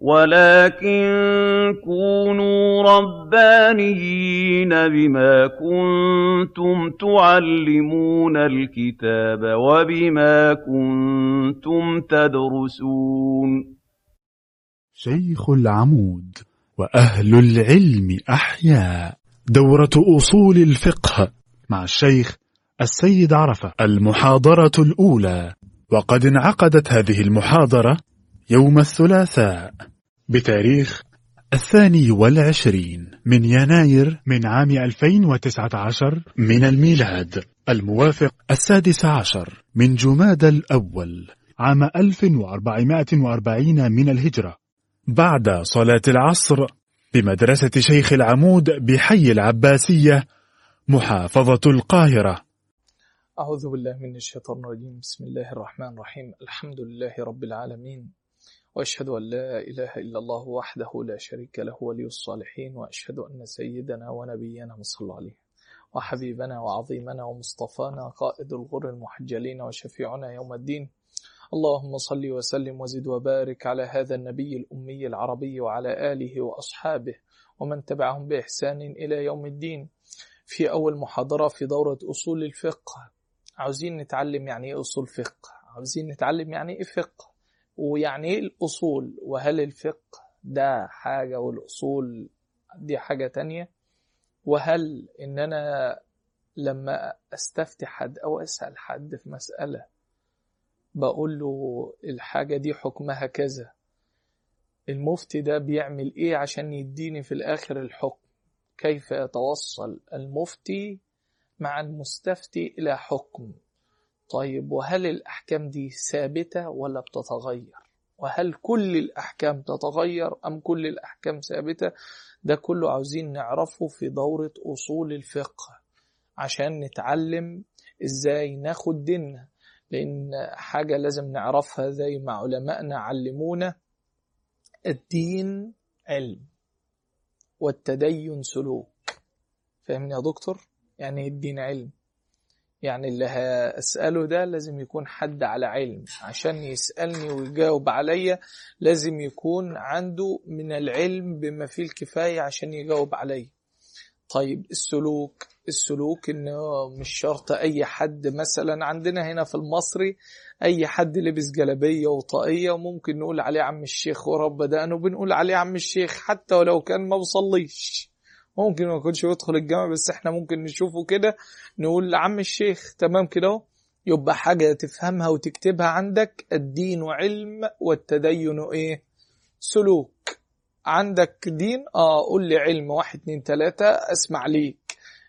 وَلَٰكِن كُونُوا رَبَّانِيِّينَ بِمَا كُنتُمْ تُعَلِّمُونَ الْكِتَابَ وَبِمَا كُنتُمْ تَدْرُسُونَ. شيخ العمود وأهل العلم أحياء دورة أصول الفقه مع الشيخ السيد عرفة. المحاضرة الأولى. وقد انعقدت هذه المحاضرة يوم الثلاثاء. بتاريخ الثاني والعشرين من يناير من عام 2019 من الميلاد. الموافق السادس عشر من جماد الأول. عام 1440 من الهجرة. بعد صلاة العصر بمدرسة شيخ العمود بحي العباسية محافظة القاهرة. أعوذ بالله من الشيطان الرجيم. بسم الله الرحمن الرحيم. الحمد لله رب العالمين. وأشهد أن لا إله إلا الله وحده لا شريك له ولي الصالحين وأشهد أن سيدنا ونبينا صلى عليه وحبيبنا وعظيمنا ومصطفانا قائد الغر المحجلين وشفيعنا يوم الدين. اللهم صل وسلم وزد وبارك على هذا النبي الأمي العربي وعلى آله وأصحابه ومن تبعهم بإحسان إلى يوم الدين. في أول محاضرة في دورة أصول الفقه. عاوزين نتعلم يعني إيه أصول فقه عاوزين نتعلم يعني إيه فقه؟ ويعني إيه الأصول؟ وهل الفقه ده حاجة والأصول دي حاجة تانية؟ وهل إن أنا لما أستفتي حد أو أسأل حد في مسألة بقول له الحاجة دي حكمها كذا المفتي ده بيعمل إيه عشان يديني في الآخر الحكم؟ كيف يتوصل المفتي مع المستفتي إلى حكم؟ طيب وهل الأحكام دي ثابتة ولا بتتغير؟ وهل كل الأحكام تتغير أم كل الأحكام ثابتة؟ ده كله عاوزين نعرفه في دورة أصول الفقه عشان نتعلم إزاي ناخد ديننا لأن حاجة لازم نعرفها زي ما علمائنا علمونا الدين علم والتدين سلوك. فاهمني يا دكتور؟ يعني الدين علم؟ يعني اللي هسأله ده لازم يكون حد على علم. عشان يسألني ويجاوب عليا لازم يكون عنده من العلم بما فيه الكفاية عشان يجاوب عليا. طيب السلوك. السلوك انه مش شرط أي حد. مثلا عندنا هنا في المصري أي حد لبس جلابية وطاقية وممكن نقول عليه عم الشيخ ورب دقنه بنقول عليه عم الشيخ حتى ولو كان ما بصليش ممكن ما يكونش يدخل الجامع بس إحنا ممكن نشوفه كده نقول عم الشيخ تمام كده يبقى حاجة تفهمها وتكتبها عندك الدين علم والتدين إيه سلوك. عندك دين؟ آه قول لي علم واحد اتنين تلاتة أسمع ليك.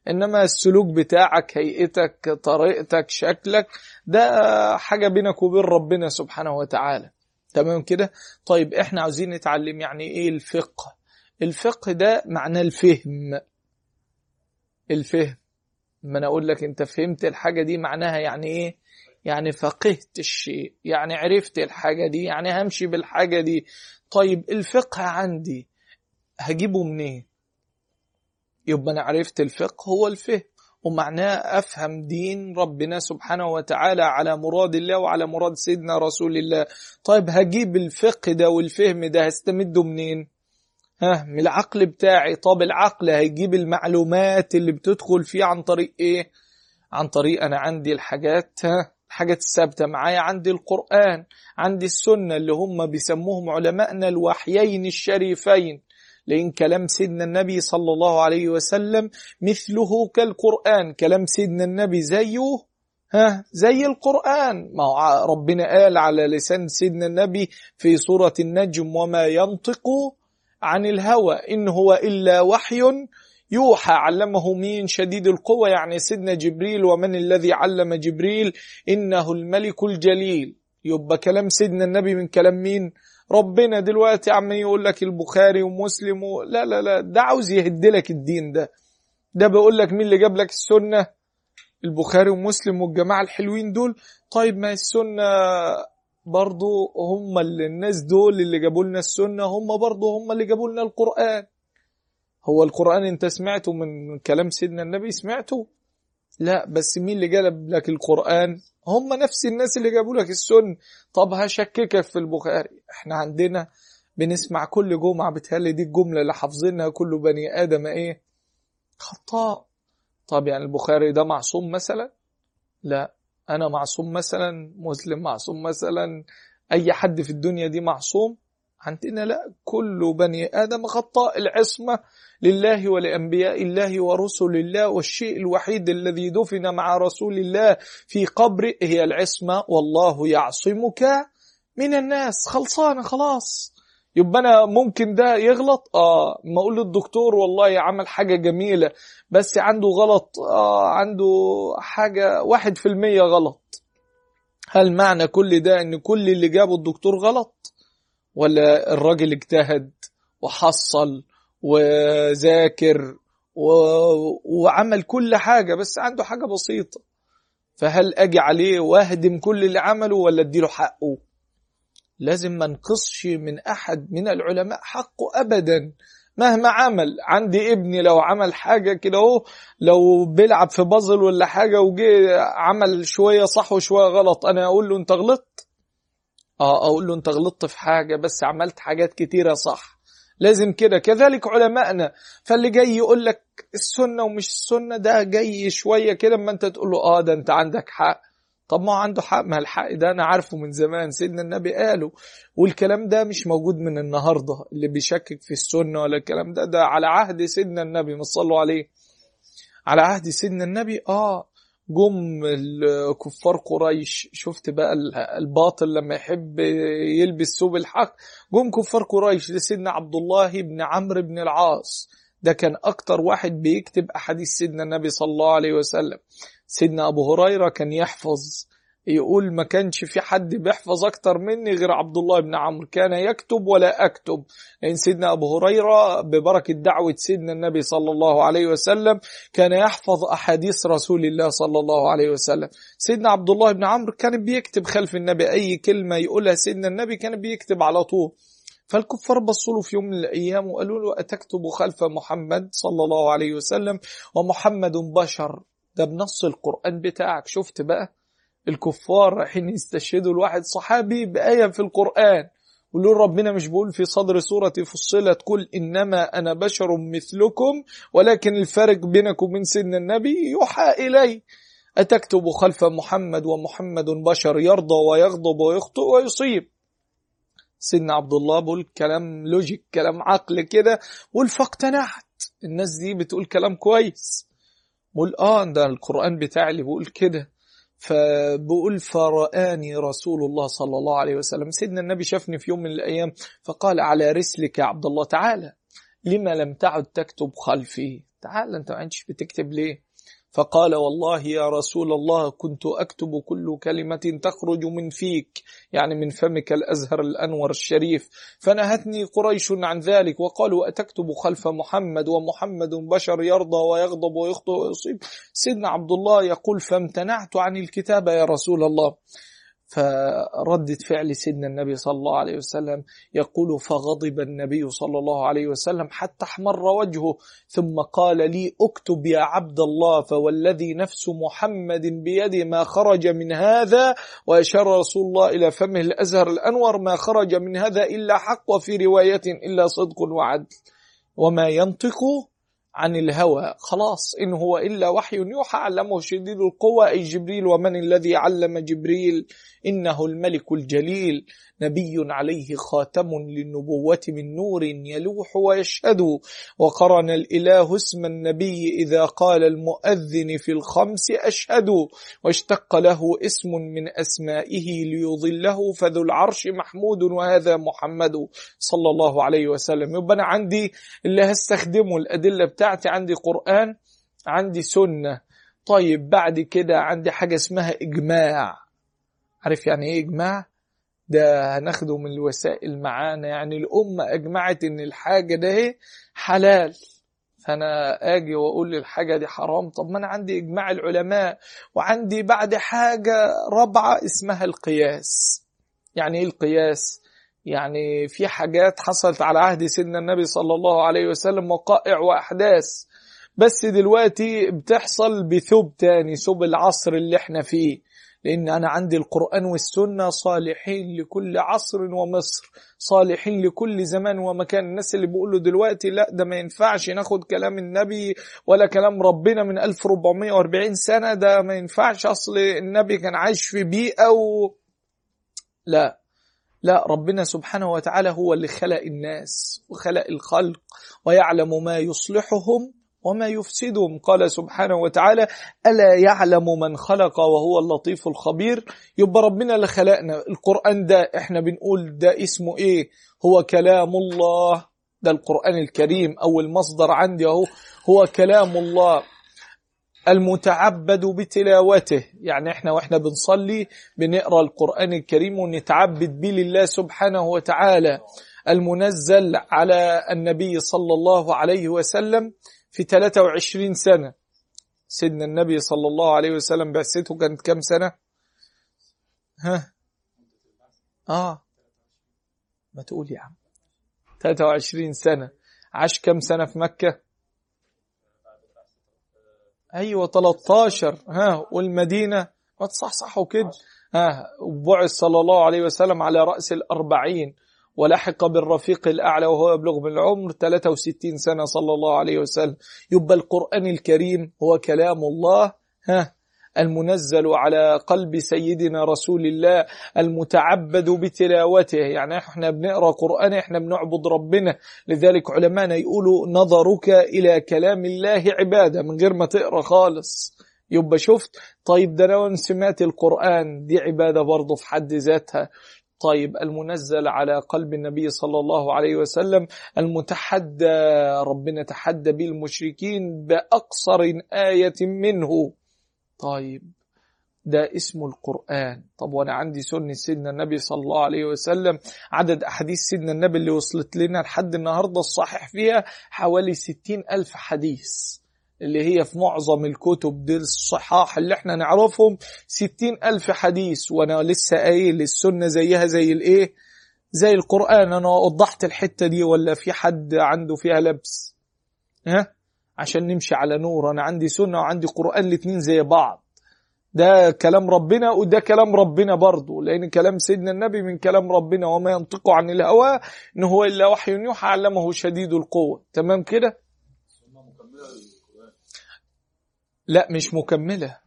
إنما السلوك بتاعك هيئتك طريقتك شكلك ده حاجة بينك وبين ربنا سبحانه وتعالى. تمام كده؟ طيب إحنا عاوزين نتعلم يعني إيه الفقه؟ الفقه ده معناه الفهم. الفهم. ما أنا أقول لك أنت فهمت الحاجة دي معناها يعني إيه؟ يعني فقهت الشيء. يعني عرفت الحاجة دي يعني همشي بالحاجة دي. طيب الفقه عندي هجيبه منين؟ يبقى أنا عرفت الفقه هو الفهم. ومعناه أفهم دين ربنا سبحانه وتعالى على مراد الله وعلى مراد سيدنا رسول الله. طيب هجيب الفقه ده والفهم ده هستمده منين؟ ها من العقل بتاعي. طب العقل هيجيب المعلومات اللي بتدخل فيه عن طريق إيه؟ عن طريق أنا عندي الحاجات ها الحاجات الثابتة معايا. عندي القرآن عندي السنة اللي هم بيسموهم علماءنا الوحيين الشريفين. لأن كلام سيدنا النبي صلى الله عليه وسلم مثله كالقرآن. كلام سيدنا النبي زيه ها زي القرآن. ما ربنا قال على لسان سيدنا النبي في سورة النجم وما ينطق عن الهوى. إن هو إلا وحي يوحى. علمه مين شديد القوة يعني سيدنا جبريل ومن الذي علم جبريل. إنه الملك الجليل. يبقى كلام سيدنا النبي من كلام مين؟ ربنا. دلوقتي عم يقول لك البخاري ومسلم و... لا لا لا. ده عاوز يهد لك الدين ده. ده بيقول لك مين اللي جاب لك السنة؟ البخاري ومسلم والجماعة الحلوين دول. طيب ما السنة برضو هم اللي الناس دول اللي جابوا لنا السنة هم برضو هم اللي جابوا لنا القرآن. هو القرآن انت سمعته من كلام سيدنا النبي؟ سمعته. لا بس مين اللي جلب لك القرآن؟ هم نفس الناس اللي جابوا لك السنة. طب هشككك في البخاري. إحنا عندنا بنسمع كل جمعة بتهيألي دي الجملة اللي حافظينها كل بني آدم إيه؟ خطاء. طب يعني البخاري ده معصوم مثلا؟ لا. أنا معصوم مثلا مسلم معصوم مثلا أي حد في الدنيا دي معصوم عندنا لا كل بني آدم خطاء العصمة لله ولأنبياء الله ورسل الله والشيء الوحيد الذي دفن مع رسول الله في قبره هي العصمة والله يعصمك من الناس خلصانة خلاص. يبقى أنا ممكن ده يغلط؟ آه ما أقول للدكتور والله عمل حاجة جميلة بس عنده غلط آه عنده حاجة واحد في المية غلط. هل معنى كل ده إن كل اللي جابه الدكتور غلط؟ ولا الراجل اجتهد وحصل وذاكر و... وعمل كل حاجة بس عنده حاجة بسيطة. فهل أجي عليه وأهدم كل اللي عمله ولا أديله حقه؟ لازم ما نقصش من أحد من العلماء حقه أبدا. مهما عمل عندي ابني لو عمل حاجة كده أهو لو بيلعب في بازل ولا حاجة وجي عمل شوية صح وشوية غلط أنا أقول له أنت غلطت. آه أقول له أنت غلطت في حاجة بس عملت حاجات كتيرة صح. لازم كده. كذلك علمائنا. فاللي جاي يقول لك السنة ومش السنة ده جاي شوية كده أما أنت تقول له آه ده أنت عندك حق. طب ما هو عنده حق ما الحق ده أنا عارفه من زمان سيدنا النبي قاله والكلام ده مش موجود من النهارده اللي بيشكك في السنة ولا الكلام ده ده على عهد سيدنا النبي ما صلوا عليه على عهد سيدنا النبي آه جم كفار قريش شفت بقى الباطل لما يحب يلبس ثوب الحق جم كفار قريش لسيدنا عبد الله بن عمرو بن العاص ده كان أكتر واحد بيكتب أحاديث سيدنا النبي صلى الله عليه وسلم. سيدنا أبو هريرة كان يحفظ يقول ما كانش في حد بيحفظ أكتر مني غير عبد الله بن عمرو. كان يكتب ولا أكتب. لأن سيدنا أبو هريرة ببركة دعوة سيدنا النبي صلى الله عليه وسلم كان يحفظ أحاديث رسول الله صلى الله عليه وسلم. سيدنا عبد الله بن عمرو كان بيكتب خلف النبي. أي كلمة يقولها سيدنا النبي كان بيكتب على طول. فالكفار بصوا له في يوم من الأيام وقالوا له أتكتب خلف محمد صلى الله عليه وسلم؟ ومحمد بشر. ده بنص القرآن بتاعك. شفت بقى؟ الكفار رايحين يستشهدوا الواحد صحابي بآية في القرآن. ولو ربنا مش بيقول في صدر سورة فصلت كل إنما أنا بشر مثلكم ولكن الفرق بينكم وبين سيدنا النبي يوحى إلي. أتكتب خلف محمد ومحمد بشر يرضى ويغضب ويخطئ ويصيب؟ سيدنا عبد الله بيقول كلام لوجيك كلام عقل كده بقول فاقتنعت الناس دي بتقول كلام كويس. بقول آه ده القرآن بتاعي اللي بيقول كده. فبقول فرآني رسول الله صلى الله عليه وسلم. سيدنا النبي شافني في يوم من الأيام فقال على رسلك يا عبد الله تعالى لما لم تعد تكتب خلفي؟ تعال أنت ما بتكتب ليه؟ فقال والله يا رسول الله كنت أكتب كل كلمة تخرج من فيك يعني من فمك الأزهر الأنور الشريف. فنهتني قريش عن ذلك وقالوا أتكتب خلف محمد ومحمد بشر يرضى ويغضب ويخطئ ويصيب. سيدنا عبد الله يقول فامتنعت عن الكتابة يا رسول الله. فردة فعل سيدنا النبي صلى الله عليه وسلم يقول فغضب النبي صلى الله عليه وسلم حتى احمر وجهه ثم قال لي اكتب يا عبد الله فوالذي نفس محمد بيده ما خرج من هذا وأشار رسول الله إلى فمه الأزهر الأنور ما خرج من هذا إلا حق وفي رواية إلا صدق وعدل. وما ينطق عن الهوى. خلاص إن هو إلا وحي يوحى. علمه شديد القوى. أي جبريل ومن الذي علم جبريل؟ إنه الملك الجليل. نبي عليه خاتم للنبوة من نور يلوح ويشهد. وقرن الإله اسم النبي إذا قال المؤذن في الخمس أشهد. واشتق له اسم من أسمائه ليضله فذو العرش محمود. وهذا محمد صلى الله عليه وسلم. يبقى أنا عندي اللي هستخدمه الأدلة بتاعتي عندي قرآن عندي سنة. طيب بعد كده عندي حاجة اسمها إجماع. عارف يعني إيه إجماع؟ ده هناخده من الوسائل معانا. يعني الأمة أجمعت إن الحاجة ده حلال. فأنا آجي وأقول الحاجة دي حرام. طب ما أنا عندي إجماع العلماء وعندي بعد حاجة رابعة اسمها القياس. يعني إيه القياس؟ يعني في حاجات حصلت على عهد سيدنا النبي صلى الله عليه وسلم وقائع وأحداث. بس دلوقتي بتحصل بثوب تاني ثوب العصر اللي إحنا فيه. لأن أنا عندي القرآن والسنة صالحين لكل عصر ومصر صالحين لكل زمان ومكان. الناس اللي بيقولوا دلوقتي لا ده ما ينفعش ناخد كلام النبي ولا كلام ربنا من 1440 سنة ده ما ينفعش. أصل النبي كان عايش في بيئة و... لا لا ربنا سبحانه وتعالى هو اللي خلق الناس وخلق الخلق ويعلم ما يصلحهم وما يفسدهم. قال سبحانه وتعالى ألا يعلم من خلق وهو اللطيف الخبير؟ يبقى ربنا اللي خلقنا. القرآن ده إحنا بنقول ده اسمه إيه؟ هو كلام الله. ده القرآن الكريم. أو المصدر عندي أهو. هو كلام الله. المتعبد بتلاوته. يعني إحنا وإحنا بنصلي بنقرأ القرآن الكريم ونتعبد به لله سبحانه وتعالى. المنزل على النبي صلى الله عليه وسلم. في 23 سنة. سيدنا النبي صلى الله عليه وسلم بعثته كانت كم سنة؟ ها؟ آه. ما تقول يا عم. 23 سنة. عاش كم سنة في مكة؟ أيوه 13 ها والمدينة. ما تصحصحوا كده. ها وبعث صلى الله عليه وسلم على رأس الأربعين. ولحق بالرفيق الأعلى وهو يبلغ من العمر 63 سنة صلى الله عليه وسلم. يبقى القرآن الكريم هو كلام الله ها المنزل على قلب سيدنا رسول الله المتعبد بتلاوته. يعني إحنا بنقرأ قرآن إحنا بنعبد ربنا. لذلك علمانا يقولوا نظرك إلى كلام الله عبادة من غير ما تقرأ خالص. يبقى شفت؟ طيب ده لو سمعت القرآن دي عبادة برضه في حد ذاتها. طيب المنزل على قلب النبي صلى الله عليه وسلم المتحدى ربنا تحدى به المشركين بأقصر آية منه. طيب ده اسمه القرآن. طب وأنا عندي سنة سيدنا النبي صلى الله عليه وسلم. عدد أحاديث سيدنا النبي اللي وصلت لنا لحد النهاردة الصحيح فيها حوالي ستين ألف حديث. اللي هي في معظم الكتب دي الصحاح اللي إحنا نعرفهم ستين ألف حديث. وأنا لسه قايل السنة زيها زي الإيه؟ زي القرآن. أنا وضحت الحتة دي ولا في حد عنده فيها لبس؟ ها؟ عشان نمشي على نور. أنا عندي سنة وعندي قرآن الاتنين زي بعض. ده كلام ربنا وده كلام ربنا برضه. لأن كلام سيدنا النبي من كلام ربنا وما ينطق عن الهوى إن هو إلا وحي يوحى علمه شديد القوة. تمام كده؟ لا مش مكملة.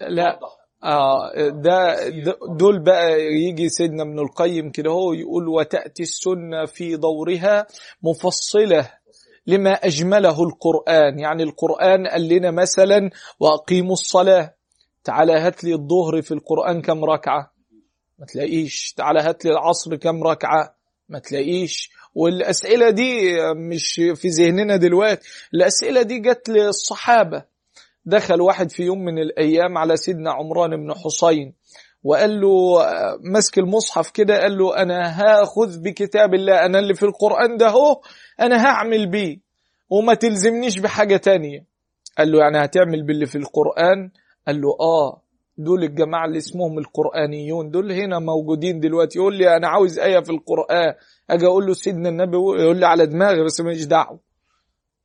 لا. آه ده دول بقى يجي سيدنا ابن القيم كده هو يقول وتأتي السنة في دورها مفصلة لما أجمله القرآن. يعني القرآن قال لنا مثلا وأقيموا الصلاة. تعالى هات لي الظهر في القرآن كم ركعة؟ ما تلاقيش. تعالى هات لي العصر كم ركعة؟ ما تلاقيش. والأسئلة دي مش في ذهننا دلوقتي. الأسئلة دي جت للصحابة. دخل واحد في يوم من الأيام على سيدنا عمران بن حسين وقال له مسك المصحف كده قال له أنا هاخذ بكتاب الله أنا اللي في القرآن ده هو أنا هعمل بيه وما تلزمنيش بحاجة تانية. قال له يعني هتعمل باللي في القرآن؟ قال له آه. دول الجماعة اللي اسمهم القرآنيون دول هنا موجودين دلوقتي. يقول لي أنا عاوز آية في القرآن. أجي أقول له سيدنا النبي يقول لي على دماغي بس ماليش دعوة.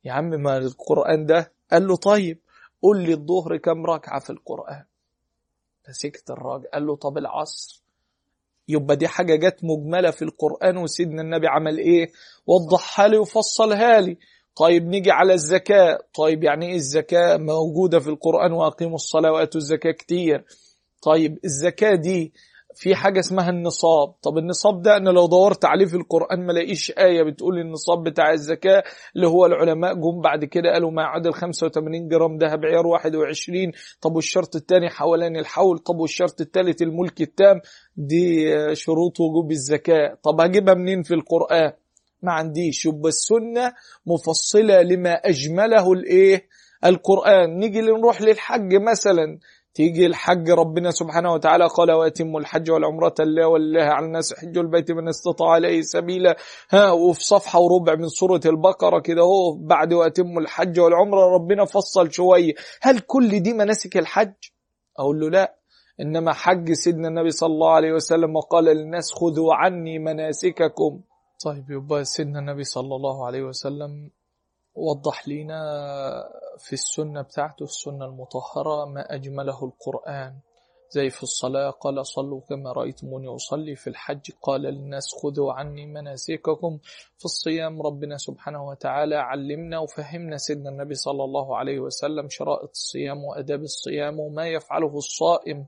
يا عم ما القرآن ده؟ قال له طيب قول لي الظهر كم ركعة في القرآن. فسكت الراجل قال له طب العصر. يبقى دي حاجة جت مجملة في القرآن وسيدنا النبي عمل إيه؟ وضحها لي وفصلها لي. طيب نيجي على الزكاة. طيب يعني إيه الزكاة؟ موجودة في القرآن وأقيموا الصلاة وآتوا الزكاة كتير. طيب الزكاة دي في حاجة اسمها النصاب. طب النصاب ده أنا لو دورت عليه في القرآن ما لاقيش آية بتقول النصاب بتاع الزكاة اللي هو العلماء جم بعد كده قالوا ما يعادل 85 جرام ذهب عيار 21 طب والشرط الثاني حوالين الحول. طب والشرط الثالث الملك التام. دي شروط وجوب الزكاة. طب هجيبها منين في القرآن؟ ما عنديش. يبقى السنة مفصلة لما أجمله الإيه؟ القرآن. نيجي نروح للحج مثلا. تيجي الحج ربنا سبحانه وتعالى قال واتم الحج والعمرة لله ولله على الناس حج البيت من استطاع إليه سبيلا. ها وفي صفحة وربع من سورة البقرة كده هو بعد واتم الحج والعمرة ربنا فصل شوية. هل كل دي مناسك الحج؟ أقول له لا. إنما حج سيدنا النبي صلى الله عليه وسلم وقال للناس خذوا عني مناسككم. طيب يبقى سيدنا النبي صلى الله عليه وسلم وضح لنا في السنة بتاعته السنة المطهرة ما أجمله القرآن. زي في الصلاة قال صلوا كما رأيتموني أصلي. في الحج قال للناس خذوا عني مناسككم في الصيام ربنا سبحانه وتعالى علمنا وفهمنا سيدنا النبي صلى الله عليه وسلم شرائط الصيام وأداب الصيام وما يفعله الصائم.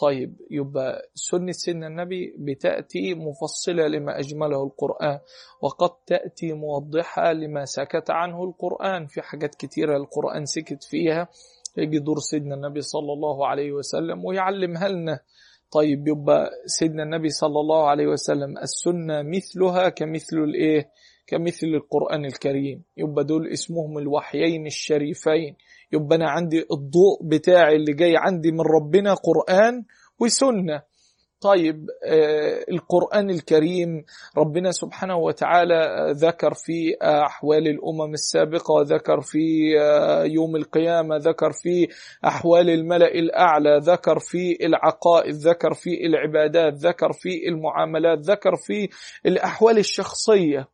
طيب يبقى سنة سيدنا النبي بتأتي مفصلة لما أجمله القرآن وقد تأتي موضحة لما سكت عنه القرآن. في حاجات كتيرة القرآن سكت فيها يجي دور سيدنا النبي صلى الله عليه وسلم ويعلمها لنا. طيب يبقى سيدنا النبي صلى الله عليه وسلم السنة مثلها كمثل الإيه؟ كمثل القرآن الكريم. يبقى دول اسمهم الوحيين الشريفين. يبقى أنا عندي الضوء بتاعي اللي جاي عندي من ربنا قرآن وسنة. طيب آه القرآن الكريم ربنا سبحانه وتعالى ذكر في أحوال الأمم السابقة ذكر في آه يوم القيامة ذكر في أحوال الملأ الأعلى ذكر في العقائد ذكر في العبادات ذكر في المعاملات ذكر في الأحوال الشخصية.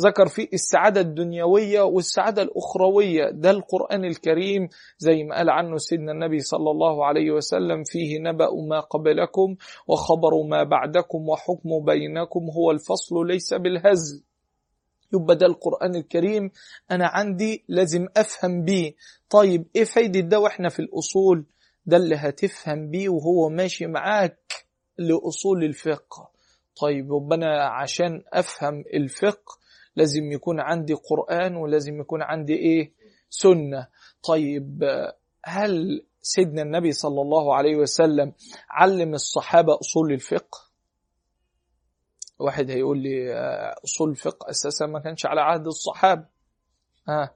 ذكر فيه السعادة الدنيوية والسعادة الأخروية ده القرآن الكريم زي ما قال عنه سيدنا النبي صلى الله عليه وسلم فيه نبأ ما قبلكم وخبر ما بعدكم وحكم بينكم هو الفصل ليس بالهزل. يبقى ده القرآن الكريم أنا عندي لازم أفهم بيه. طيب إيه فايدة ده وإحنا في الأصول؟ ده اللي هتفهم بيه وهو ماشي معاك لأصول الفقه. طيب أنا عشان أفهم الفقه لازم يكون عندي قرآن ولازم يكون عندي إيه؟ سنة. طيب هل سيدنا النبي صلى الله عليه وسلم علم الصحابة أصول الفقه؟ واحد هيقول لي أصول الفقه أساسا ما كانش على عهد الصحابة. ها.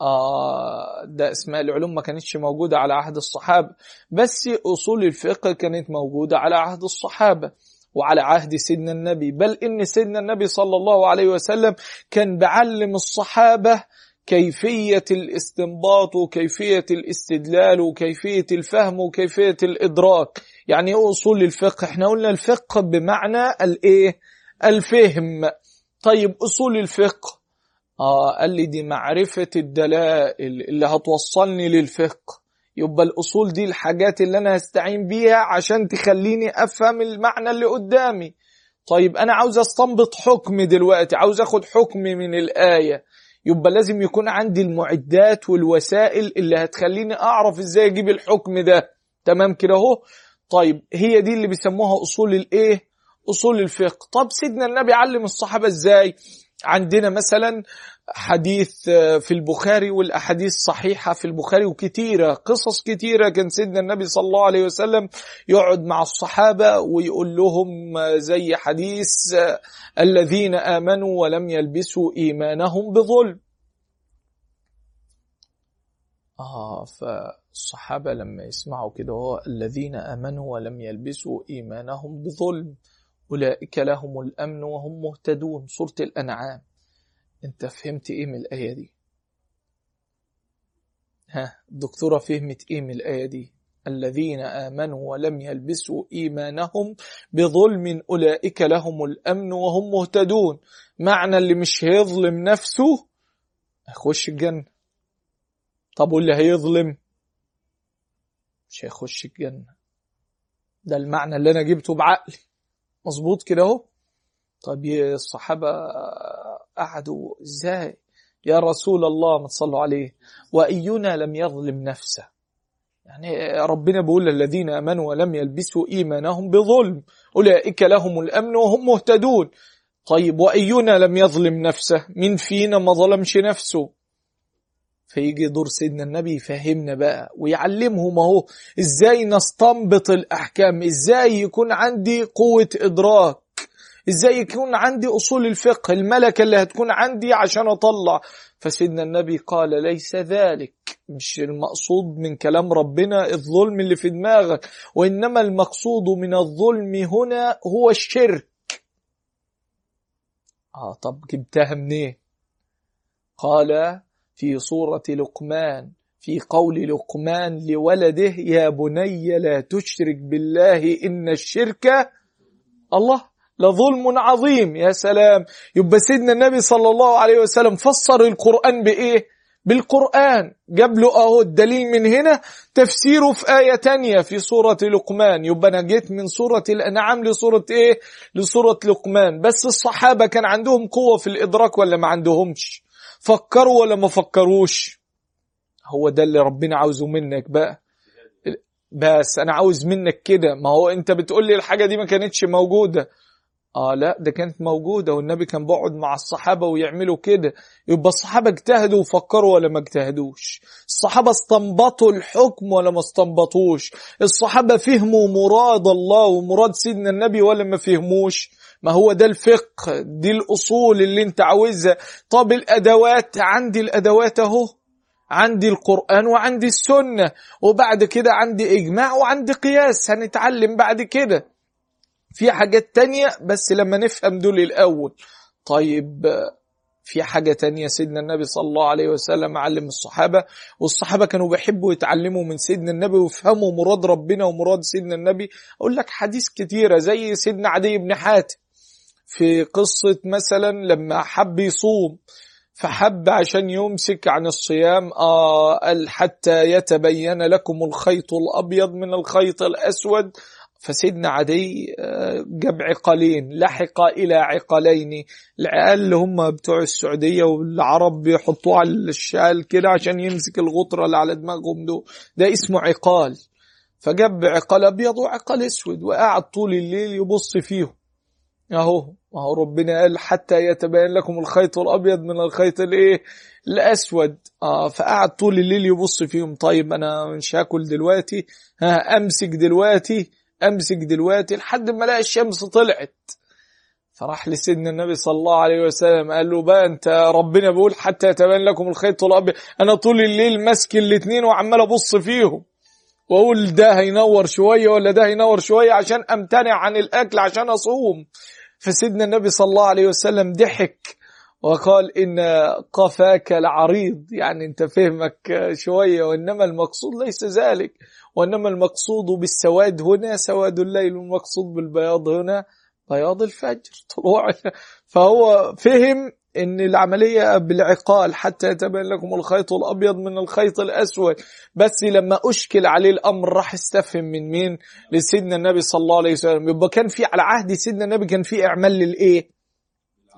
آه ده أسماء العلوم ما كانتش موجودة على عهد الصحابة بس أصول الفقه كانت موجودة على عهد الصحابة. وعلى عهد سيدنا النبي. بل إن سيدنا النبي صلى الله عليه وسلم كان بعلم الصحابة كيفية الاستنباط وكيفية الاستدلال وكيفية الفهم وكيفية الإدراك. يعني إيه أصول الفقه. إحنا قلنا الفقه بمعنى الإيه؟ الفهم. طيب أصول الفقه. آه قال لي دي معرفة الدلائل اللي هتوصلني للفقه. يبقى الأصول دي الحاجات اللي أنا هستعين بيها عشان تخليني أفهم المعنى اللي قدامي. طيب أنا عاوز أستنبط حكم دلوقتي عاوز أخد حكم من الآية. يبقى لازم يكون عندي المعدات والوسائل اللي هتخليني أعرف إزاي أجيب الحكم ده. تمام كده أهو؟ طيب هي دي اللي بيسموها أصول الإيه؟ أصول الفقه. طب سيدنا النبي علم الصحابة إزاي؟ عندنا مثلا حديث في البخاري والأحاديث صحيحة في البخاري وكتيرة قصص كتيرة. كان سيدنا النبي صلى الله عليه وسلم يقعد مع الصحابة ويقول لهم زي حديث الذين آمنوا ولم يلبسوا إيمانهم بظلم. آه فالصحابة لما يسمعوا كده هو الذين آمنوا ولم يلبسوا إيمانهم بظلم. أولئك لهم الأمن وهم مهتدون. سورة الأنعام. أنت فهمت إيه من الآية دي؟ ها الدكتورة فهمت إيه من الآية دي؟ الذين آمنوا ولم يلبسوا إيمانهم بظلم أولئك لهم الأمن وهم مهتدون. معنى اللي مش هيظلم نفسه؟ هيخش الجنة طب واللي هيظلم؟ مش هيخش الجنة. ده المعنى اللي أنا جبته بعقلي. مظبوط كده أهو؟ طب الصحابة قعدوا إزاي؟ يا رسول الله ما تصلوا عليه وأينا لم يظلم نفسه. يعني ربنا بيقول الذين آمنوا ولم يلبسوا إيمانهم بظلم أولئك لهم الأمن وهم مهتدون. طيب وإينا لم يظلم نفسه من فينا ما ظلمش نفسه؟ فيجي دور سيدنا النبي يفهمنا بقى ويعلمهم اهو إزاي نستنبط الأحكام إزاي يكون عندي قوة إدراك. إزاي يكون عندي أصول الفقه الملكه اللي هتكون عندي عشان أطلع. فسيدنا النبي قال ليس ذلك. مش المقصود من كلام ربنا الظلم اللي في دماغك. وإنما المقصود من الظلم هنا هو الشرك. آه طب جبتها منين؟ قال في سورة لقمان في قول لقمان لولده يا بني لا تشرك بالله إن الشرك الله. لظلم عظيم يا سلام. يبقى سيدنا النبي صلى الله عليه وسلم فسر القرآن بإيه؟ بالقرآن. جاب له أهو الدليل من هنا تفسيره في آية تانية في سورة لقمان. يبقى أنا جيت من سورة الأنعام لسورة إيه؟ لسورة لقمان. بس الصحابة كان عندهم قوة في الإدراك ولا ما عندهمش؟ فكروا ولا ما فكروش؟ هو ده اللي ربنا عاوزه منك بقى. بس أنا عاوز منك كده. ما هو أنت بتقول لي الحاجة دي ما كانتش موجودة. آه لا ده كانت موجودة والنبي كان بيقعد مع الصحابة ويعملوا كده. يبقى الصحابة اجتهدوا وفكروا ولا ما اجتهدوش؟ الصحابة استنبطوا الحكم ولا ما استنبطوش؟ الصحابة فهموا مراد الله ومراد سيدنا النبي ولا ما فهموش؟ ما هو ده الفقه دي الأصول اللي انت عاوزها. طب الأدوات عندي الأدوات أهو. عندي القرآن وعندي السنة وبعد كده عندي إجماع وعندي قياس. هنتعلم بعد كده. في حاجات تانية بس لما نفهم دول الأول. طيب في حاجة تانية سيدنا النبي صلى الله عليه وسلم علم الصحابة والصحابة كانوا بيحبوا يتعلموا من سيدنا النبي ويفهموا مراد ربنا ومراد سيدنا النبي. أقول لك حديث كتيرة زي سيدنا عدي بن حاتم في قصة مثلا لما حب يصوم فحب عشان يمسك عن الصيام آه قال حتى يتبين لكم الخيط الأبيض من الخيط الأسود. فسيدنا عدي جاب عقالين لحق إلى عقالين العقال اللي هم بتوع السعودية والعرب بيحطوه على الشال كده عشان يمسك الغطرة اللي على دماغهم دول ده اسمه عقال. فجاب عقال أبيض وعقال أسود وقعد طول الليل يبص فيهم. أهو ما هو ربنا قال حتى يتبين لكم الخيط الأبيض من الخيط الإيه؟ الأسود. آه فقعد طول الليل يبص فيهم. طيب أنا مش هاكل دلوقتي ها أمسك دلوقتي. أمسك دلوقتي لحد ما الاقي الشمس طلعت. فراح لسيدنا النبي صلى الله عليه وسلم قال له بقى أنت ربنا بيقول حتى يتبين لكم الخيط الابيض أنا طول الليل ماسك الاثنين وعمال أبص فيهم. وأقول ده هينور شوية ولا ده هينور شوية عشان أمتنع عن الأكل عشان أصوم. فسيدنا النبي صلى الله عليه وسلم ضحك وقال إن قفاك العريض يعني أنت فهمك شوية وإنما المقصود ليس ذلك. وإنما المقصود بالسواد هنا سواد الليل والمقصود بالبياض هنا بياض الفجر. طلوع. فهو فهم إن العملية بالعقال حتى يتبين لكم الخيط الأبيض من الخيط الأسود. بس لما أشكل عليه الأمر راح استفهم من مين؟ لسيدنا النبي صلى الله عليه وسلم. يبقى كان في على عهد سيدنا النبي كان في إعمال للإيه؟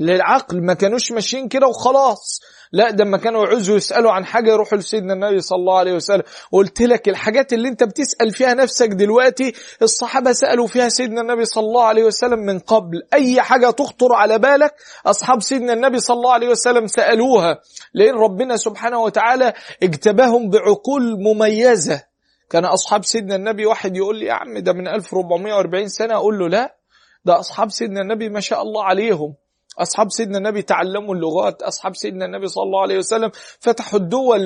للعقل. ما كانوش ماشيين كده وخلاص. لا ده لما كانوا يعوزوا يسألوا عن حاجة يروحوا لسيدنا النبي صلى الله عليه وسلم. قلت لك الحاجات اللي انت بتسأل فيها نفسك دلوقتي الصحابة سألوا فيها سيدنا النبي صلى الله عليه وسلم من قبل. أي حاجة تخطر على بالك أصحاب سيدنا النبي صلى الله عليه وسلم سألوها. لأن ربنا سبحانه وتعالى اجتباهم بعقول مميزة. كان أصحاب سيدنا النبي واحد يقول لي يا عم ده من 1440 سنة. أقول له لا ده أصحاب سيدنا النبي ما شاء الله عليهم. أصحاب سيدنا النبي تعلموا اللغات. أصحاب سيدنا النبي صلى الله عليه وسلم فتحوا الدول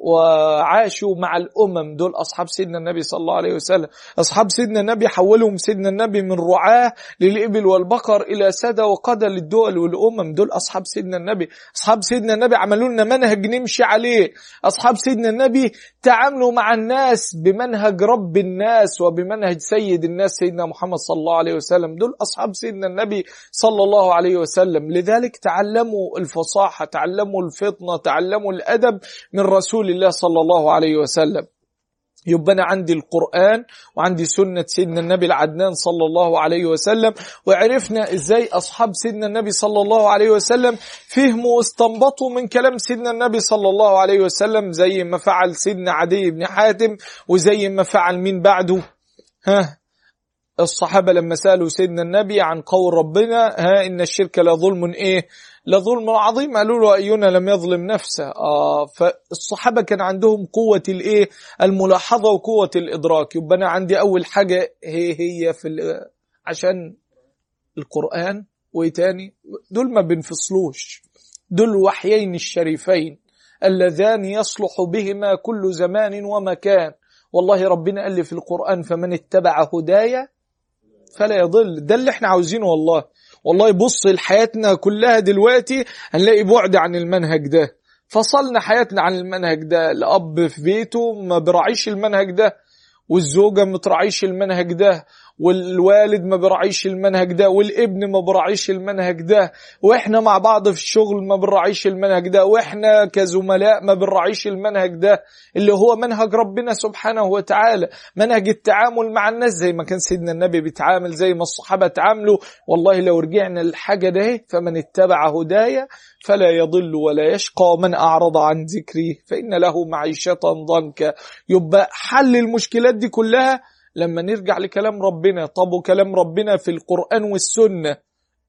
وعاشوا مع الأمم. دول أصحاب سيدنا النبي صلى الله عليه وسلم. أصحاب سيدنا النبي حولهم سيدنا النبي من رعاة للإبل والبقر إلى سادة وقادة للدول والأمم. دول أصحاب سيدنا النبي. أصحاب سيدنا النبي عملوا لنا منهج نمشي عليه. أصحاب سيدنا النبي تعاملوا مع الناس بمنهج رب الناس وبمنهج سيد الناس سيدنا محمد صلى الله عليه وسلم. دول أصحاب سيدنا النبي صلى الله عليه وسلم. لذلك تعلموا الفصاحة تعلموا الفطنة تعلموا الأدب من رسول الله صلى الله عليه وسلم. يبقى أنا عندي القرآن وعندي سنة سيدنا النبي العدنان صلى الله عليه وسلم وعرفنا إزاي أصحاب سيدنا النبي صلى الله عليه وسلم فهموا واستنبطوا من كلام سيدنا النبي صلى الله عليه وسلم زي ما فعل سيدنا عدي بن حاتم وزي ما فعل مين بعده؟ ها؟ الصحابة لما سألوا سيدنا النبي عن قول ربنا ها إن الشرك لظلم إيه؟ لظلم عظيم. قالوا له أينا لم يظلم نفسه؟ آه فالصحابة كان عندهم قوة الإيه؟ الملاحظة وقوة الإدراك. يبقى أنا عندي أول حاجة هي هي في عشان القرآن وإيه تاني؟ دول ما بنفصلوش دول وحيين الشريفين اللذان يصلح بهما كل زمان ومكان. والله ربنا قال لي في القرآن فمن اتبع هدايا فلا يضل. ده اللي إحنا عاوزينه والله. والله بص لحياتنا كلها دلوقتي هنلاقي بعد عن المنهج ده. فصلنا حياتنا عن المنهج ده. الأب في بيته ما براعيش المنهج ده والزوجة ما تراعيش المنهج ده. والوالد ما بيراعيش المنهج ده والابن ما بيراعيش المنهج ده وإحنا مع بعض في الشغل ما بنراعيش المنهج ده وإحنا كزملاء ما بنراعيش المنهج ده اللي هو منهج ربنا سبحانه وتعالى منهج التعامل مع الناس زي ما كان سيدنا النبي بيتعامل زي ما الصحابة تعاملوا والله لو رجعنا للحاجة ده فمن اتبع هدايا فلا يضل ولا يشقى ومن أعرض عن ذكري فإن له معيشة ضنكا. يبقى حل المشكلات دي كلها لما نرجع لكلام ربنا طب وكلام ربنا في القرآن والسنة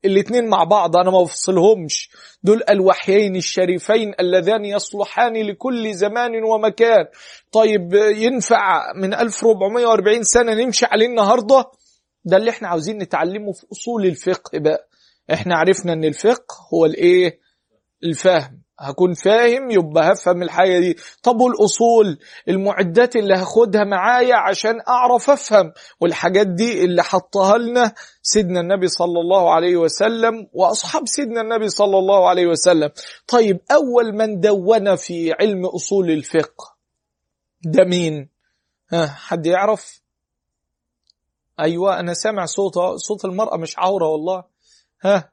الاتنين مع بعض أنا ما بفصلهمش. دول الوحيين الشريفين اللذان يصلحان لكل زمان ومكان. طيب ينفع من 1440 سنة نمشي عليه النهاردة؟ ده اللي إحنا عاوزين نتعلمه في أصول الفقه بقى. إحنا عرفنا إن الفقه هو الإيه؟ الفهم. هكون فاهم يبقى هفهم الحاجة دي. طب والأصول؟ المعدات اللي هاخدها معايا عشان أعرف أفهم. والحاجات دي اللي حطها لنا سيدنا النبي صلى الله عليه وسلم وأصحاب سيدنا النبي صلى الله عليه وسلم. طيب أول من دون في علم أصول الفقه ده مين؟ ها حد يعرف؟ أيوة أنا سامع صوت صوت المرأة مش عورة والله. ها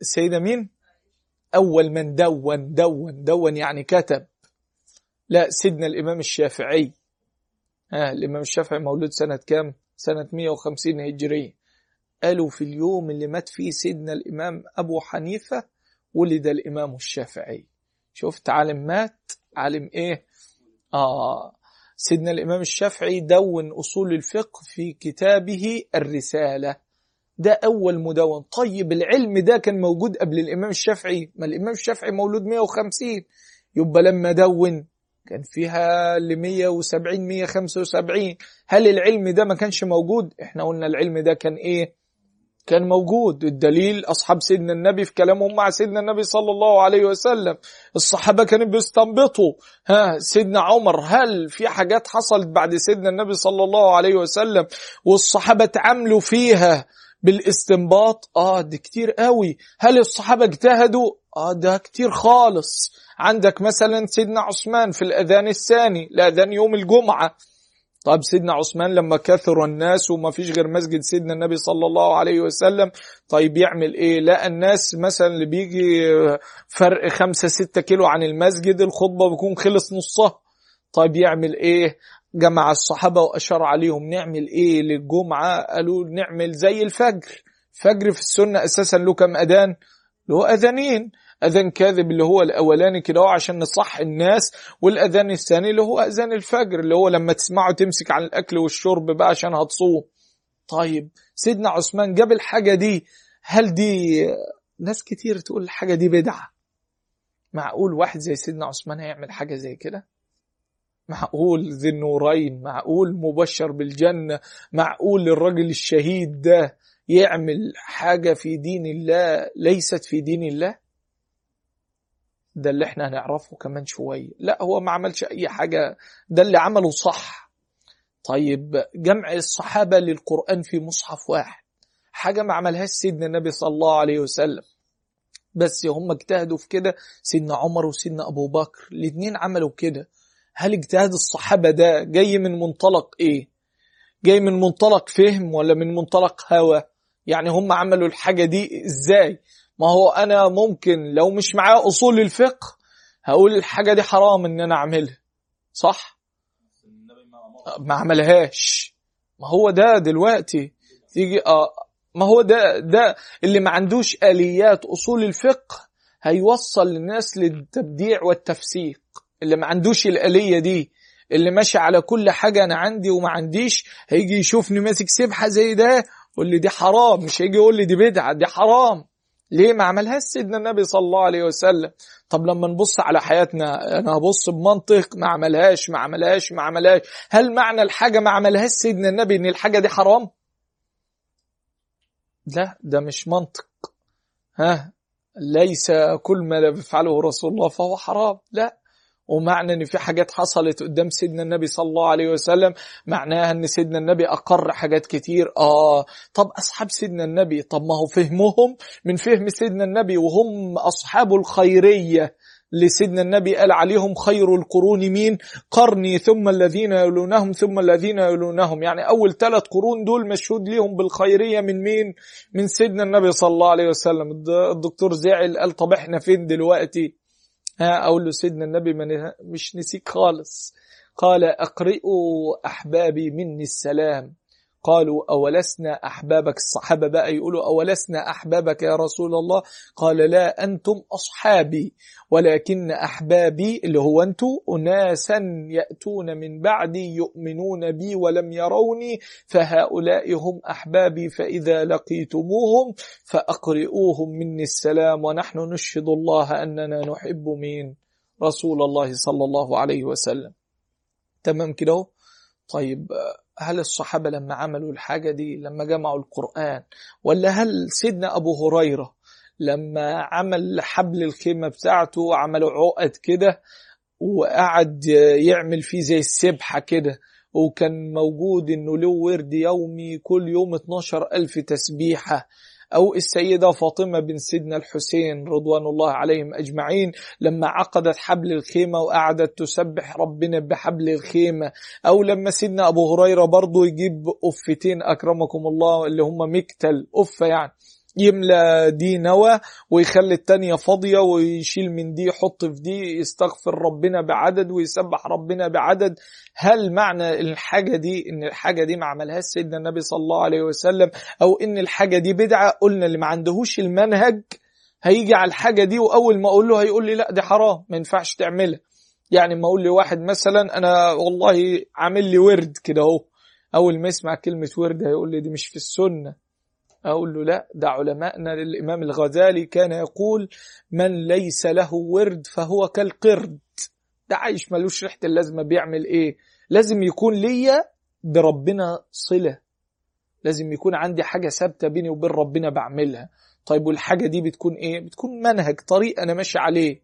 السيدة مين؟ أول من دون دون دون يعني كتب. لا سيدنا الإمام الشافعي. ها الإمام الشافعي مولود سنة كام؟ سنة 150 هجرية قالوا في اليوم اللي مات فيه سيدنا الإمام أبو حنيفة ولد الإمام الشافعي. شفت عالم مات؟ عالم إيه؟ آه. سيدنا الإمام الشافعي دون أصول الفقه في كتابه الرسالة. ده أول مدون طيب العلم ده كان موجود قبل الإمام الشافعي. ما الإمام الشافعي مولود 150 يبقى لما دون كان فيها ل 170 175 هل العلم ده ما كانش موجود؟ إحنا قلنا العلم ده كان إيه؟ كان موجود. الدليل أصحاب سيدنا النبي في كلامهم مع سيدنا النبي صلى الله عليه وسلم. الصحابة كانوا بيستنبطوا. ها سيدنا عمر هل في حاجات حصلت بعد سيدنا النبي صلى الله عليه وسلم؟ والصحابة تعاملوا فيها. بالاستنباط؟ آه ده كتير قوي. هل الصحابة اجتهدوا؟ آه ده كتير خالص. عندك مثلا سيدنا عثمان في الأذان الثاني الأذان يوم الجمعة. طيب سيدنا عثمان لما كثر الناس وما فيش غير مسجد سيدنا النبي صلى الله عليه وسلم طيب يعمل إيه؟ لا الناس مثلا اللي بيجي فرق خمسة ستة كيلو عن المسجد الخطبة بيكون خلص نصها. طيب يعمل إيه؟ جمع الصحابة وأشار عليهم نعمل إيه للجمعة؟ قالوا نعمل زي الفجر. فجر في السنة أساسا له كم أذان؟ له أذانين. أذان كاذب اللي هو الأولاني كده عشان نصح الناس والأذان الثاني اللي هو أذان الفجر اللي هو لما تسمعه تمسك عن الأكل والشرب بقى عشان هتصوم. طيب سيدنا عثمان جاب الحاجة دي. هل دي ناس كتير تقول الحاجة دي بدعة؟ معقول واحد زي سيدنا عثمان هيعمل حاجة زي كده؟ معقول ذي النورين معقول مبشر بالجنة معقول الرجل الشهيد ده يعمل حاجة في دين الله ليست في دين الله؟ ده اللي إحنا هنعرفه كمان شوية. لا هو ما عملش أي حاجة ده اللي عمله صح. طيب جمع الصحابة للقرآن في مصحف واحد حاجة ما عملهاش سيدنا النبي صلى الله عليه وسلم. بس هم اجتهدوا في كده سيدنا عمر وسيدنا أبو بكر الاثنين عملوا كده. هل اجتهاد الصحابة ده جاي من منطلق إيه؟ جاي من منطلق فهم ولا من منطلق هوى؟ يعني هم عملوا الحاجة دي إزاي؟ ما هو أنا ممكن لو مش معايا أصول الفقه هقول الحاجة دي حرام إن أنا أعملها صح؟ ما عملهاش. ما هو ده دلوقتي تيجي آه ما هو ده ده اللي ما عندوش آليات أصول الفقه هيوصل الناس للتبديع والتفسيق اللي ما عندوش الآلية دي اللي ماشي على كل حاجة أنا عندي وما عنديش هيجي يشوفني ماسك سبحة زي ده يقول لي دي حرام مش هيجي يقول لي دي بدعة دي حرام. ليه ما عملهاش سيدنا النبي صلى الله عليه وسلم؟ طب لما نبص على حياتنا أنا هبص بمنطق ما عملهاش ما عملهاش ما عملهاش. هل معنى الحاجة ما عملهاش سيدنا النبي إن الحاجة دي حرام؟ لا ده مش منطق. ها ليس كل ما يفعله رسول الله فهو حرام. لا. ومعنى إن في حاجات حصلت قدام سيدنا النبي صلى الله عليه وسلم معناها إن سيدنا النبي أقر حاجات كتير. آه. طب أصحاب سيدنا النبي طب ما هو فهمهم من فهم سيدنا النبي وهم أصحاب الخيرية. لسيدنا النبي قال عليهم خير القرون مين؟ قرني ثم الذين يلونهم ثم الذين يلونهم. يعني أول ثلاث قرون دول مشهود ليهم بالخيرية من مين؟ من سيدنا النبي صلى الله عليه وسلم. الدكتور زعل قال طب إحنا فين دلوقتي؟ ها أقول له سيدنا النبي مش نسيك خالص. قال أقرئوا أحبابي مني السلام. قالوا أولسنا أحبابك الصحابة بقى يقولوا أولسنا أحبابك يا رسول الله؟ قال لا أنتم أصحابي ولكن أحبابي اللي هو أنتم أناسا يأتون من بعدي يؤمنون بي ولم يروني فهؤلاء هم أحبابي فإذا لقيتموهم فأقرئوهم مني السلام ونحن نشهد الله أننا نحب مين؟ رسول الله صلى الله عليه وسلم. تمام كده طيب هل الصحابة لما عملوا الحاجة دي لما جمعوا القرآن ولا هل سيدنا أبو هريرة لما عمل حبل الخيمة بتاعته عملوا عقد كده وقعد يعمل فيه زي السبحة كده وكان موجود إنه له ورد يومي كل يوم 12 ألف تسبيحة أو السيدة فاطمة بن سيدنا الحسين رضوان الله عليهم أجمعين لما عقدت حبل الخيمة وقعدت تسبح ربنا بحبل الخيمة. أو لما سيدنا أبو هريرة برضو يجيب أفتين أكرمكم الله اللي هم مكتل أفة يعني. يملى دي نوى ويخلي التانية فاضية ويشيل من دي يحط في دي يستغفر ربنا بعدد ويسبح ربنا بعدد. هل معنى الحاجة دي إن الحاجة دي ما عملهاش سيدنا النبي صلى الله عليه وسلم؟ أو إن الحاجة دي بدعة؟ قلنا اللي ما عندهوش المنهج هيجي على الحاجة دي وأول ما أقول له هيقول لي لا دي حرام ما ينفعش تعملها. يعني ما أقول لي واحد مثلا أنا والله عامل لي ورد كده أهو. أول ما يسمع كلمة ورد هيقول لي دي مش في السنة. أقول له لا ده علماءنا الإمام الغزالي كان يقول من ليس له ورد فهو كالقرد. ده عايش ملوش ريحة اللازمة بيعمل إيه؟ لازم يكون ليا بربنا صلة. لازم يكون عندي حاجة ثابتة بيني وبين ربنا بعملها. طيب والحاجة دي بتكون إيه؟ بتكون منهج طريق أنا ماشي عليه.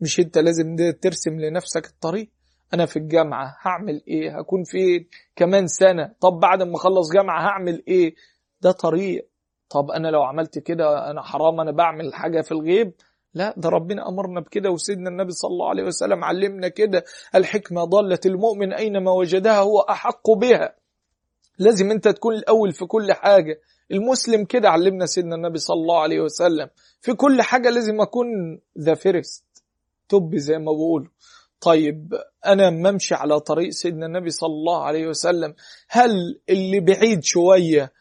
مش أنت لازم ترسم لنفسك الطريق. أنا في الجامعة هعمل إيه؟ هكون فين؟ كمان سنة. طب بعد ما أخلص جامعة هعمل إيه؟ ده طريق. طب أنا لو عملت كده أنا حرام أنا بعمل حاجة في الغيب؟ لا ده ربنا أمرنا بكده وسيدنا النبي صلى الله عليه وسلم علمنا كده. الحكمة ضاله المؤمن أينما وجدها هو أحق بها. لازم أنت تكون الأول في كل حاجة. المسلم كده علمنا سيدنا النبي صلى الله عليه وسلم. في كل حاجة لازم أكون the first top زي ما بقولوا طيب أنا ممشي على طريق سيدنا النبي صلى الله عليه وسلم هل اللي بعيد شوية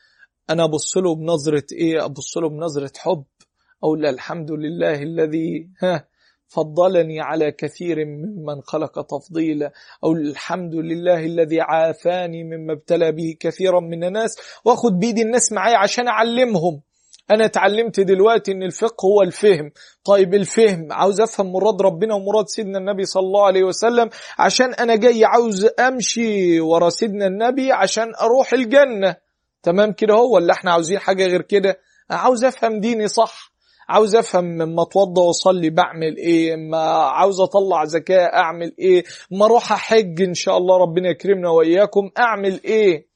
أنا أبص له بنظرة إيه؟ أبص له بنظرة حب. أقول الحمد لله الذي ها فضلني على كثير ممن خلق تفضيلا. أو الحمد لله الذي عافاني مما ابتلى به كثيرا من الناس. واخد بيدي الناس معايا عشان أعلمهم. أنا اتعلمت دلوقتي إن الفقه هو الفهم. طيب الفهم. عاوز أفهم مراد ربنا ومراد سيدنا النبي صلى الله عليه وسلم. عشان أنا جاي عاوز أمشي ورا سيدنا النبي عشان أروح الجنة. تمام كده هو ولا إحنا عاوزين حاجة غير كده؟ عاوز أفهم ديني صح. عاوز أفهم لما أتوضى وأصلي بعمل إيه ما عاوز أطلع زكاة أعمل إيه ما أروح أحج إن شاء الله ربنا يكرمنا وإياكم أعمل إيه؟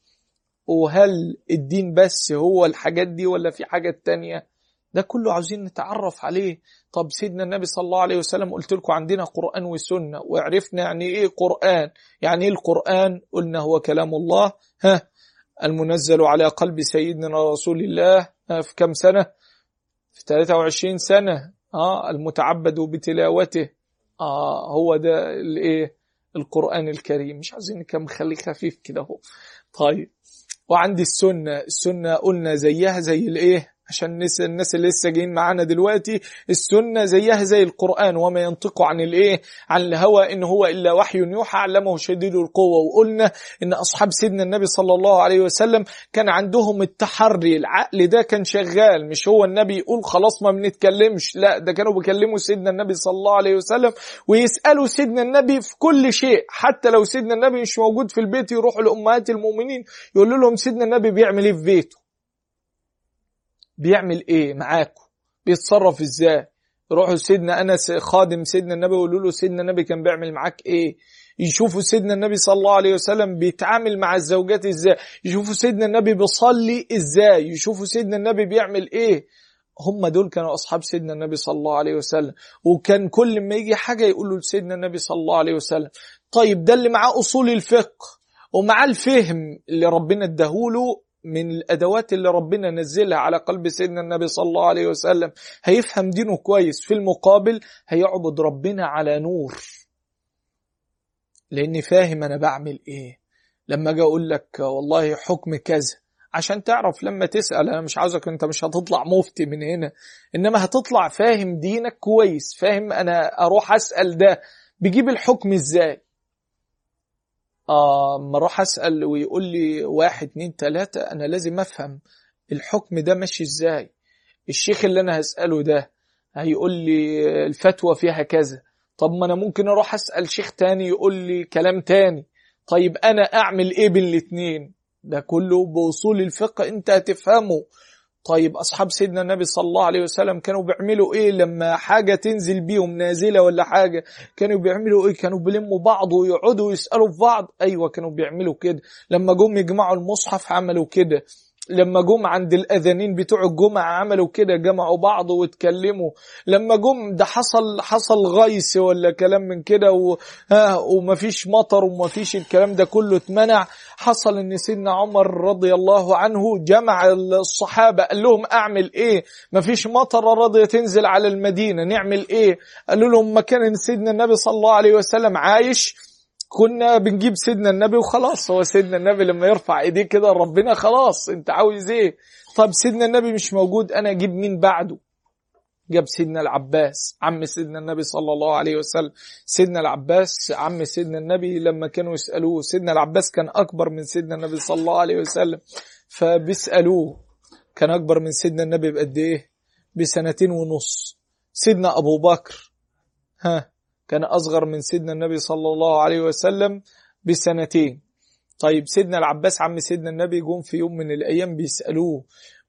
وهل الدين بس هو الحاجات دي ولا في حاجات تانية؟ ده كله عاوزين نتعرف عليه. طب سيدنا النبي صلى الله عليه وسلم قلت لكم عندنا قرآن وسنة وعرفنا يعني إيه قرآن؟ يعني إيه القرآن؟ قلنا هو كلام الله. ها المنزل على قلب سيدنا رسول الله في كم سنة؟ في 23 سنة. آه المتعبد بتلاوته. آه هو ده الإيه؟ القرآن الكريم. مش عايزين كم خليه خفيف كده هو. طيب. وعندي السنة. السنة قلنا زيها زي الإيه؟ عشان الناس الناس اللي لسه جايين معانا دلوقتي السنة زيها زي القرآن وما ينطق عن الإيه؟ عن الهوى إن هو إلا وحي يوحى علمه شديد القوة وقلنا إن أصحاب سيدنا النبي صلى الله عليه وسلم كان عندهم التحري العقل ده كان شغال مش هو النبي يقول خلاص ما بنتكلمش لا ده كانوا بيكلموا سيدنا النبي صلى الله عليه وسلم ويسألوا سيدنا النبي في كل شيء حتى لو سيدنا النبي مش موجود في البيت يروحوا لأمهات المؤمنين يقولوا لهم سيدنا النبي بيعمل إيه في بيته؟ بيعمل إيه معاكم بيتصرف إزاي؟ يروحوا سيدنا أنس خادم سيدنا النبي يقولوا له سيدنا النبي كان بيعمل معاك إيه؟ يشوفوا سيدنا النبي صلى الله عليه وسلم بيتعامل مع الزوجات إزاي؟ يشوفوا سيدنا النبي بيصلي إزاي؟ يشوفوا سيدنا النبي بيعمل إيه؟ هم دول كانوا أصحاب سيدنا النبي صلى الله عليه وسلم. وكان كل ما يجي حاجة يقولوا لسيدنا النبي صلى الله عليه وسلم. طيب ده اللي معاه أصول الفقه ومعاه الفهم اللي ربنا اداهوله من الأدوات اللي ربنا نزلها على قلب سيدنا النبي صلى الله عليه وسلم. هيفهم دينه كويس. في المقابل هيعبد ربنا على نور. لأني فاهم أنا بعمل إيه. لما أجي أقول لك والله حكم كذا. عشان تعرف لما تسأل أنا مش عاوزك أنت مش هتطلع مفتي من هنا. إنما هتطلع فاهم دينك كويس. فاهم أنا أروح أسأل ده. بيجيب الحكم إزاي؟ آه ما أروح أسأل ويقول لي واحد اتنين تلاتة أنا لازم أفهم الحكم ده ماشي إزاي. الشيخ اللي أنا هسأله ده هيقول لي الفتوى فيها كذا. طب ما أنا ممكن أروح أسأل شيخ تاني يقول لي كلام تاني. طيب أنا أعمل إيه بين الاتنين ده كله باصول الفقه أنت هتفهمه. طيب أصحاب سيدنا النبي صلى الله عليه وسلم كانوا بيعملوا إيه لما حاجة تنزل بيهم نازلة ولا حاجة؟ كانوا بيعملوا إيه؟ كانوا بيلموا بعض ويقعدوا يسألوا في بعض. أيوة كانوا بيعملوا كده. لما جم يجمعوا المصحف عملوا كده. لما جم عند الاذانين بتوع الجمعه عملوا كده جمعوا بعض واتكلموا. لما جم ده حصل حصل غيث ولا كلام من كده و... ومفيش مطر ومفيش الكلام ده كله اتمنع. حصل إن سيدنا عمر رضي الله عنه جمع الصحابة قال لهم أعمل إيه؟ مفيش مطر راضية تنزل على المدينة نعمل إيه؟ قالوا لهم مكان سيدنا النبي صلى الله عليه وسلم عايش كنا بنجيب سيدنا النبي وخلاص هو سيدنا النبي لما يرفع ايديه كده ربنا خلاص انت عاوز إيه؟ طب سيدنا النبي مش موجود أنا أجيب مين بعده؟ جاب سيدنا العباس عم سيدنا النبي صلى الله عليه وسلم. سيدنا العباس عم سيدنا النبي لما كانوا يسألوه سيدنا العباس كان أكبر من سيدنا النبي صلى الله عليه وسلم. فبيسألوه كان أكبر من سيدنا النبي بقد إيه؟ بسنتين ونص. سيدنا أبو بكر ها كان أصغر من سيدنا النبي صلى الله عليه وسلم بسنتين. طيب سيدنا العباس عم سيدنا النبي جم في يوم من الأيام بيسألوه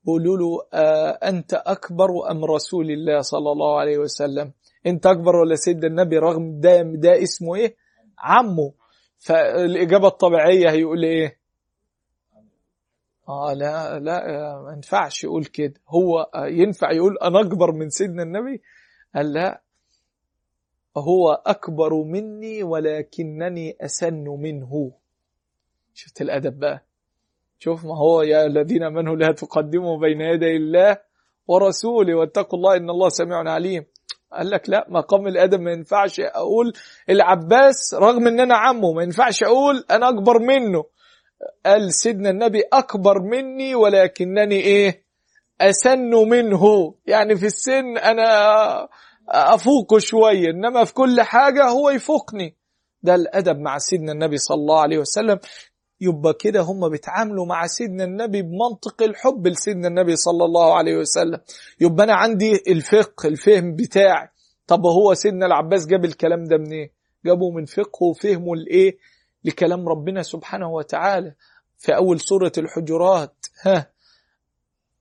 بيقولوا له آه أنت أكبر أم رسول الله صلى الله عليه وسلم؟ أنت أكبر ولا سيدنا النبي؟ رغم ده, ده اسمه إيه؟ عمه. فالإجابة الطبيعية هيقول إيه؟ آه لا لا ما ينفعش يقول كده. هو ينفع يقول أنا أكبر من سيدنا النبي؟ قال لا. هو أكبر مني ولكنني أسن منه. شفت الأدب بقى؟ شوف ما هو يا الذين آمنوا لا تقدموا بين يدي الله ورسوله واتقوا الله إن الله سميع عليم. قال لك لا مقام الأدب ما ينفعش أقول العباس رغم أن أنا عمه ما ينفعش أقول أنا أكبر منه. قال سيدنا النبي أكبر مني ولكنني إيه؟ أسن منه. يعني في السن أنا أفوقه شوية إنما في كل حاجة هو يفوقني. ده الأدب مع سيدنا النبي صلى الله عليه وسلم. يبقى كده هم بيتعاملوا مع سيدنا النبي بمنطق الحب لسيدنا النبي صلى الله عليه وسلم. يبقى أنا عندي الفقه الفهم بتاعي. طب هو سيدنا العباس جاب الكلام ده منين؟ إيه؟ جابه من فقهه وفهمه لإيه؟ لكلام ربنا سبحانه وتعالى. في أول سورة الحجرات. ها؟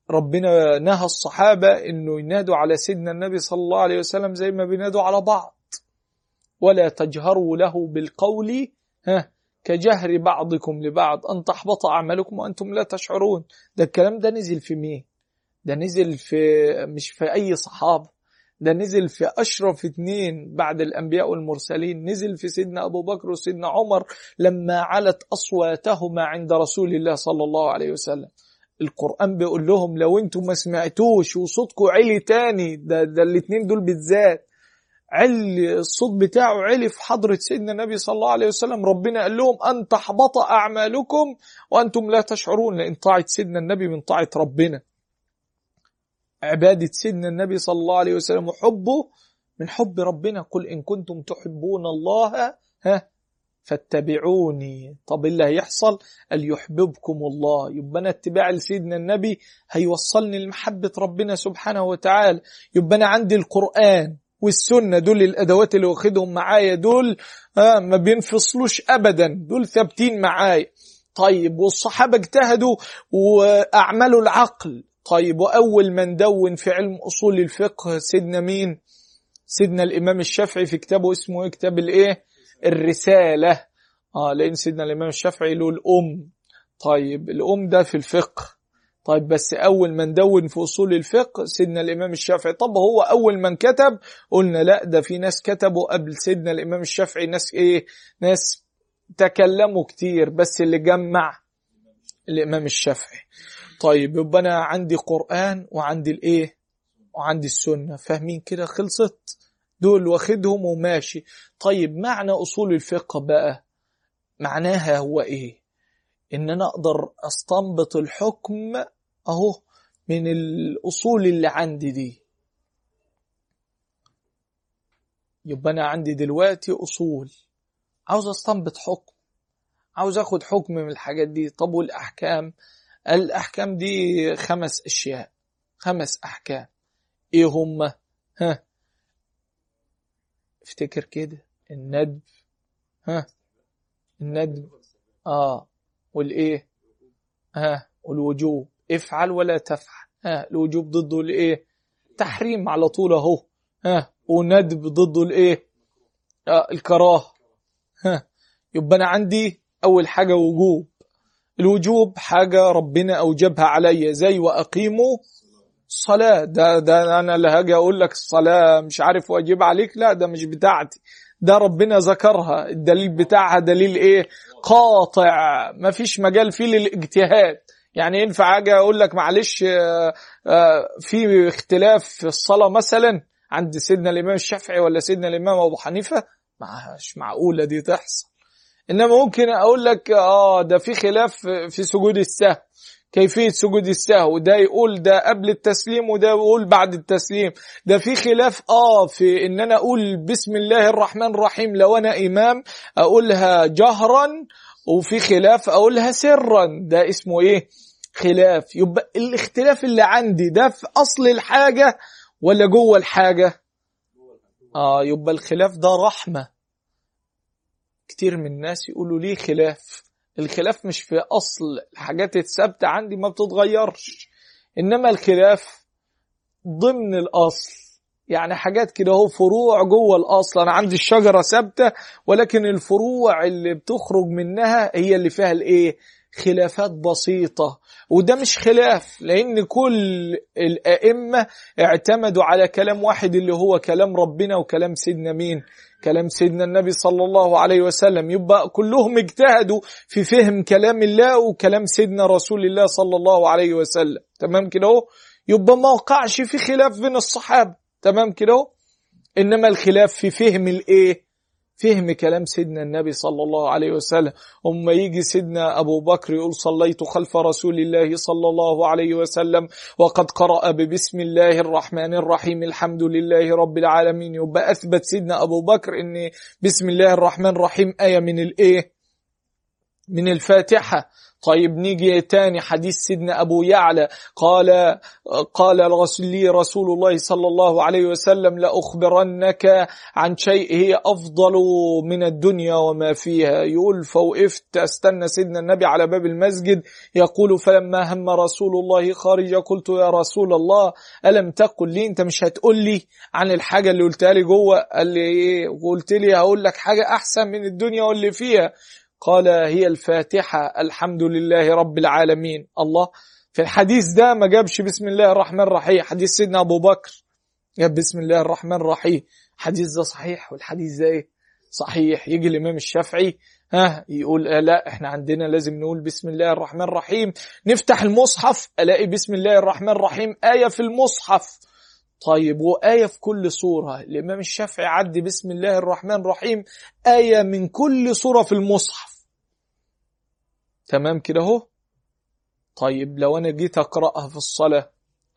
ربنا نهى الصحابة إنه ينادوا على سيدنا النبي صلى الله عليه وسلم زي ما بينادوا على بعض. ولا تجهروا له بالقول ها كجهر بعضكم لبعض أن تحبط أعمالكم وأنتم لا تشعرون. ده الكلام ده نزل في مين؟ ده نزل في مش في أي صحابة. ده نزل في أشرف اثنين بعد الأنبياء والمرسلين. نزل في سيدنا أبو بكر وسيدنا عمر لما علت أصواتهما عند رسول الله صلى الله عليه وسلم. القرآن بيقول لهم لو أنتم ما سمعتوش وصوتكم علي تاني ده, ده الاتنين دول بالذات. علي الصوت بتاعه علي في حضرة سيدنا النبي صلى الله عليه وسلم. ربنا قال لهم أن تحبط أعمالكم وأنتم لا تشعرون لأن طاعة سيدنا النبي من طاعة ربنا. عبادة سيدنا النبي صلى الله عليه وسلم وحبه من حب ربنا. قل إن كنتم تحبون الله ها؟ فاتبعوني. طب اللي هيحصل قال يحببكم الله. يبقى أنا اتباع لسيدنا النبي هيوصلني لمحبة ربنا سبحانه وتعالى. يبقى أنا عندي القرآن والسنة دول الأدوات اللي واخدهم معايا دول آه ما بينفصلوش أبدا. دول ثابتين معايا. طيب والصحابة اجتهدوا وأعملوا العقل. طيب وأول من دون في علم أصول الفقه سيدنا مين؟ سيدنا الإمام الشافعي في كتابه اسمه إيه؟ كتاب الإيه؟ الرسالة. آه لأن سيدنا الإمام الشافعي له الأم. طيب الأم ده في الفقه. طيب بس أول من دون في أصول الفقه سيدنا الإمام الشافعي. طب هو أول من كتب؟ قلنا لا ده في ناس كتبوا قبل سيدنا الإمام الشافعي. ناس إيه؟ ناس تكلموا كتير بس اللي جمع الإمام الشافعي. طيب يبقى أنا عندي قرآن وعندي الإيه؟ وعندي السنة. فاهمين كده؟ خلصت. دول واخدهم وماشي. طيب معنى أصول الفقه بقى معناها هو إيه؟ إن أنا أقدر أستنبط الحكم أهو من الأصول اللي عندي دي. يبقى أنا عندي دلوقتي أصول. عاوز أستنبط حكم. عاوز أخد حكم من الحاجات دي. طب والأحكام؟ الأحكام دي خمس أشياء. خمس أحكام. إيه هم ها افتكر كده؟ الندب. ها؟ الندب. آه. والإيه؟ ها؟ والوجوب. افعل ولا تفعل. ها؟ الوجوب ضده الإيه؟ تحريم على طول أهو. ها؟ وندب ضده الإيه؟ آه الكراهة. ها؟ يبقى أنا عندي أول حاجة وجوب. الوجوب حاجة ربنا أوجبها عليا زي وأقيموا الصلاه ده ده أنا اللي هاجي أقول لك الصلاة مش عارف واجب عليك؟ لا ده مش بتاعتي. ده ربنا ذكرها. الدليل بتاعها دليل إيه؟ قاطع. ما فيش مجال فيه للاجتهاد. يعني ينفع أجي أقول لك معلش في اختلاف في الصلاة مثلا عند سيدنا الإمام الشافعي ولا سيدنا الإمام أبو حنيفة؟ مش معقولة دي تحصل. إنما ممكن أقول لك آه ده في خلاف في سجود السهو. كيفية سجود السهو ده يقول ده قبل التسليم وده يقول بعد التسليم. ده في خلاف آه في إن أنا أقول بسم الله الرحمن الرحيم لو أنا إمام أقولها جهرا وفي خلاف أقولها سرا. ده اسمه إيه؟ خلاف. يبقى الاختلاف اللي عندي ده في أصل الحاجة ولا جوه الحاجة؟ آه يبقى الخلاف ده رحمة. كتير من الناس يقولوا ليه خلاف. الخلاف مش في أصل الحاجات الثابتة عندي ما بتتغيرش. إنما الخلاف ضمن الأصل. يعني حاجات كده هو فروع جوه الأصل. أنا عندي الشجرة ثابتة ولكن الفروع اللي بتخرج منها هي اللي فيها الإيه؟ خلافات بسيطة. وده مش خلاف لأن كل الأئمة اعتمدوا على كلام واحد اللي هو كلام ربنا وكلام سيدنا مين؟ كلام سيدنا النبي صلى الله عليه وسلم. يبقى كلهم اجتهدوا في فهم كلام الله وكلام سيدنا رسول الله صلى الله عليه وسلم. تمام كده اهو؟ يبقى ما وقعش في خلاف بين الصحابة. تمام كده اهو؟ إنما الخلاف في فهم الإيه؟ فهم كلام سيدنا النبي صلى الله عليه وسلم. أما يجي سيدنا أبو بكر يقول صليت خلف رسول الله صلى الله عليه وسلم وقد قرأ ببسم الله الرحمن الرحيم الحمد لله رب العالمين. يبقى أثبت سيدنا أبو بكر أن بسم الله الرحمن الرحيم آية من الإيه؟ من الفاتحة. طيب نيجي تاني حديث سيدنا أبو يعلى. قال قال لي رسول الله صلى الله عليه وسلم لأخبرنك عن شيء هي أفضل من الدنيا وما فيها. يقول فوقفت أستنى سيدنا النبي على باب المسجد. يقول فلما هم رسول الله خارج قلت يا رسول الله ألم تقل لي؟ أنت مش هتقول لي عن الحاجة اللي قلتها لي جوه؟ قال لي إيه؟ قلت لي هقول لك حاجة أحسن من الدنيا واللي فيها. قال هي الفاتحة الحمد لله رب العالمين. الله. في الحديث ده ما جابش بسم الله الرحمن الرحيم. حديث سيدنا أبو بكر جاب بسم الله الرحمن الرحيم. حديث ده صحيح والحديث ده إيه؟ صحيح. يجي الإمام الشافعي ها يقول آه لا إحنا عندنا لازم نقول بسم الله الرحمن الرحيم. نفتح المصحف ألاقي بسم الله الرحمن الرحيم آية في المصحف. طيب وآية في كل سورة. الإمام الشافعي عدي بسم الله الرحمن الرحيم آية من كل سورة في المصحف. تمام كده أهو؟ طيب لو أنا جيت أقرأها في الصلاة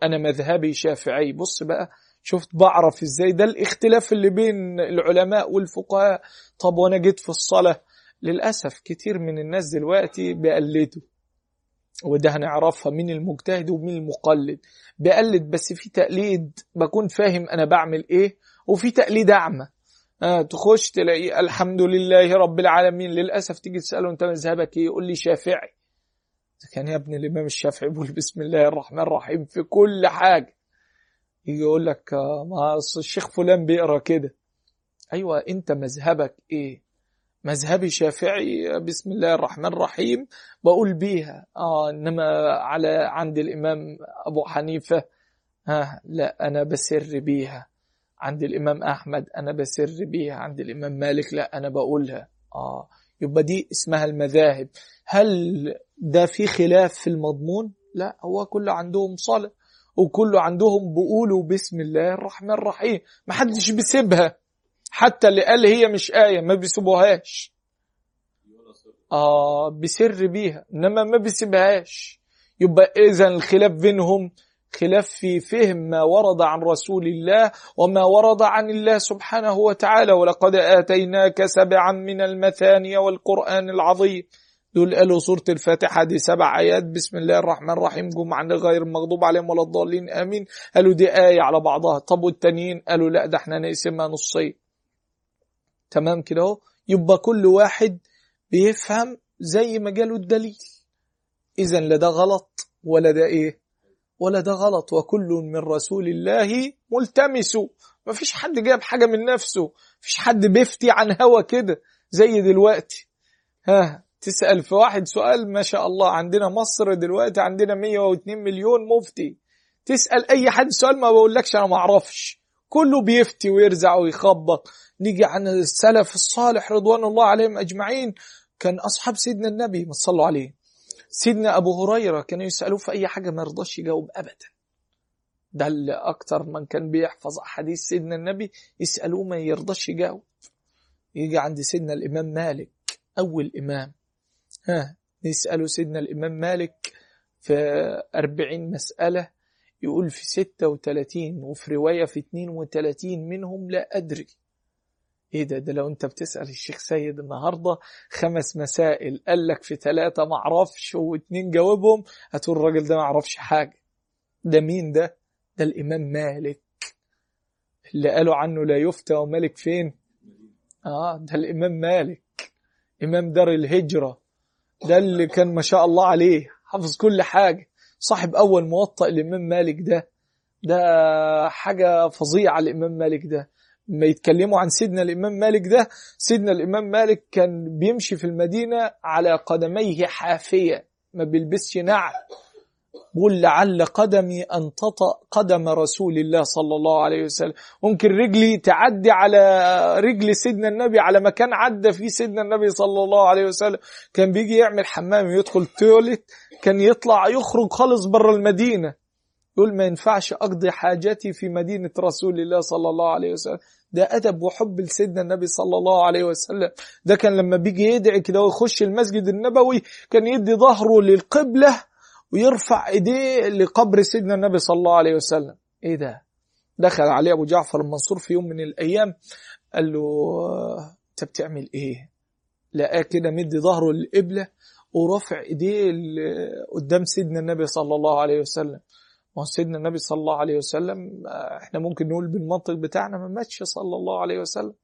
أنا مذهبي شافعي. بص بقى شفت بعرف إزاي؟ ده الاختلاف اللي بين العلماء والفقهاء. طب وأنا جيت في الصلاة؟ للأسف كتير من الناس دلوقتي بيقلدوا وده هنعرفها مين المجتهد ومين المقلد. بقلد بس في تقليد بكون فاهم أنا بعمل إيه وفي تقليد أعمى. آه تخش تلاقي الحمد لله رب العالمين للأسف تيجي تسأله أنت مذهبك إيه يقول لي شافعي. كان يا ابن الإمام الشافعي بيقول بسم الله الرحمن الرحيم في كل حاجة. يجي يقول لك آه ما الشيخ فلان بيقرأ كده. أيوه أنت مذهبك إيه؟ مذهبي شافعي بسم الله الرحمن الرحيم بقول بيها. آه إنما على عند الإمام أبو حنيفة ها لا أنا بسر بيها. عند الإمام أحمد أنا بسر بيها. عند الإمام مالك لا أنا بقولها. آه يبقى دي اسمها المذاهب. هل ده في خلاف في المضمون؟ لا هو كله عندهم صلاة وكله عندهم بيقولوا بسم الله الرحمن الرحيم. ما حدش بيسيبها. حتى اللي قال هي مش آية ما بيسيبوهاش. آه بسر بيها إنما ما بيسيبهاش. يبقى إذا الخلاف بينهم خلاف في فهم ما ورد عن رسول الله وما ورد عن الله سبحانه وتعالى. ولقد آتيناك سبعا من المثاني والقرآن العظيم. دول قالوا سورة الفاتحة دي سبع آيات. بسم الله الرحمن الرحيم. جم عن غير المغضوب عليهم ولا الضالين. آمين. قالوا دي آية على بعضها. طب والتانيين؟ قالوا لا ده إحنا نقسمها نصين. تمام كده اهو. يبقى كل واحد بيفهم زي ما جاله الدليل. إذا لا ده غلط ولا ده إيه؟ ولا ده غلط. وكل من رسول الله ملتمس. ما فيش حد جاب حاجة من نفسه. فيش حد بيفتي عن هوا كده زي دلوقتي. ها تسأل في واحد سؤال ما شاء الله عندنا مصر دلوقتي عندنا 102 مليون مفتي. تسأل أي حد سؤال ما بقولكش أنا ما أعرفش. كله بيفتي ويرزع ويخبط. نيجي عن السلف الصالح رضوان الله عليهم أجمعين. كان أصحاب سيدنا النبي ما صلوا عليه. سيدنا أبو هريرة كانوا يسألوه في أي حاجة ما يرضاش يجاوب أبدا. ده اللي أكتر من كان بيحفظ أحاديث سيدنا النبي يسألوه ما يرضاش يجاوب. يجي عند سيدنا الإمام مالك أول إمام. ها يسألوا سيدنا الإمام مالك في أربعين مسألة. يقول في ستة وثلاثين وفي رواية في اتنين وثلاثين منهم لا أدري. إيه ده؟ ده لو أنت بتسأل الشيخ سيد النهاردة خمس مسائل قال لك في ثلاثة ما أعرفش واتنين جاوبهم هتقول الراجل ده ما أعرفش حاجة. ده مين ده؟ ده الإمام مالك. اللي قالوا عنه لا يفتى ومالك فين؟ آه ده الإمام مالك. إمام دار الهجرة. ده اللي كان ما شاء الله عليه حافظ كل حاجة. صاحب أول موطأ الامام مالك ده. ده حاجة فظيعة الامام مالك ده. ما يتكلموا عن سيدنا الإمام مالك ده سيدنا الإمام مالك كان بيمشي في المدينة على قدميه حافية ما بيلبسش نعل. بقول لعل قدمي أن تطأ قدم رسول الله صلى الله عليه وسلم. ممكن رجلي تعدي على رجل سيدنا النبي على مكان عدى فيه سيدنا النبي صلى الله عليه وسلم. كان بيجي يعمل حمام يدخل تولت كان يطلع يخرج خالص بره المدينة. يقول ما ينفعش أقضي حاجتي في مدينة رسول الله صلى الله عليه وسلم. ده أدب وحب لسيدنا النبي صلى الله عليه وسلم. ده كان لما بيجي يدعي كده ويخش المسجد النبوي كان يدي ظهره للقبلة ويرفع إيديه لقبر سيدنا النبي صلى الله عليه وسلم. إيه ده؟ دخل عليه أبو جعفر المنصور في يوم من الأيام قال له أنت بتعمل إيه؟ لقاه كده مدي ظهره للقبلة ورافع إيديه قدام سيدنا النبي صلى الله عليه وسلم. ما سيدنا النبي صلى الله عليه وسلم إحنا ممكن نقول بالمنطق بتاعنا ما ماتش صلى الله عليه وسلم.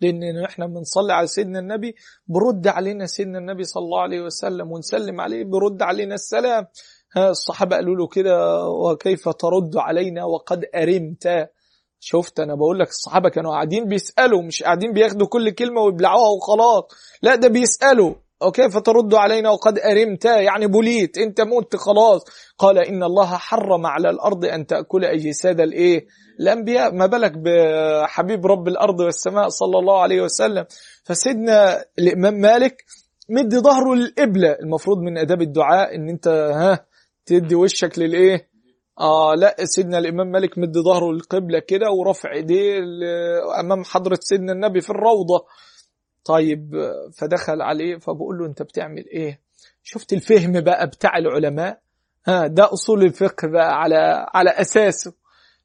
لأن إحنا بنصلي على سيدنا النبي برد علينا سيدنا النبي صلى الله عليه وسلم ونسلم عليه برد علينا السلام. الصحابة قالوا له كده وكيف ترد علينا وقد أرمت؟ شفت أنا بقول لك الصحابة كانوا قاعدين بيسألوا مش قاعدين بياخدوا كل كلمة ويبلعوها وخلاص. لا ده بيسألوا. وكيف ترد علينا وقد أرمت يعني بليت انت مت خلاص. قال إن الله حرم على الأرض أن تأكل أجساد الإيه؟ الأنبياء. ما بالك بحبيب رب الأرض والسماء صلى الله عليه وسلم؟ فسيدنا الإمام مالك مدي ظهره للقبلة المفروض من أداب الدعاء إن أنت ها تدي وشك للإيه؟ آه لا سيدنا الإمام مالك مدي ظهره للقبلة كده ورفع إيديه أمام حضرة سيدنا النبي في الروضة. طيب فدخل عليه فبقول له انت بتعمل إيه؟ شفت الفهم بقى بتاع العلماء؟ ها ده أصول الفقه بقى على على أساسه.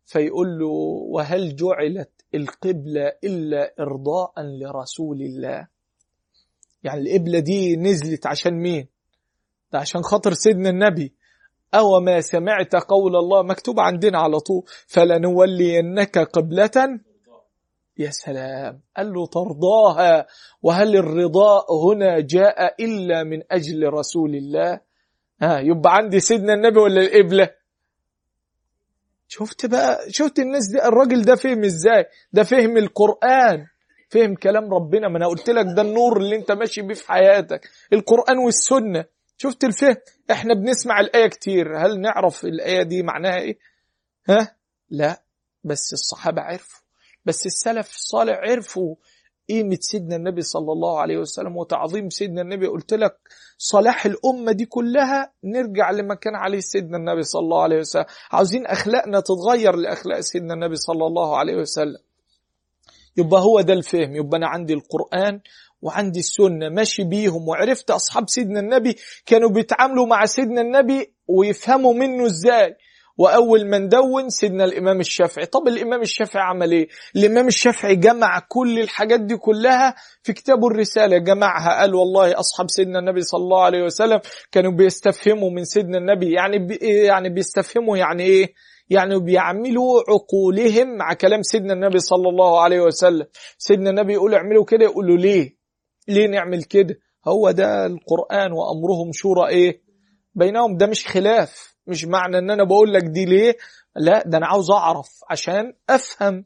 فيقول له وهل جعلت القبلة إلا إرضاء لرسول الله؟ يعني القبلة دي نزلت عشان مين؟ ده عشان خاطر سيدنا النبي. أو ما سمعت قول الله مكتوب عندنا على طول. فلنولينك قبلة يا سلام. قال له ترضاها. وهل الرضاء هنا جاء إلا من أجل رسول الله؟ ها يبقى عندي سيدنا النبي ولا القبلة شفت بقى شفت الناس دي؟ الراجل ده فهم إزاي؟ ده فهم القرآن. فهم كلام ربنا. ما أنا قلت لك ده النور اللي أنت ماشي بيه في حياتك. القرآن والسنة. شفت الفهم؟ إحنا بنسمع الآية كتير. هل نعرف الآية دي معناها إيه؟ ها؟ لا. بس الصحابة عرفوا. بس السلف الصالح عرفوا قيمة سيدنا النبي صلى الله عليه وسلم وتعظيم سيدنا النبي. قلت لك صلاح الأمة دي كلها نرجع لما كان عليه سيدنا النبي صلى الله عليه وسلم. عاوزين أخلاقنا تتغير لأخلاق سيدنا النبي صلى الله عليه وسلم. يبقى هو ده الفهم. يبقى أنا عندي القرآن وعندي السنة. ماشي بيهم. وعرفت أصحاب سيدنا النبي كانوا بيتعاملوا مع سيدنا النبي ويفهموا منه إزاي. وأول من دون سيدنا الإمام الشافعي. طب الإمام الشافعي عمل إيه؟ الإمام الشافعي جمع كل الحاجات دي كلها في كتابه الرسالة. جمعها قال والله أصحاب سيدنا النبي صلى الله عليه وسلم كانوا بيستفهموا من سيدنا النبي. يعني بي يعني بيستفهموا يعني إيه؟ يعني بيعملوا عقولهم مع كلام سيدنا النبي صلى الله عليه وسلم. سيدنا النبي يقول اعملوا كده يقولوا ليه؟ ليه نعمل كده؟ هو ده القرآن وأمرهم شورى إيه؟ بينهم. ده مش خلاف. مش معنى إن أنا بقول لك دي ليه؟ لا ده أنا عاوز أعرف عشان أفهم.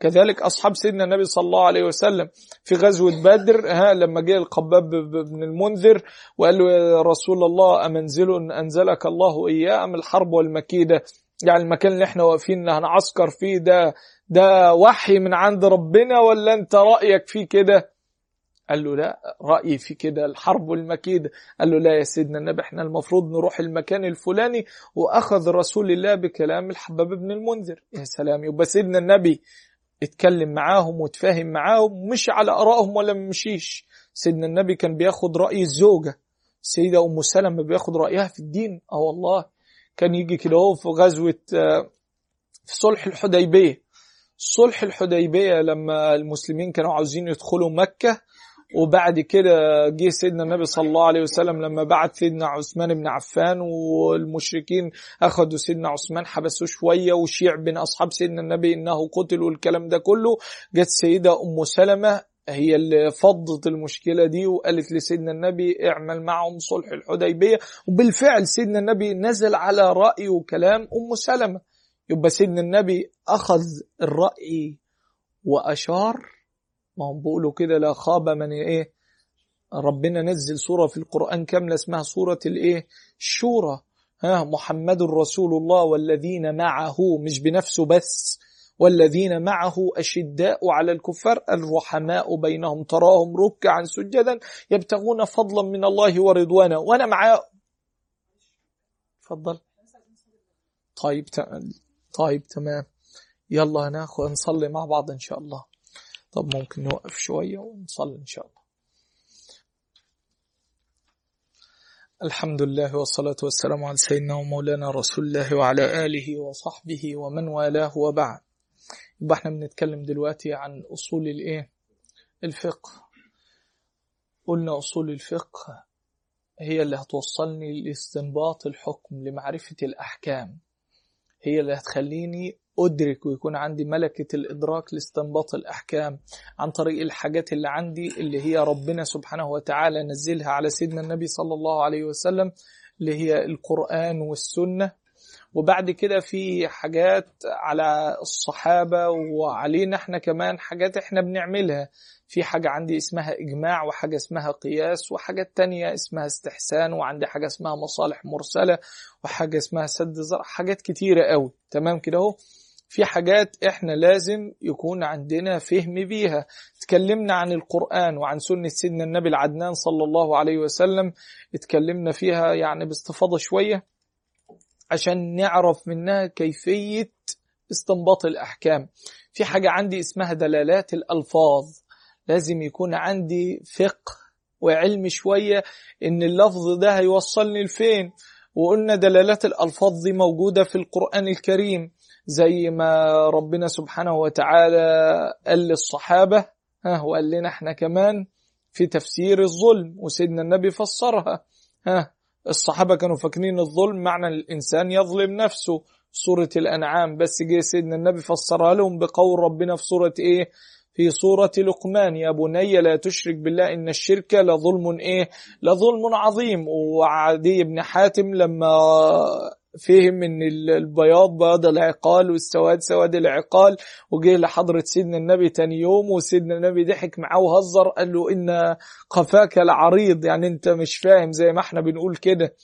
كذلك أصحاب سيدنا النبي صلى الله عليه وسلم في غزوة بدر ها لما جه القباب بن المنذر وقال له يا رسول الله أمنزل أنزلك الله إياه أم الحرب والمكيدة؟ يعني المكان اللي إحنا واقفين هنعسكر فيه ده ده وحي من عند ربنا ولا أنت رأيك فيه كده؟ قال له لا رأيي في كده الحرب والمكيدة قال له لا يا سيدنا النبي إحنا المفروض نروح المكان الفلاني وأخذ رسول الله بكلام الحباب بن المنذر. يا سلام يبقى سيدنا النبي اتكلم معاهم وتفاهم معاهم مش على آرائهم ولا مشيش سيدنا النبي كان بياخد رأي الزوجة. السيدة أم سلمة بياخد رأيها في الدين. آه والله. كان يجي كده في غزوة في صلح الحديبية. صلح الحديبية لما المسلمين كانوا عاوزين يدخلوا مكة وبعد كده جه سيدنا النبي صلى الله عليه وسلم لما بعت سيدنا عثمان بن عفان والمشركين أخذوا سيدنا عثمان حبسوه شوية وشيع بين أصحاب سيدنا النبي إنه قتل والكلام ده كله. جت سيدة أم سلمة هي اللي فضت المشكلة دي وقالت لسيدنا النبي اعمل معهم صلح الحديبية. وبالفعل سيدنا النبي نزل على رأي وكلام أم سلمة. يبقى سيدنا النبي أخذ الرأي وأشار ما هم بيقولوا كده لا خاب من إيه؟ ربنا نزل سورة في القرآن كاملة اسمها سورة الإيه؟ الشورى. ها محمد رسول الله والذين معه مش بنفسه بس والذين معه أشداء على الكفار الرحماء بينهم. تراهم ركعا سجدا يبتغون فضلا من الله ورضوانا وأنا معاه تفضل. طيب طيب تمام. يلا هناخد نصلي مع بعض إن شاء الله. طب ممكن نوقف شوية ونصلي إن شاء الله. الحمد لله والصلاة والسلام على سيدنا ومولانا رسول الله وعلى آله وصحبه ومن والاه وبعد. يبقى إحنا بنتكلم دلوقتي عن أصول الإيه؟ الفقه. قلنا أصول الفقه هي اللي هتوصلني لاستنباط الحكم لمعرفة الأحكام. هي اللي هتخليني أدرك ويكون عندي ملكة الإدراك لاستنباط الأحكام عن طريق الحاجات اللي عندي اللي هي ربنا سبحانه وتعالى نزلها على سيدنا النبي صلى الله عليه وسلم اللي هي القرآن والسنة. وبعد كده في حاجات على الصحابة وعلينا إحنا كمان حاجات إحنا بنعملها. في حاجة عندي اسمها إجماع وحاجة اسمها قياس وحاجات تانية اسمها استحسان وعندي حاجة اسمها مصالح مرسلة وحاجة اسمها سد زرع حاجات كتيرة قوي. تمام كده أهو؟ في حاجات إحنا لازم يكون عندنا فهم بيها. اتكلمنا عن القرآن وعن سنة سيدنا النبي العدنان صلى الله عليه وسلم اتكلمنا فيها يعني باستفاضة شوية عشان نعرف منها كيفية استنباط الأحكام. في حاجة عندي اسمها دلالات الألفاظ. لازم يكون عندي فقه وعلم شوية إن اللفظ ده هيوصلني لفين. وقلنا دلالات الألفاظ دي موجودة في القرآن الكريم. زي ما ربنا سبحانه وتعالى قال للصحابة ها وقال لنا إحنا كمان في تفسير الظلم وسيدنا النبي فسرها ها الصحابة كانوا فاكرين الظلم معنى الإنسان يظلم نفسه سورة الأنعام بس جه سيدنا النبي فسرها لهم بقول ربنا في سورة إيه؟ في سورة لقمان يا بني لا تشرك بالله إن الشرك لظلم إيه؟ لظلم عظيم. وعدي بن حاتم لما فهم إن البياض بياض العقال والسواد سواد العقال. وجه لحضرة سيدنا النبي تاني يوم وسيدنا النبي ضحك معاه وهزر قال له إن قفاك لعريض يعني أنت مش فاهم زي ما إحنا بنقول كده.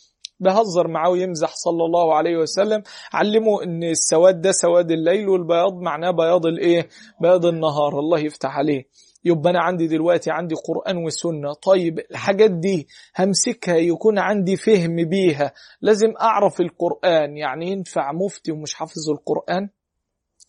بهزر معاه ويمزح صلى الله عليه وسلم. علمه إن السواد ده سواد الليل والبياض معناه بياض الإيه؟ بياض النهار. الله يفتح عليه. يبقى أنا عندي دلوقتي عندي قرآن وسنة. طيب الحاجات دي همسكها يكون عندي فهم بيها. لازم أعرف القرآن. يعني ينفع مفتي ومش حافظ القرآن؟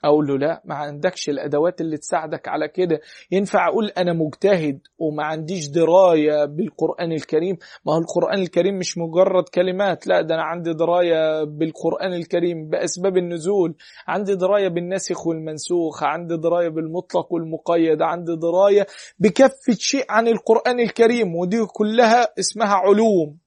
أقول له لا ما عندكش الأدوات اللي تساعدك على كده. ينفع أقول أنا مجتهد وما عنديش دراية بالقرآن الكريم؟ ما هو القرآن الكريم مش مجرد كلمات لا ده أنا عندي دراية بالقرآن الكريم بأسباب النزول. عندي دراية بالناسخ والمنسوخ عندي دراية بالمطلق والمقيد عندي دراية بكافة شيء عن القرآن الكريم ودي كلها اسمها علوم.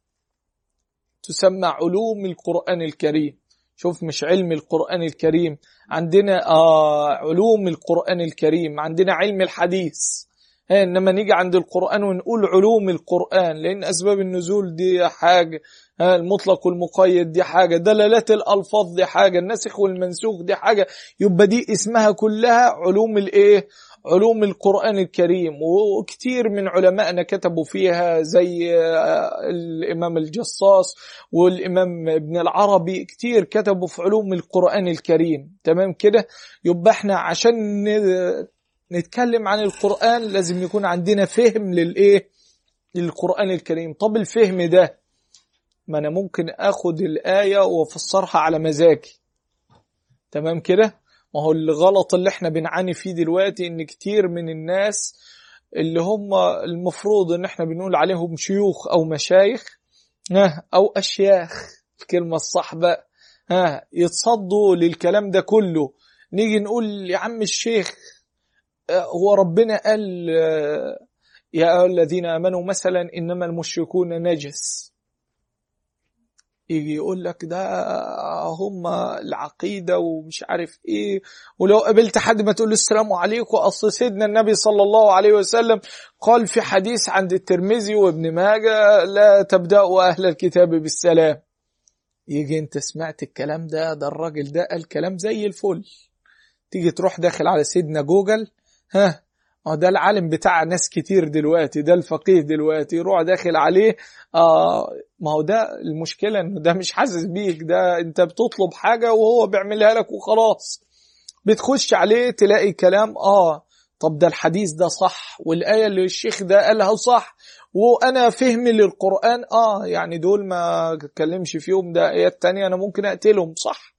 تسمى علوم القرآن الكريم. شوف مش علم القرآن الكريم عندنا آه علوم القرآن الكريم عندنا علم الحديث. إنما نيجي عند القرآن ونقول علوم القرآن لأن أسباب النزول دي حاجة المطلق والمقيد دي حاجة دلالات الألفاظ دي حاجة الناسخ والمنسوخ دي حاجة يبقى دي اسمها كلها علوم الإيه؟ علوم القرآن الكريم وكثير من علمائنا كتبوا فيها زي الإمام الجصاص والإمام ابن العربي كثير كتبوا في علوم القرآن الكريم. تمام كده؟ يبقى إحنا عشان نتكلم عن القرآن لازم يكون عندنا فهم للإيه؟ للقرآن الكريم. طب الفهم ده؟ ما أنا ممكن أخد الآية وأفسرها على مزاجي. تمام كده؟ ما هو الغلط اللي إحنا بنعاني فيه دلوقتي إن كتير من الناس اللي هم المفروض إن إحنا بنقول عليهم شيوخ أو مشايخ أو أشياخ الكلمة الصح بقى ها يتصدوا للكلام ده كله. نيجي نقول يا عم الشيخ هو ربنا قال يا أيها الذين آمنوا مثلا إنما المشركون نجس. يجي يقول لك ده هم العقيدة ومش عارف إيه. ولو قابلت حد ما تقول له السلام عليكم أصل سيدنا النبي صلى الله عليه وسلم قال في حديث عند الترمذي وابن ماجه لا تبدأوا أهل الكتاب بالسلام. يجي أنت سمعت الكلام ده ده الراجل ده قال كلام زي الفل. تيجي تروح داخل على سيدنا جوجل ها آه ده العالم بتاع ناس كتير دلوقتي ده الفقيه دلوقتي يروح داخل عليه. آه ما هو ده المشكلة إنه ده مش حاسس بيك ده أنت بتطلب حاجة وهو بيعملها لك وخلاص. بتخش عليه تلاقي كلام آه طب ده الحديث ده صح والآية اللي الشيخ ده قالها صح وأنا فهمي للقرآن. آه يعني دول ما أتكلمش فيهم ده آيات تانية أنا ممكن أقتلهم صح.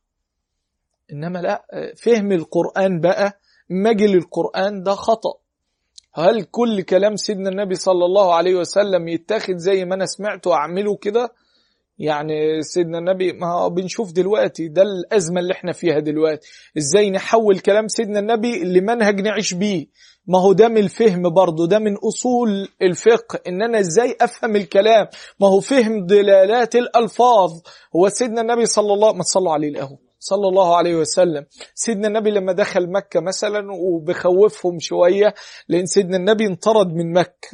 إنما لا فهم القرآن بقى مجل القرآن ده خطأ. هل كل كلام سيدنا النبي صلى الله عليه وسلم يتاخد زي ما أنا سمعته واعمله كده؟ يعني سيدنا النبي ما بنشوف دلوقتي ده الأزمة اللي إحنا فيها دلوقتي. إزاي نحول كلام سيدنا النبي لمنهج نعيش بيه؟ ما هو ده من الفهم برضه ده من أصول الفقه إن أنا إزاي أفهم الكلام. ما هو فهم دلالات الألفاظ. هو سيدنا النبي صلى الله ما تصلوا عليه الأهو صلى الله عليه وسلم. سيدنا النبي لما دخل مكة مثلا وبخوفهم شوية لأن سيدنا النبي انطرد من مكة.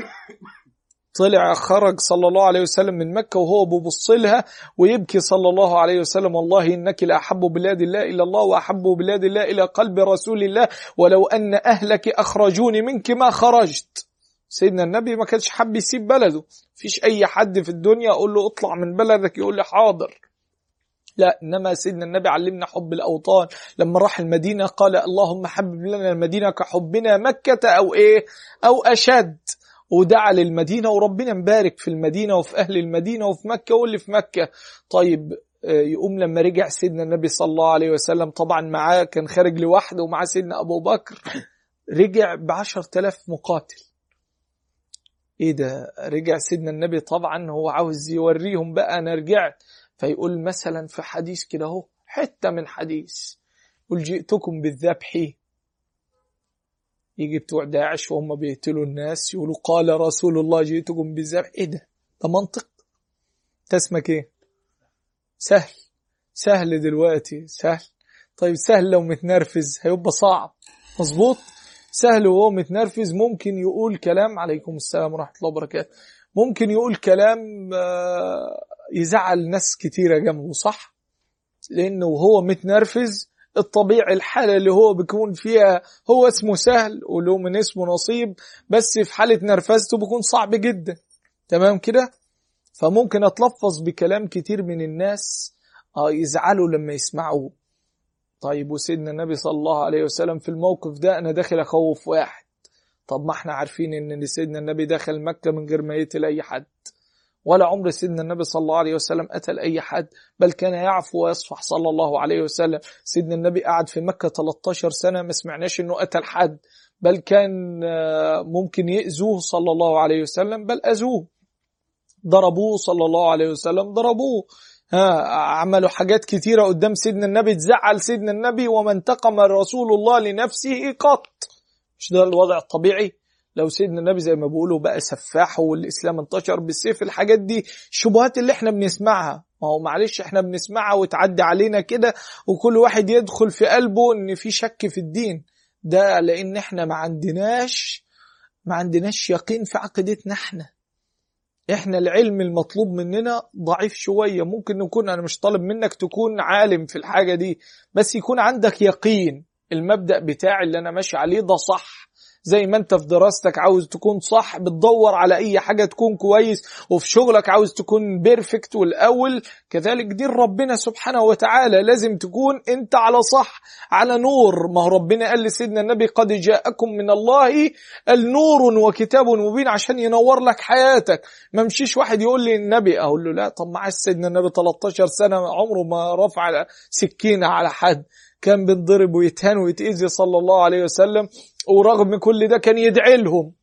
طلع خرج صلى الله عليه وسلم من مكة وهو ببص لها ويبكي صلى الله عليه وسلم. والله إنك لأحب بلاد الله إلى الله وأحب بلاد الله إلى قلب رسول الله ولو أن أهلك أخرجوني منك ما خرجت. سيدنا النبي ما كانش حب يسيب بلده. فيش أي حد في الدنيا أقول له اطلع من بلدك يقول لي حاضر. لا إنما سيدنا النبي علمنا حب الأوطان. لما راح المدينة قال اللهم حبب لنا المدينة كحبنا مكة أو إيه؟ أو أشد. ودعا للمدينة وربنا مبارك في المدينة وفي أهل المدينة وفي مكة واللي في مكة. طيب يقوم لما رجع سيدنا النبي صلى الله عليه وسلم طبعا معاه كان خارج لوحده ومعاه سيدنا أبو بكر. رجع بعشر تلاف مقاتل. إيه ده؟ رجع سيدنا النبي طبعا هو عاوز يوريهم بقى أنا رجعت. فيقول مثلا في حديث كده أهو حتة من حديث قل جئتكم بالذبح. يجي بتوع داعش وهم بيقتلوا الناس يقولوا قال رسول الله جئتكم بالذبح. إيه ده؟ ده منطق. اسمك إيه؟ سهل. سهل دلوقتي. سهل. طيب سهل لو متنرفز. هيبقى صعب. مظبوط؟ سهل وهو متنرفز ممكن يقول كلام عليكم السلام ورحمة الله وبركاته ممكن يقول كلام يزعل ناس كتيرة جنبه صح؟ لأنه وهو متنرفز الطبيعي الحالة اللي هو بيكون فيها هو اسمه سهل وله من اسمه نصيب بس في حالة نرفزته بيكون صعب جدا. تمام كده؟ فممكن أتلفظ بكلام كتير من الناس آه يزعلوا لما يسمعوه. طيب وسيدنا النبي صلى الله عليه وسلم في الموقف ده أنا داخل أخوف واحد. طب ما إحنا عارفين إن سيدنا النبي دخل مكة من غير ما يقتل أي حد. ولا عمر سيدنا النبي صلى الله عليه وسلم قتل أي حد بل كان يعفو ويصفح صلى الله عليه وسلم. سيدنا النبي قعد في مكة 13 سنة ما سمعناش أنه قتل حد بل كان ممكن يأذوه صلى الله عليه وسلم بل أذوه. ضربوه صلى الله عليه وسلم ضربوه. ها عملوا حاجات كتيرة قدام سيدنا النبي تزعل سيدنا النبي وما انتقم رسول الله لنفسه قط. مش ده الوضع الطبيعي؟ لو سيدنا النبي زي ما بيقولوا بقى سفاح والإسلام انتشر بالسيف الحاجات دي الشبهات اللي إحنا بنسمعها. ما هو معلش إحنا بنسمعها وتعدي علينا كده وكل واحد يدخل في قلبه إن في شك في الدين. ده لأن إحنا ما عندناش ما عندناش يقين في عقيدتنا إحنا. إحنا العلم المطلوب مننا ضعيف شوية. ممكن نكون أنا مش طالب منك تكون عالم في الحاجة دي بس يكون عندك يقين. المبدأ بتاعي اللي أنا ماشي عليه ده صح. زي ما انت في دراستك عاوز تكون صح بتدور على أي حاجة تكون كويس وفي شغلك عاوز تكون بيرفكت والأول. كذلك دين ربنا سبحانه وتعالى لازم تكون أنت على صح على نور. ما هو ربنا قال لسيدنا النبي قد جاءكم من الله النور وكتاب مبين عشان ينور لك حياتك. ما مشيش واحد يقول لي النبي أقول له لا. طب معاه سيدنا النبي 13 سنة عمره ما رفع سكينة على حد. كان بينضرب ويتهان ويتأذي صلى الله عليه وسلم ورغم كل ده كان يدعي لهم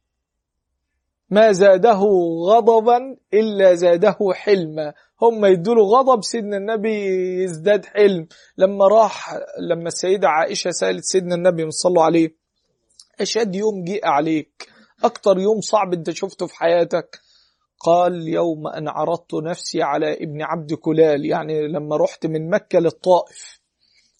ما زاده غضبا إلا زاده حلما. هم يدوا غضب سيدنا النبي يزداد حلم. لما راح لما السيدة عائشة سألت سيدنا النبي صلى عليه أشد يوم جيء عليك؟ أكتر يوم صعب أنت شفته في حياتك؟ قال يوم أن عرضت نفسي على ابن عبد كلال. يعني لما رحت من مكة للطائف.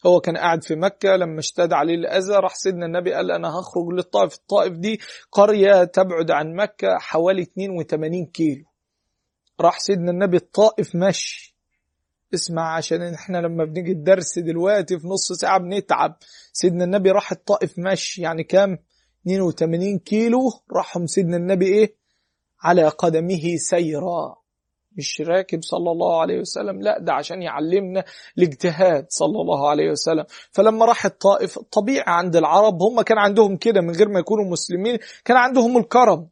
هو كان قاعد في مكة لما اشتد عليه الأذى راح سيدنا النبي قال أنا هخرج للطائف الطائف دي قرية تبعد عن مكة حوالي 82 كيلو. راح سيدنا النبي الطائف مشي. اسمع عشان إحنا لما بنيجي الدرس دلوقتي في نص ساعة بنتعب. سيدنا النبي راح الطائف مشي يعني كام؟ 82 كيلو. راحهم سيدنا النبي إيه؟ على قدمه سيرا. مش راكب صلى الله عليه وسلم لا ده عشان يعلمنا الاجتهاد صلى الله عليه وسلم. فلما راح الطائف طبيعي عند العرب هم كان عندهم كده من غير ما يكونوا مسلمين كان عندهم الكرم.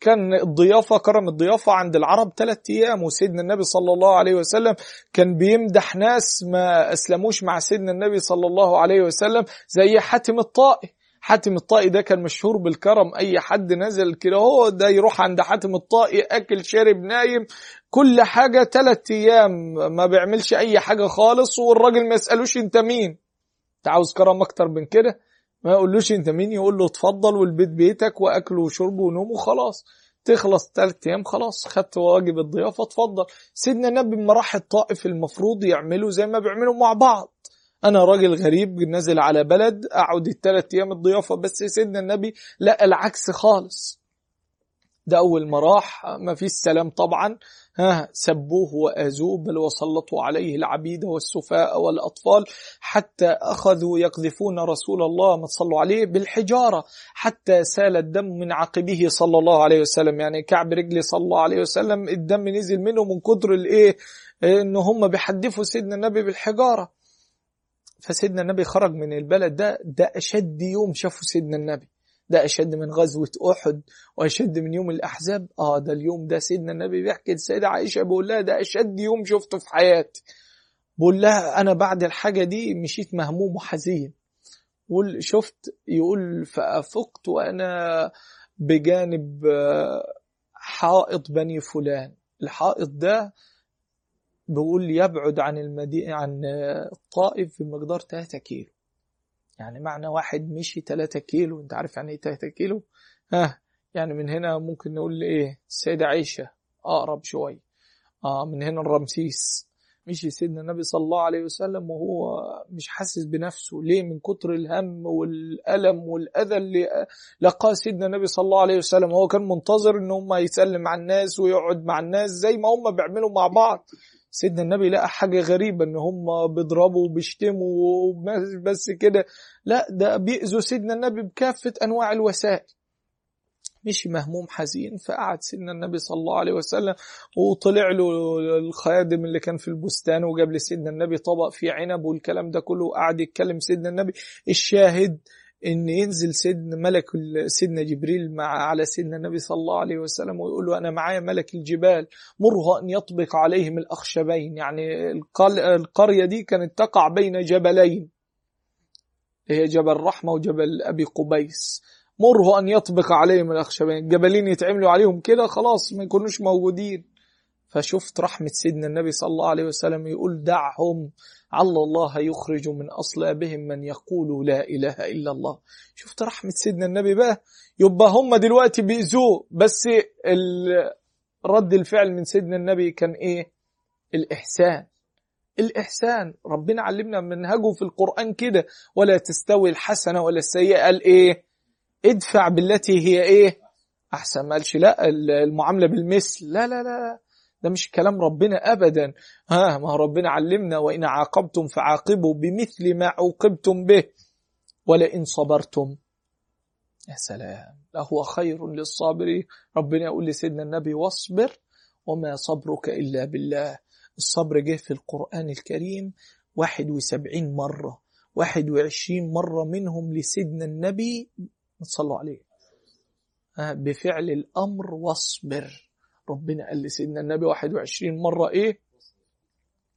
كان الضيافة كرم الضيافة عند العرب ثلاثة أيام وسيدنا النبي صلى الله عليه وسلم كان بيمدح ناس ما أسلموش مع سيدنا النبي صلى الله عليه وسلم زي حاتم الطائي حاتم الطائي ده كان مشهور بالكرم أي حد نزل كده هو ده يروح عند حاتم الطائي أكل شارب نايم كل حاجة تلات أيام ما بيعملش أي حاجة خالص والراجل ما يسألوش أنت مين. أنت عاوز كرم أكتر من كده؟ ما يقولوش أنت مين يقول له اتفضل والبيت بيتك واكل وشرب ونوم وخلاص. تخلص ثلاث أيام خلاص خدت واجب الضيافة اتفضل. سيدنا النبي لما راح الطائف المفروض يعملوا زي ما بيعملوا مع بعض. أنا راجل غريب نازل على بلد أقعد الثلاث أيام الضيافة بس سيدنا النبي لا العكس خالص. ده أول ما راح ما فيش سلام طبعا. ها سبوه وأذوه بل وسلطوا عليه العبيد والسفاء والأطفال حتى أخذوا يقذفون رسول الله ما صلوا عليه بالحجارة حتى سال الدم من عقبه صلى الله عليه وسلم. يعني كعب رجلي صلى الله عليه وسلم الدم نزل منه من كتر الإيه؟ ان هم بيحدفوا سيدنا النبي بالحجارة. فسيدنا النبي خرج من البلد ده ده أشد يوم شافه سيدنا النبي. ده أشد من غزوة أحد وأشد من يوم الأحزاب. آه ده اليوم ده سيدنا النبي بيحكي للسيدة عائشة بيقول لها ده أشد يوم شفته في حياتي. بقول لها أنا بعد الحاجة دي مشيت مهموم وحزين. شفت؟ يقول فأفقت وأنا بجانب حائط بني فلان. الحائط ده بيقول يبعد عن المدينة عن الطائف بمقدار 3 كيلو. يعني معنى واحد مشي 3 كيلو انت عارف يعني إيه 3 كيلو؟ ها يعني من هنا ممكن نقول إيه؟ السيدة عائشة أقرب شوي. آه من هنا الرمسيس. مشي سيدنا النبي صلى الله عليه وسلم وهو مش حاسس بنفسه. ليه؟ من كتر الهم والألم والأذى اللي لقاه سيدنا النبي صلى الله عليه وسلم. هو كان منتظر إن هم يسلم على الناس ويقعد مع الناس زي ما هم بيعملوا مع بعض. سيدنا النبي لقى حاجة غريبة إن هم بيضربوا وبيشتموا بس كده. لا ده بيأذوا سيدنا النبي بكافة أنواع الوسائل. مشي مهموم حزين فقعد سيدنا النبي صلى الله عليه وسلم وطلع له الخادم اللي كان في البستان وجاب لسيدنا النبي طبق فيه عنب والكلام ده كله وقعد يتكلم سيدنا النبي. الشاهد إن ينزل سيدنا ملك سيدنا جبريل مع على سيدنا النبي صلى الله عليه وسلم ويقول له أنا معايا ملك الجبال مره أن يطبق عليهم الأخشبين. يعني القرية دي كانت تقع بين جبلين. هي جبل رحمة وجبل أبي قبيس. مره أن يطبق عليهم الأخشبين. الجبلين يتعملوا عليهم كده خلاص ما يكونوش موجودين. فشفت رحمة سيدنا النبي صلى الله عليه وسلم يقول دعهم عل الله يخرج من أصلابهم من يقول لا إله إلا الله. شفت رحمة سيدنا النبي بقى؟ يبقى هم دلوقتي بيأذوه. بس رد الفعل من سيدنا النبي كان إيه؟ الإحسان. الإحسان. ربنا علمنا منهجه في القرآن كده. ولا تستوي الحسنة ولا السيئة. قال إيه؟ ادفع بالتي هي إيه؟ أحسن. ما قالش لا المعاملة بالمثل. لا لا لا. ده مش كلام ربنا أبدا. ها ما ربنا علمنا وإن عاقبتم فعاقبوا بمثل ما عوقبتم به. ولئن صبرتم يا سلام لهو خير للصابرين. ربنا يقول لسيدنا النبي واصبر وما صبرك إلا بالله. الصبر جه في القرآن الكريم 71 مرة. 21 مرة منهم لسيدنا النبي صلوا عليه بفعل الأمر واصبر. ربنا قال لسيدنا النبي 21 مرة إيه؟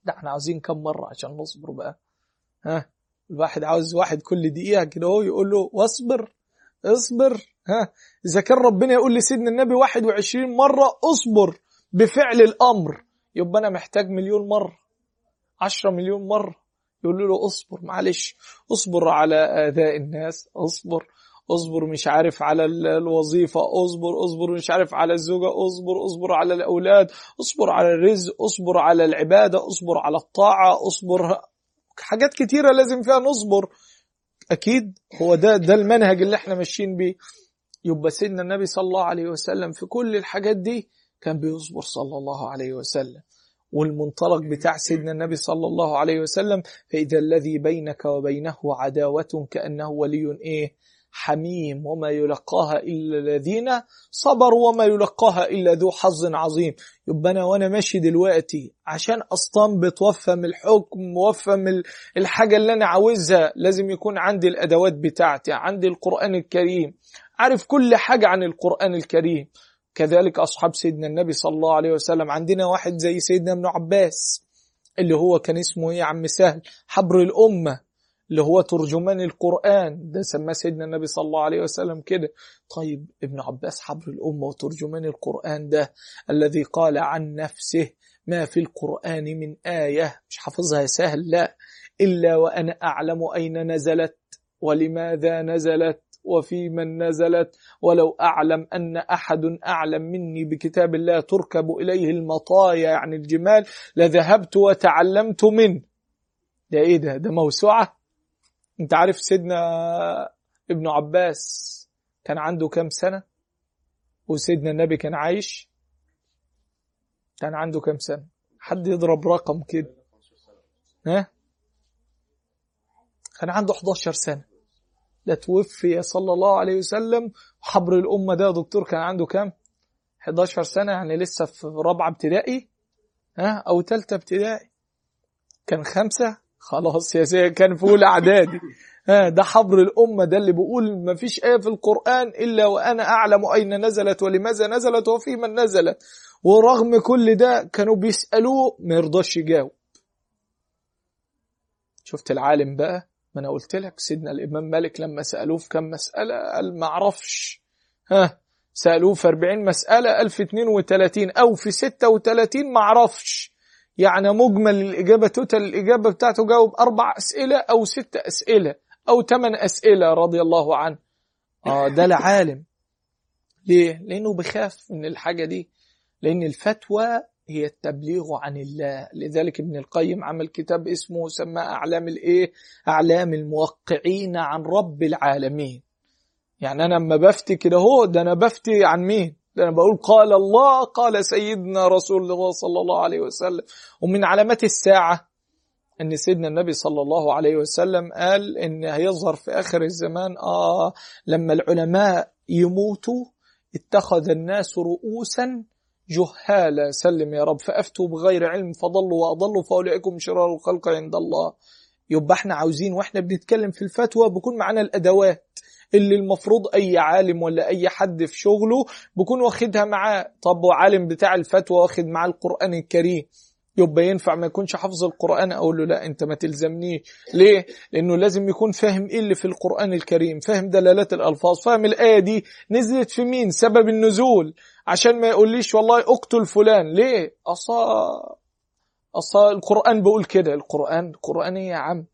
ده إحنا عاوزين كم مرة عشان نصبر بقى. ها؟ الواحد عاوز واحد كل دقيقة كده هو يقول له واصبر اصبر ها؟ إذا كان ربنا يقول لسيدنا النبي 21 مرة اصبر بفعل الأمر. يبقى أنا محتاج مليون مرة 10 مليون مرة. يقول له اصبر معلش اصبر على آذاء الناس اصبر. اصبر مش عارف على الوظيفة اصبر اصبر مش عارف على الزوجة اصبر اصبر على الأولاد اصبر على الرزق اصبر على العبادة اصبر على الطاعة اصبر حاجات كتيرة لازم فيها نصبر. أكيد هو ده ده المنهج اللي إحنا ماشيين بيه. يبقى سيدنا النبي صلى الله عليه وسلم في كل الحاجات دي كان بيصبر صلى الله عليه وسلم. والمنطلق بتاع سيدنا النبي صلى الله عليه وسلم فإذا الذي بينك وبينه عداوة كأنه ولي إيه؟ حميم وما يلقاها إلا الذين صبروا وما يلقاها إلا ذو حظ عظيم. يبقى أنا وأنا ماشي دلوقتي عشان أستنبط وأفهم الحكم وأفهم الحاجة اللي أنا عاوزها لازم يكون عندي الأدوات بتاعتي عندي القرآن الكريم. عارف كل حاجة عن القرآن الكريم. كذلك أصحاب سيدنا النبي صلى الله عليه وسلم. عندنا واحد زي سيدنا ابن عباس اللي هو كان اسمه إيه يا عم سهل؟ حبر الأمة. اللي هو ترجمان القرآن. ده سماه سيدنا النبي صلى الله عليه وسلم كده. طيب ابن عباس حبر الأمة وترجمان القرآن ده الذي قال عن نفسه ما في القرآن من آية. مش حافظها سهل لا. إلا وأنا أعلم أين نزلت ولماذا نزلت وفي من نزلت. ولو أعلم أن أحد أعلم مني بكتاب الله تركب إليه المطايا يعني الجمال لذهبت وتعلمت منه. ده إيه ده؟ ده موسوعة؟ انت عارف سيدنا ابن عباس كان عنده كام سنة؟ وسيدنا النبي كان عايش؟ كان عنده كام سنة؟ حد يضرب رقم كده. ها؟ كان عنده 11 سنة. ده توفي صلى الله عليه وسلم وحبر الأمة ده دكتور كان عنده كام؟ 11 سنة يعني لسه في رابعة ابتدائي ها أو تالتة ابتدائي. كان خمسة خلاص يا سيدي كان في أولى إعدادي. ده حبر الأمة ده اللي بيقول ما فيش آية في القرآن إلا وأنا أعلم أين نزلت ولماذا نزلت وفي من نزلت. ورغم كل ده كانوا بيسألوه ما يرضاش يجاوب. شفت العالم بقى؟ ما أنا قلت لك سيدنا الإمام مالك لما سألوه في كم مسألة؟ قال ما أعرفش. ها سألوه في 40 مسألة قال في 32 أو في 36 ما أعرفش. يعني مجمل الإجابة توتال الإجابة بتاعته جاوب أربع أسئلة أو ست أسئلة أو ثمان أسئلة رضي الله عنه آه ده العالم ليه؟ لأنه بخاف من الحاجة دي لأن الفتوى هي التبليغ عن الله لذلك ابن القيم عمل كتاب اسمه سماه أعلام الإيه؟ أعلام الموقعين عن رب العالمين يعني أنا لما بفتي كده هو ده أنا بفتي عن مين؟ ده أنا بقول قال الله قال سيدنا رسول الله صلى الله عليه وسلم. ومن علامات الساعة أن سيدنا النبي صلى الله عليه وسلم قال إن هيظهر في آخر الزمان آه لما العلماء يموتوا اتخذ الناس رؤوسا جهالا سلم يا رب فأفتوا بغير علم فضلوا وأضلوا فأولئكم شرار الخلق عند الله. يبقى إحنا عاوزين وإحنا بنتكلم في الفتوى بكون معانا الأدوات. اللي المفروض أي عالم ولا أي حد في شغله بكون واخدها معاه. طب وعالم بتاع الفتوى واخد معاه القرآن الكريم. يبقى ينفع ما يكونش حافظ القرآن؟ أقول له لا أنت ما تلزمنيش. ليه؟ لأنه لازم يكون فاهم إيه اللي في القرآن الكريم. فاهم دلالات الألفاظ. فاهم الآية دي نزلت في مين؟ سبب النزول. عشان ما يقوليش والله اقتل فلان. ليه؟ أصا أصا القرآن بيقول كده. القرآن القرآن إيه يا عم.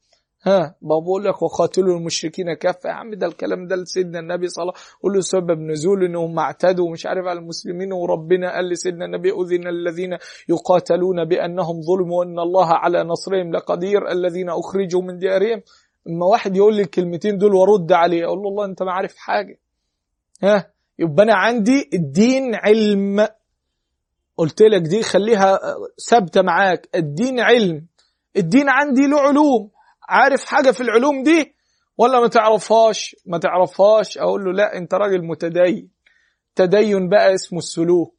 ها بقول لك وقاتلوا المشركين كافة يا عم ده الكلام ده لسيدنا النبي صلى الله عليه وسلم. سبب نزول إنهم اعتدوا ومش عارف على المسلمين. وربنا قال لسيدنا النبي أذن الذين يقاتلون بأنهم ظلموا وإن الله على نصرهم لقدير الذين أخرجوا من ديارهم. أما واحد يقول لي الكلمتين دول وأرد عليه أقول له الله أنت ما عارف حاجة. ها يبقى أنا عندي الدين علم. قلت لك دي خليها ثابتة معاك. الدين علم. الدين عندي له علوم. عارف حاجة في العلوم دي؟ ولا ما تعرفهاش؟ ما تعرفهاش؟ أقول له لا أنت راجل متدين. تدين بقى اسمه السلوك.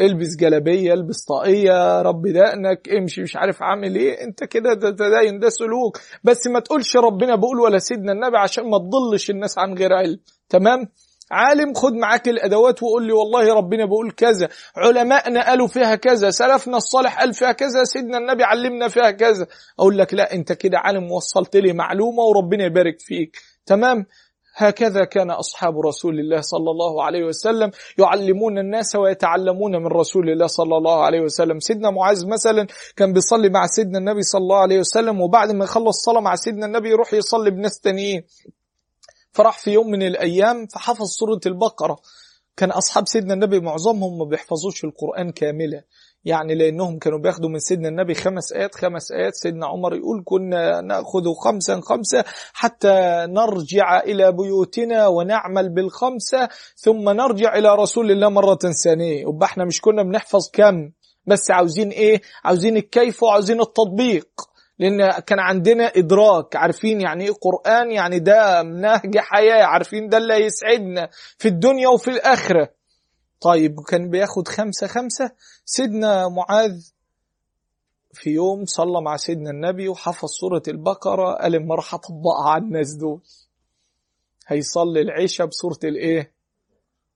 البس جلابية البس طاقية رب دقنك امشي مش عارف عامل إيه. أنت كده ده تدين ده سلوك. بس ما تقولش ربنا بقول ولا سيدنا النبي عشان ما تضلش الناس عن غير علم. تمام؟ عالم خد معاك الأدوات وقول لي والله ربنا بيقول كذا. علماءنا قالوا فيها كذا سلفنا الصالح قال فيها كذا سيدنا النبي علمنا فيها كذا. أقول لك لا أنت كده عالم وصلت لي معلومة وربنا يبارك فيك. تمام؟ هكذا كان أصحاب رسول الله صلى الله عليه وسلم يعلمون الناس ويتعلمون من رسول الله صلى الله عليه وسلم. سيدنا معاذ مثلا كان بيصلي مع سيدنا النبي صلى الله عليه وسلم وبعد ما يخلص صلاه مع سيدنا النبي يروح يصلي بناس تانيين. فراح في يوم من الأيام فحفظ سورة البقرة. كان أصحاب سيدنا النبي معظمهم ما بيحفظوش القرآن كاملة. يعني لأنهم كانوا بياخدوا من سيدنا النبي خمس آيات خمس آيات. سيدنا عمر يقول كنا نأخذ خمسا خمسة حتى نرجع إلى بيوتنا ونعمل بالخمسة ثم نرجع إلى رسول الله مرة ثانية. يبقى إحنا مش كنا بنحفظ كم بس عاوزين إيه؟ عاوزين الكيف وعاوزين التطبيق. لأن كان عندنا إدراك. عارفين يعني إيه قرآن؟ يعني ده نهج حياة. عارفين ده اللي هيسعدنا في الدنيا وفي الآخرة. طيب كان بياخد خمسة خمسة. سيدنا معاذ في يوم صلى مع سيدنا النبي وحفظ سورة البقرة. قال اما راح اطبقها على الناس دول. هيصلي العشاء بسورة الإيه؟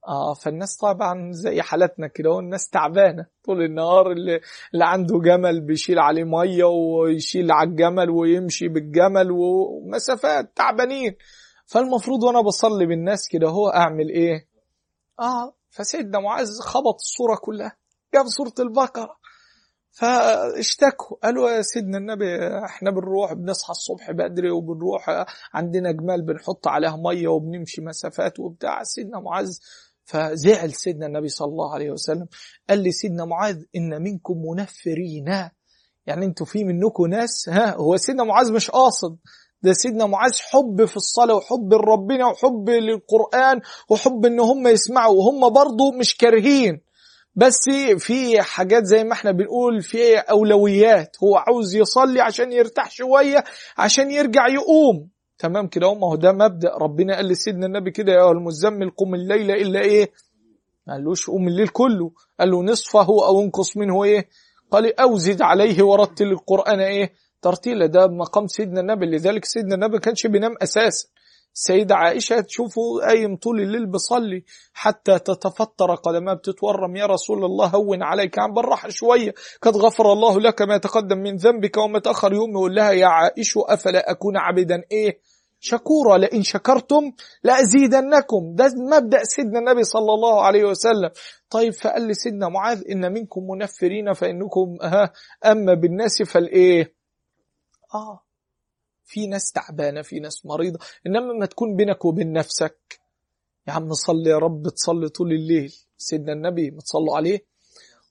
آه فالناس طبعا زي حالتنا كده الناس تعبانة. طول النهار اللي, اللي عنده جمل بيشيل عليه مية ويشيل على الجمل ويمشي بالجمل ومسافات تعبانين. فالمفروض وأنا بصلي بالناس كده هو أعمل إيه؟ آه فسيدنا معاذ خبط الصورة كلها جاب سوره البقرة. فاشتكوا قالوا يا سيدنا النبي إحنا بنروح بنصحى الصبح بدري وبنروح عندنا جمال بنحط عليها مية وبنمشي مسافات وبتاع. سيدنا معاذ فزعل سيدنا النبي صلى الله عليه وسلم قال لي سيدنا معاذ إن منكم منفرين. يعني أنتوا في منكم ناس ها هو سيدنا معاذ مش قاصد ده سيدنا معاذ حب في الصلاة وحب لربنا وحب للقرآن وحب إن هم يسمعوا وهم برضه مش كارهين. بس في حاجات زي ما إحنا بنقول في أولويات هو عاوز يصلي عشان يرتاح شوية عشان يرجع يقوم. تمام كده ما هو ده مبدأ ربنا قال لسيدنا النبي كده يا المزمل قم الليل إلا إيه؟ ما قالوش قوم الليل كله. قال له نصفه أو انقص منه إيه؟ قال أوزد عليه ورتل القرآن إيه؟ ترتيلا ده مقام سيدنا النبي. لذلك سيدنا النبي كانش بينام أساسا. السيدة عائشة تشوفه قايم طول الليل بصلي حتى تتفطر قدماه بتتورم يا رسول الله هون عليك عم بالراحة شوية قد غفر الله لك ما تقدم من ذنبك وما تأخر يوم. يقول لها يا عائشة أفلا أكون عبدا؟ إيه شكورا لئن شكرتم لأزيدنكم. ده مبدأ سيدنا النبي صلى الله عليه وسلم. طيب فقال لسيدنا معاذ إن منكم منفرين فإنكم ها أما بالناس فالإيه؟ آه. في ناس تعبانة في ناس مريضة إنما ما تكون بينك وبين نفسك. يا عم صلي يا رب تصلي طول الليل. سيدنا النبي ما تصلوا عليه.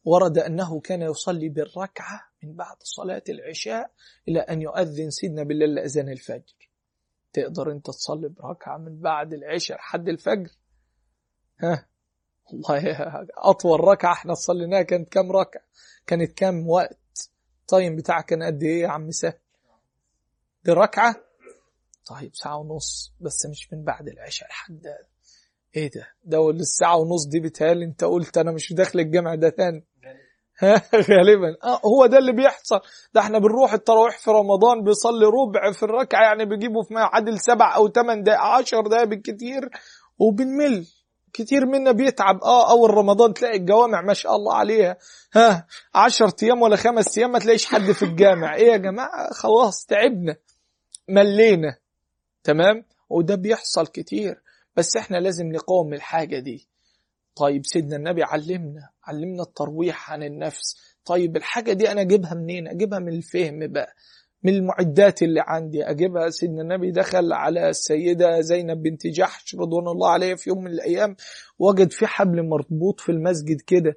ورد أنه كان يصلي بالركعة من بعد صلاة العشاء إلى أن يؤذن سيدنا بالليل لأذان الفجر. تقدر أنت تصلي بركعة من بعد العشاء لحد الفجر؟ ها؟ والله أطول ركعة إحنا صليناها كانت كام ركعة؟ كانت كام وقت؟ طيب بتاعك كان قد إيه يا عم سهل؟ دي ركعة طيب ساعة ونص بس مش من بعد العشاء لحد إيه ده؟ ده الساعة ونص دي بتهيألي أنت قلت أنا مش داخل الجامع ده تاني. غالبا. آه هو ده اللي بيحصل. ده إحنا بنروح التراويح في رمضان بيصلي ربع في الركعة يعني بيجيبوا في ما يعادل سبع أو ثمان دقائق عشر دقائق بالكتير وبنمل. كتير منا بيتعب. آه أول رمضان تلاقي الجوامع ما شاء الله عليها. ها؟ عشر أيام ولا خمس أيام ما تلاقيش حد في الجامع. إيه يا جماعة؟ خلاص تعبنا. ملينا تمام؟ وده بيحصل كتير. بس إحنا لازم نقاوم الحاجة دي. طيب سيدنا النبي علمنا علمنا الترويح عن النفس. طيب الحاجة دي أنا أجيبها منين؟ أجيبها من الفهم بقى من المعدات اللي عندي. أجيبها سيدنا النبي دخل على السيدة زينب بنت جحش رضوان الله عليها في يوم من الأيام وجد في حبل مربوط في المسجد كده.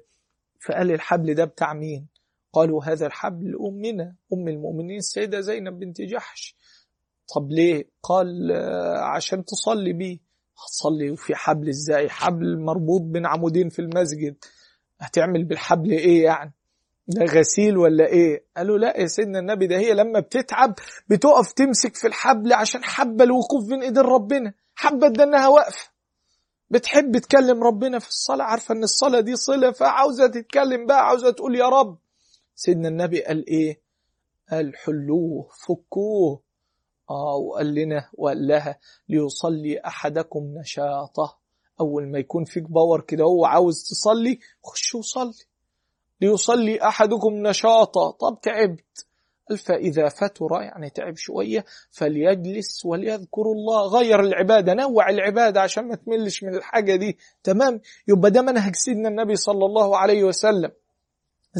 فقال الحبل ده بتاع مين؟ قالوا هذا الحبل أمنا أم المؤمنين السيدة زينب بنت جحش. طب ليه؟ قال عشان تصلي بيه. هتصلي في حبل إزاي حبل مربوط بين عمودين في المسجد. هتعمل بالحبل إيه يعني؟ ده غسيل ولا إيه؟ قالوا لا يا سيدنا النبي ده هي لما بتتعب بتقف تمسك في الحبل عشان حبة الوقوف بين ايدين ربنا. حبة ده إنها واقفة. بتحب تكلم ربنا في الصلاة. عارفة إن الصلاة دي صلة فعاوزة تتكلم بقى عاوزة تقول يا رب. سيدنا النبي قال إيه؟ قال حلوة فكوه. آه وقال لنا وقال لها ليصلي أحدكم نشاطه. أول ما يكون فيك باور كده هو عاوز تصلي خش وصلي. ليصلي أحدكم نشاطه. طب تعبت. فإذا فتر يعني تعب شوية فليجلس وليذكر الله. غير العبادة نوع العبادة عشان ما تملش من الحاجة دي. تمام؟ يبقى ده منهج سيدنا النبي صلى الله عليه وسلم.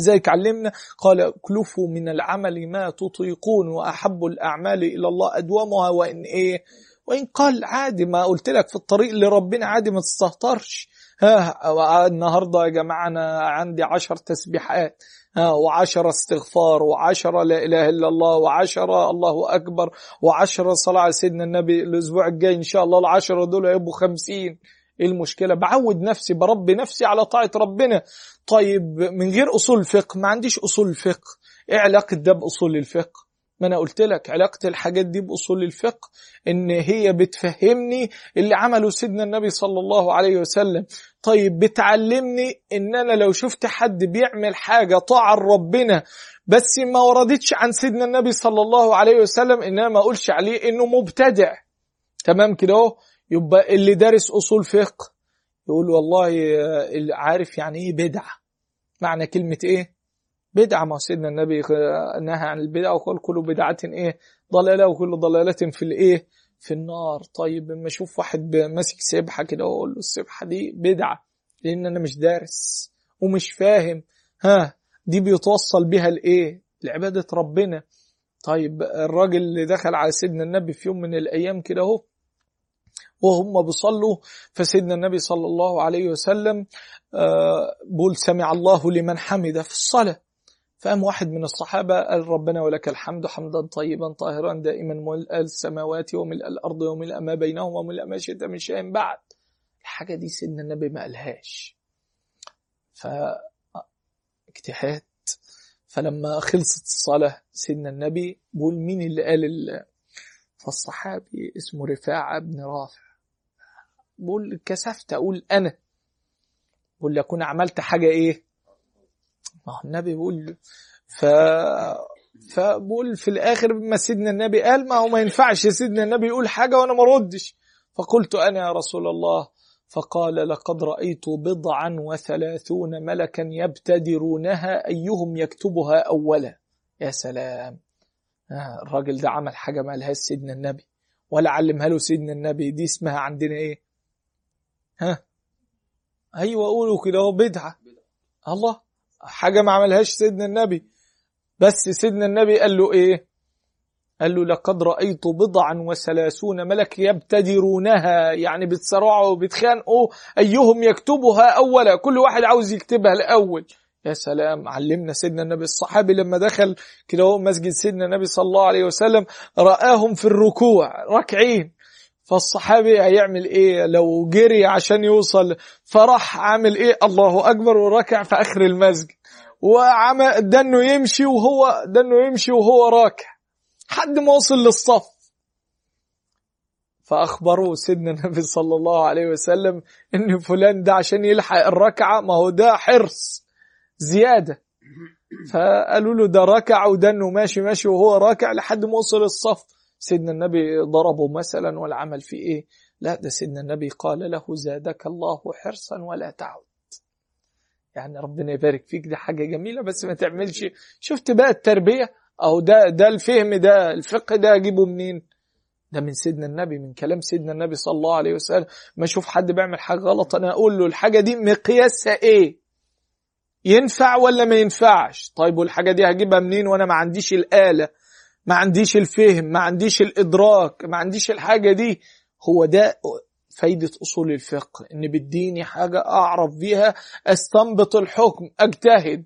ذلك علمنا. قال كلفوا من العمل ما تطيقون وأحب الأعمال إلى الله أدومها وإن إيه؟ وإن قال عادي ما قلت لك في الطريق لربنا عادي ما تستهترش. ها النهاردة يا جماعة أنا عندي عشر تسبيحات ها وعشرة استغفار وعشرة لا إله إلا الله وعشرة الله أكبر وعشرة صلاة على سيدنا النبي الأسبوع الجاي إن شاء الله العشرة دول هيبقوا خمسين. إيه المشكلة؟ بعود نفسي بربي نفسي على طاعة ربنا. طيب من غير أصول فقه ما عنديش أصول فقه. إيه علاقة ده بأصول الفقه؟ ما أنا قلت لك علاقة الحاجات دي بأصول الفقه إن هي بتفهمني اللي عمله سيدنا النبي صلى الله عليه وسلم. طيب بتعلمني إن أنا لو شفت حد بيعمل حاجة طاعة ربنا بس ما وردتش عن سيدنا النبي صلى الله عليه وسلم ان أنا ما اقولش عليه إنه مبتدع. تمام كده أهو؟ يبقى اللي دارس أصول فقه يقول والله اللي عارف يعني إيه بدعة. معنى كلمة إيه؟ بدعة. ما سيدنا النبي نهى عن البدعة وقال كل بدعة إيه؟ ضلالة وكل ضلالة في الإيه في النار. طيب لما أشوف واحد ماسك سبحة كده وأقول له السبحة دي بدعة لأن أنا مش دارس ومش فاهم. ها دي بيتوصل بها لإيه لعبادة ربنا. طيب الراجل اللي دخل على سيدنا النبي في يوم من الأيام كده أهو وهم بيصلوا فسيدنا النبي صلى الله عليه وسلم بقول سمع الله لمن حمد في الصلاة. فقام واحد من الصحابة قال ربنا ولك الحمد حمدا طيبا طاهرا دائما ملء السماوات وملء الأرض وملء ما بينهما وملء ما شئت من شيء بعد. الحاجة دي سيدنا النبي ما قالهاش. فاجتهاد فلما خلصت الصلاة سيدنا النبي بقول مين اللي قال فالصحابي اسمه رفاعة بن رافع. بقول كسفت أقول أنا. بقول أكون عملت حاجة إيه؟ ما هو النبي بيقول ف فبقول في الآخر ما سيدنا النبي قال ما هو ما ينفعش سيدنا النبي يقول حاجة وأنا ما ردش. فقلت أنا يا رسول الله. فقال لقد رأيت بضعا وثلاثون ملكا يبتدرونها أيهم يكتبها أولا. يا سلام. الراجل ده عمل حاجة ما لهاش سيدنا النبي. ولا علمها له سيدنا النبي. دي اسمها عندنا إيه؟ ها. أيوه قولوا كده هو بدعة. الله. حاجة ما عملهاش سيدنا النبي. بس سيدنا النبي قال له إيه؟ قال له لقد رأيت بضعا وثلاثون ملك يبتدرونها. يعني بتصرعوا وبيتخانقوا أيهم يكتبها أولا؟ كل واحد عاوز يكتبها الأول. يا سلام علمنا سيدنا النبي. الصحابي لما دخل كده هو مسجد سيدنا النبي صلى الله عليه وسلم رآهم في الركوع ركعين فالصحابي هيعمل إيه؟ لو جري عشان يوصل فرح عامل إيه؟ الله أكبر وركع في آخر المسجد. وعمل ده انه يمشي وهو ده انه يمشي وهو راكع. حد ما وصل للصف. فأخبروه سيدنا النبي صلى الله عليه وسلم إن فلان ده عشان يلحق الركعة ما هو ده حرص زيادة. فقالوا له ده ركع وده انه ماشي ماشي وهو راكع لحد ما وصل الصف سيدنا النبي ضربه مثلا ولا عمل فيه إيه؟ لا ده سيدنا النبي قال له زادك الله حرصا ولا تعد. يعني ربنا يبارك فيك دي حاجة جميلة بس ما تعملش. شفت بقى التربية؟ أو ده ده الفهم ده الفقه ده أجيبه منين؟ ده من سيدنا النبي من كلام سيدنا النبي صلى الله عليه وسلم. ما أشوف حد بيعمل حاجة غلط أنا أقول له الحاجة دي مقياسها إيه؟ ينفع ولا ما ينفعش؟ طيب والحاجة دي هجيبها منين وأنا ما عنديش الآلة؟ ما عنديش الفهم ما عنديش الإدراك ما عنديش الحاجة دي. هو ده فايدة أصول الفقه إن بديني حاجة أعرف بيها أستنبط الحكم أجتهد.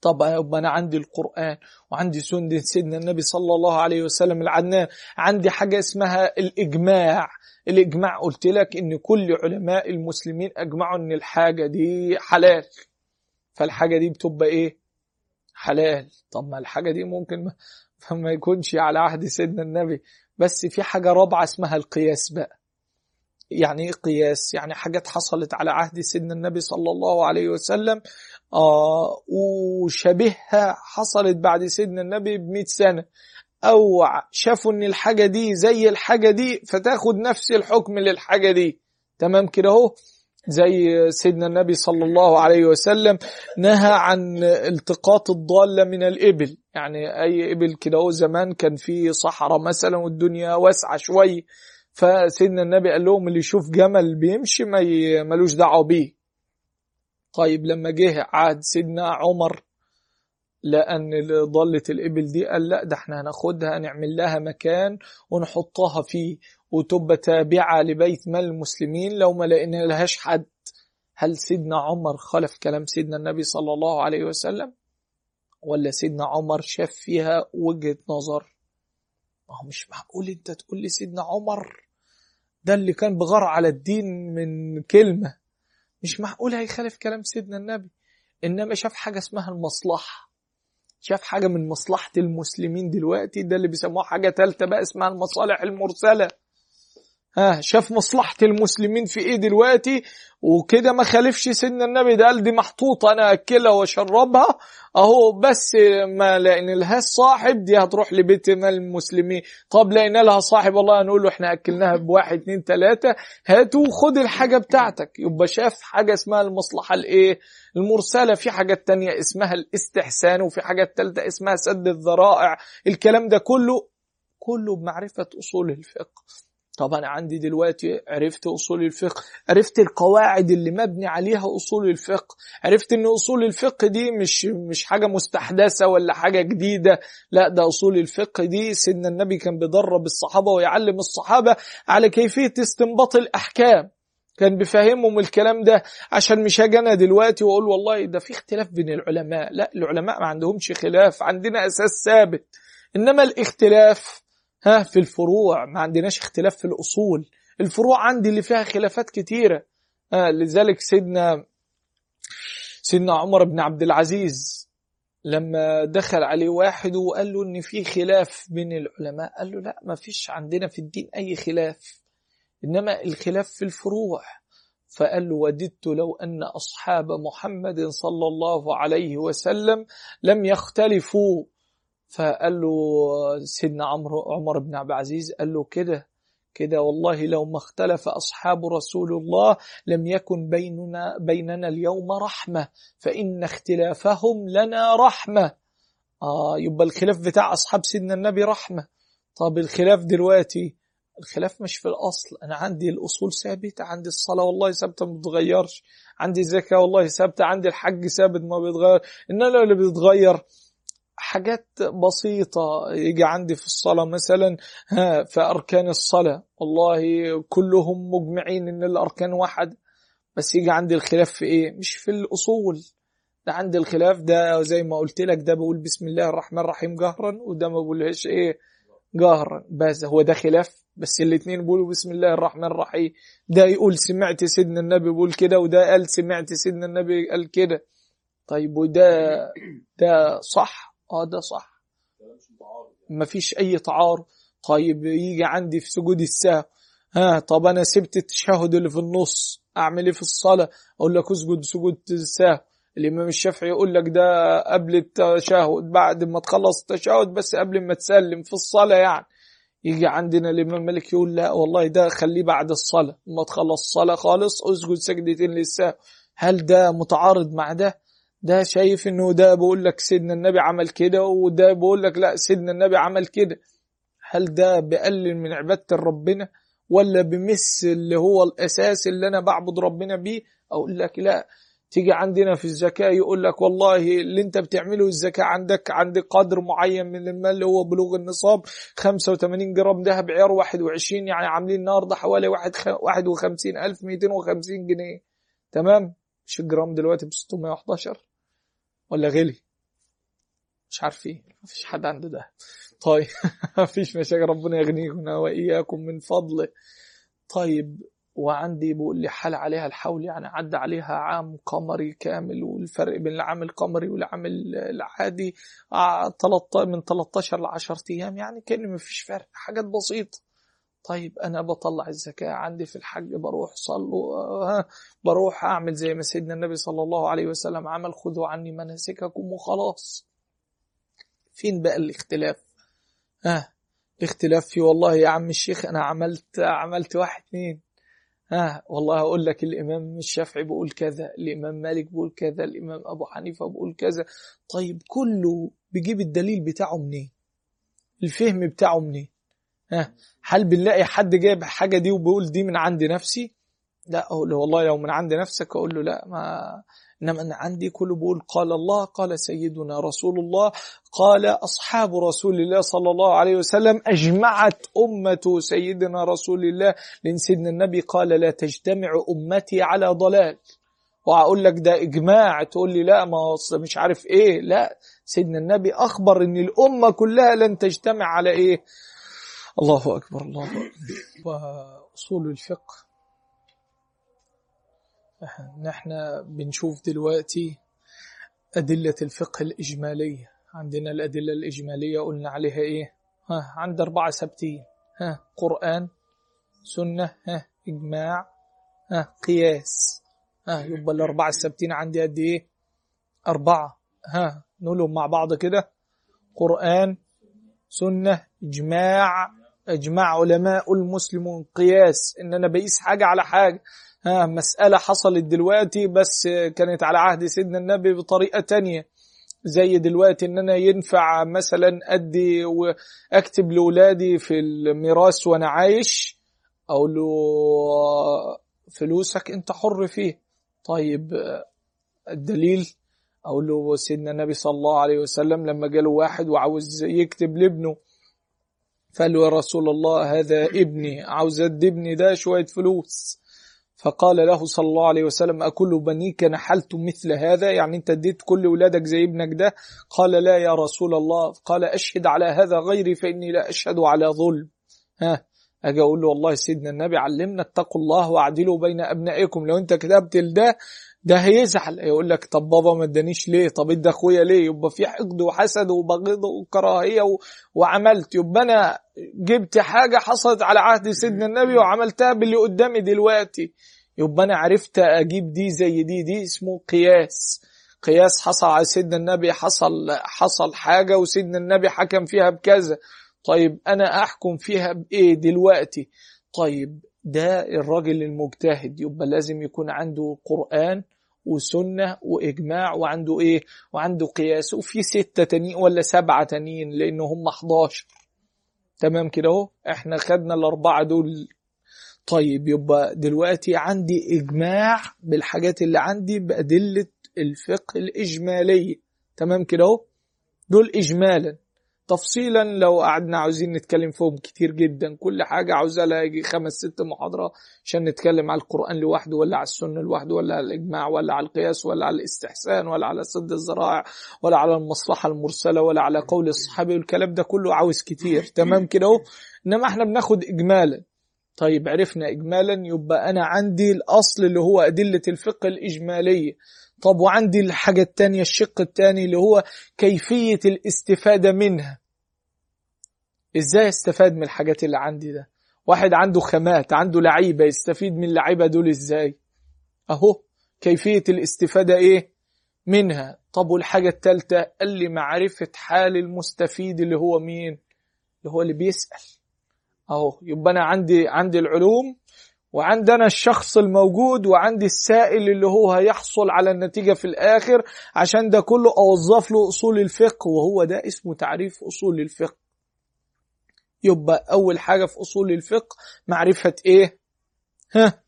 طب أنا عندي القرآن وعندي سنة سيدنا النبي صلى الله عليه وسلم العنان عندي حاجة اسمها الإجماع. الإجماع قلت لك إن كل علماء المسلمين أجمعوا إن الحاجة دي حلال. فالحاجة دي بتبقى إيه؟ حلال. طب ما الحاجة دي ممكن ما, ما يكونش على عهد سيدنا النبي. بس في حاجة رابعة اسمها القياس بقى. يعني إيه قياس؟ يعني حاجات حصلت على عهد سيدنا النبي صلى الله عليه وسلم. آه وشبهها حصلت بعد سيدنا النبي بمئة سنة. أو شافوا إن الحاجة دي زي الحاجة دي فتاخد نفس الحكم للحاجة دي. تمام كده أهو؟ زي سيدنا النبي صلى الله عليه وسلم نهى عن التقاط الضالة من الإبل. يعني أي إبل كده زمان كان في صحراء مثلا والدنيا واسعة شوي. فسيدنا النبي قال لهم اللي يشوف جمل بيمشي ما ملوش دعوة بيه. طيب لما جه عهد سيدنا عمر لأن ضلة الإبل دي قال لا ده إحنا هناخدها نعمل لها مكان ونحطها فيه. وتبقى تابعة لبيت مال المسلمين لو ما لقينا لهاش حد. هل سيدنا عمر خلف كلام سيدنا النبي صلى الله عليه وسلم؟ ولا سيدنا عمر شاف فيها وجهة نظر؟ ما هو مش معقول انت تقول لي سيدنا عمر ده اللي كان بغار على الدين من كلمة. مش معقول هيخالف كلام سيدنا النبي. إنما شاف حاجة اسمها المصلحة. شاف حاجة من مصلحة المسلمين دلوقتي ده اللي بيسموها حاجة تالتة بقى اسمها المصالح المرسلة. ها شاف مصلحة المسلمين في إيه دلوقتي؟ وكده ما خالفش سن النبي ده قال دي محطوطة أنا أكلها وأشربها. أهو بس ما لقينا لها صاحب دي هتروح لبيت المسلمين. طب لقينا لها صاحب والله هنقول له إحنا أكلناها بواحد اتنين تلاتة. هاتوا خد الحاجة بتاعتك. يبقى شاف حاجة اسمها المصلحة الإيه؟ المرسلة. في حاجات تانية اسمها الاستحسان وفي حاجات تالتة اسمها سد الذرائع. الكلام ده كله كله بمعرفة أصول الفقه. طب أنا عندي دلوقتي عرفت أصول الفقه عرفت القواعد اللي مبني عليها أصول الفقه عرفت أن أصول الفقه دي مش, مش حاجة مستحدثة ولا حاجة جديدة لا ده أصول الفقه دي سيدنا النبي كان بيدرب الصحابة ويعلم الصحابة على كيفية استنباط الأحكام كان بيفهمهم الكلام ده عشان مش هاجي أنا دلوقتي وأقول والله ده في اختلاف بين العلماء لا العلماء ما عندهمش خلاف عندنا أساس ثابت إنما الاختلاف ها في الفروع ما عندناش اختلاف في الأصول. الفروع عندي اللي فيها خلافات كتيرة. ها لذلك سيدنا سيدنا عمر بن عبد العزيز لما دخل عليه واحد وقال له إن في خلاف بين العلماء قال له لا ما فيش عندنا في الدين أي خلاف إنما الخلاف في الفروع. فقال له وددت لو أن أصحاب محمد صلى الله عليه وسلم لم يختلفوا. فقال له سيدنا عمرو عمر بن عبد العزيز قال له كده كده والله لو ما اختلف أصحاب رسول الله لم يكن بيننا بيننا اليوم رحمة فإن اختلافهم لنا رحمة. آه يبقى الخلاف بتاع أصحاب سيدنا النبي رحمة. طب الخلاف دلوقتي الخلاف مش في الأصل. أنا عندي الأصول ثابتة عندي الصلاة والله ثابتة ما بتتغيرش عندي الزكاة والله ثابتة عندي الحج ثابت ما بيتغير إنما اللي بيتغير حاجات بسيطة. يجي عندي في الصلاة مثلا ها في أركان الصلاة. والله كلهم مجمعين إن الأركان واحد. بس يجي عندي الخلاف في إيه؟ مش في الأصول. ده عندي الخلاف. ده زي ما قلت لك ده بقول بسم الله الرحمن الرحيم جهرا وده ما بقولهاش إيه؟ جهرا. بس هو ده خلاف. بس الاثنين بيقولوا بسم الله الرحمن الرحيم. ده يقول سمعت سيدنا النبي بيقول كده وده قال سمعت سيدنا النبي قال كده. طيب وده ده صح؟ آه ده صح. ما فيش أي تعارض. طيب يجي عندي في سجود السهو ها طب أنا سبت التشهد اللي في النص أعمل إيه في الصلاة؟ أقول لك اسجد سجود السهو الإمام الشافعي يقول لك ده قبل التشهد بعد ما تخلص التشهد بس قبل ما تسلم في الصلاة يعني. يجي عندنا الإمام مالك يقول لا والله ده خليه بعد الصلاة. ما تخلص الصلاة خالص اسجد سجدتين للسهو هل ده متعارض مع ده؟ ده شايف إنه ده بيقول لك سيدنا النبي عمل كده وده بيقول لك لا سيدنا النبي عمل كده. هل ده بيقلل من عبادة ربنا ولا بمس اللي هو الأساس اللي أنا بعبد ربنا بيه؟ أقول لك لا. تيجي عندنا في الزكاة يقول لك والله اللي أنت بتعمله الزكاة عندك عند قدر معين من المال اللي هو بلوغ النصاب 85 جرام ذهب عيار 21 يعني عاملين النهارده حوالي 51250 جنيه. تمام؟ مش الجرام دلوقتي ب 611 ولا غلي؟ مش عارفين مفيش حد عنده ده. طيب مفيش مشاكل. ربنا يغنيكم وإياكم من فضله طيب وعندي بيقول لي حال عليها الحول يعني عدى عليها عام قمري كامل والفرق بين العام القمري والعام العادي من 13 ل 10 أيام يعني كان مفيش فرق. حاجات بسيطة. طيب أنا بطلع الزكاة عندي في الحج بروح صلوا بروح أعمل زي ما سيدنا النبي صلى الله عليه وسلم عمل خذوا عني مناسككم وخلاص. فين بقى الاختلاف؟ ها الاختلاف في والله يا عم الشيخ أنا عملت عملت واحد اثنين ها والله أقول لك الإمام الشافعي بيقول كذا الإمام مالك بيقول كذا الإمام أبو حنيفة بيقول كذا. طيب كله بيجيب الدليل بتاعه منين؟ الفهم بتاعه منين؟ هل بنلاقي حد جايب حاجة دي وبيقول دي من عند نفسي؟ لا أقول له والله لو من عند نفسك أقول له لا ما إنما أنا عندي كله بقول قال الله قال سيدنا رسول الله قال أصحاب رسول الله صلى الله عليه وسلم أجمعت أمة سيدنا رسول الله لأن سيدنا النبي قال لا تجتمع أمتي على ضلال. وأقول لك ده إجماع تقول لي لا ما مش عارف إيه لا سيدنا النبي أخبر إن الأمة كلها لن تجتمع على إيه؟ الله أكبر الله أكبر. وأصول الفقه. نحن بنشوف دلوقتي أدلة الفقه الإجمالية. عندنا الأدلة الإجمالية قلنا عليها إيه؟ ها عند أربعة سبتين ها قرآن سنة ها إجماع ها قياس. ها يبقى الأربعة السبتين عندي قد إيه؟ أربعة. ها نقولهم مع بعض كده. قرآن سنة إجماع إجماع علماء المسلمون قياس إن أنا بقيس حاجة على حاجة. ها مسألة حصلت دلوقتي بس كانت على عهد سيدنا النبي بطريقة تانية. زي دلوقتي إن أنا ينفع مثلا أدي وأكتب لأولادي في الميراث وأنا عايش أقول له فلوسك أنت حر فيه. طيب الدليل؟ أقول له سيدنا النبي صلى الله عليه وسلم لما جاله واحد وعاوز يكتب لابنه فقال له يا رسول الله هذا ابني عاوز ادي ابني ده شوية فلوس. فقال له صلى الله عليه وسلم أكل بنيك نحلت مثل هذا؟ يعني أنت اديت كل ولادك زي ابنك ده؟ قال لا يا رسول الله. قال أشهد على هذا غيري فإني لا أشهد على ظلم. ها أجي أقول له والله سيدنا النبي علمنا اتقوا الله واعدلوا بين أبنائكم. لو أنت كتبت لده ده هيزعل يقول لك طب بابا ما ادانيش ليه؟ طب ادى اخويا ليه؟ يبقى في حقد وحسد وبغض وكراهية و... وعملت. يبقى أنا جبت حاجة حصلت على عهد سيدنا النبي وعملتها باللي قدامي دلوقتي. يبقى أنا عرفت أجيب دي زي دي دي اسمه قياس. قياس حصل على سيدنا النبي حصل حصل حاجة وسيدنا النبي حكم فيها بكذا. طيب أنا أحكم فيها بإيه دلوقتي؟ طيب ده الراجل المجتهد يبقى لازم يكون عنده قرآن وسنة وإجماع وعنده إيه؟ وعنده قياس. وفي ستة تانيين ولا سبعة تانيين لأن هم 11 تمام كده أهو؟ إحنا خدنا الأربعة دول. طيب يبقى دلوقتي عندي إجماع بالحاجات اللي عندي بأدلة الفقه الإجمالية. تمام كده أهو؟ دول إجمالا. تفصيلا لو قعدنا عاوزين نتكلم فيهم كتير جدا كل حاجة عاوزة لها يجي خمس ست محاضرة عشان نتكلم على القرآن لوحده ولا على السنة لوحده ولا على الإجماع ولا على القياس ولا على الاستحسان ولا على سد الزراع ولا على المصلحة المرسلة ولا على قول الصحابي والكلام ده كله عاوز كتير. تمام كده أهو؟ إنما إحنا بناخد إجمالا. طيب عرفنا إجمالا يبقى أنا عندي الأصل اللي هو أدلة الفقه الإجمالية طب وعندي الحاجة التانية الشق التاني اللي هو كيفية الاستفادة منها. إزاي أستفاد من الحاجات اللي عندي ده؟ واحد عنده خامات عنده لعيبة يستفيد من اللعيبة دول إزاي؟ أهو كيفية الاستفادة إيه؟ منها. طب والحاجة التالتة قال لي معرفة حال المستفيد اللي هو مين؟ اللي هو اللي بيسأل. أهو يبقى أنا عندي عندي العلوم وعندنا الشخص الموجود وعندي السائل اللي هو هيحصل على النتيجة في الآخر عشان ده كله أوظف له أصول الفقه وهو ده اسمه تعريف أصول الفقه. يبقى أول حاجة في أصول الفقه معرفة إيه؟ ها؟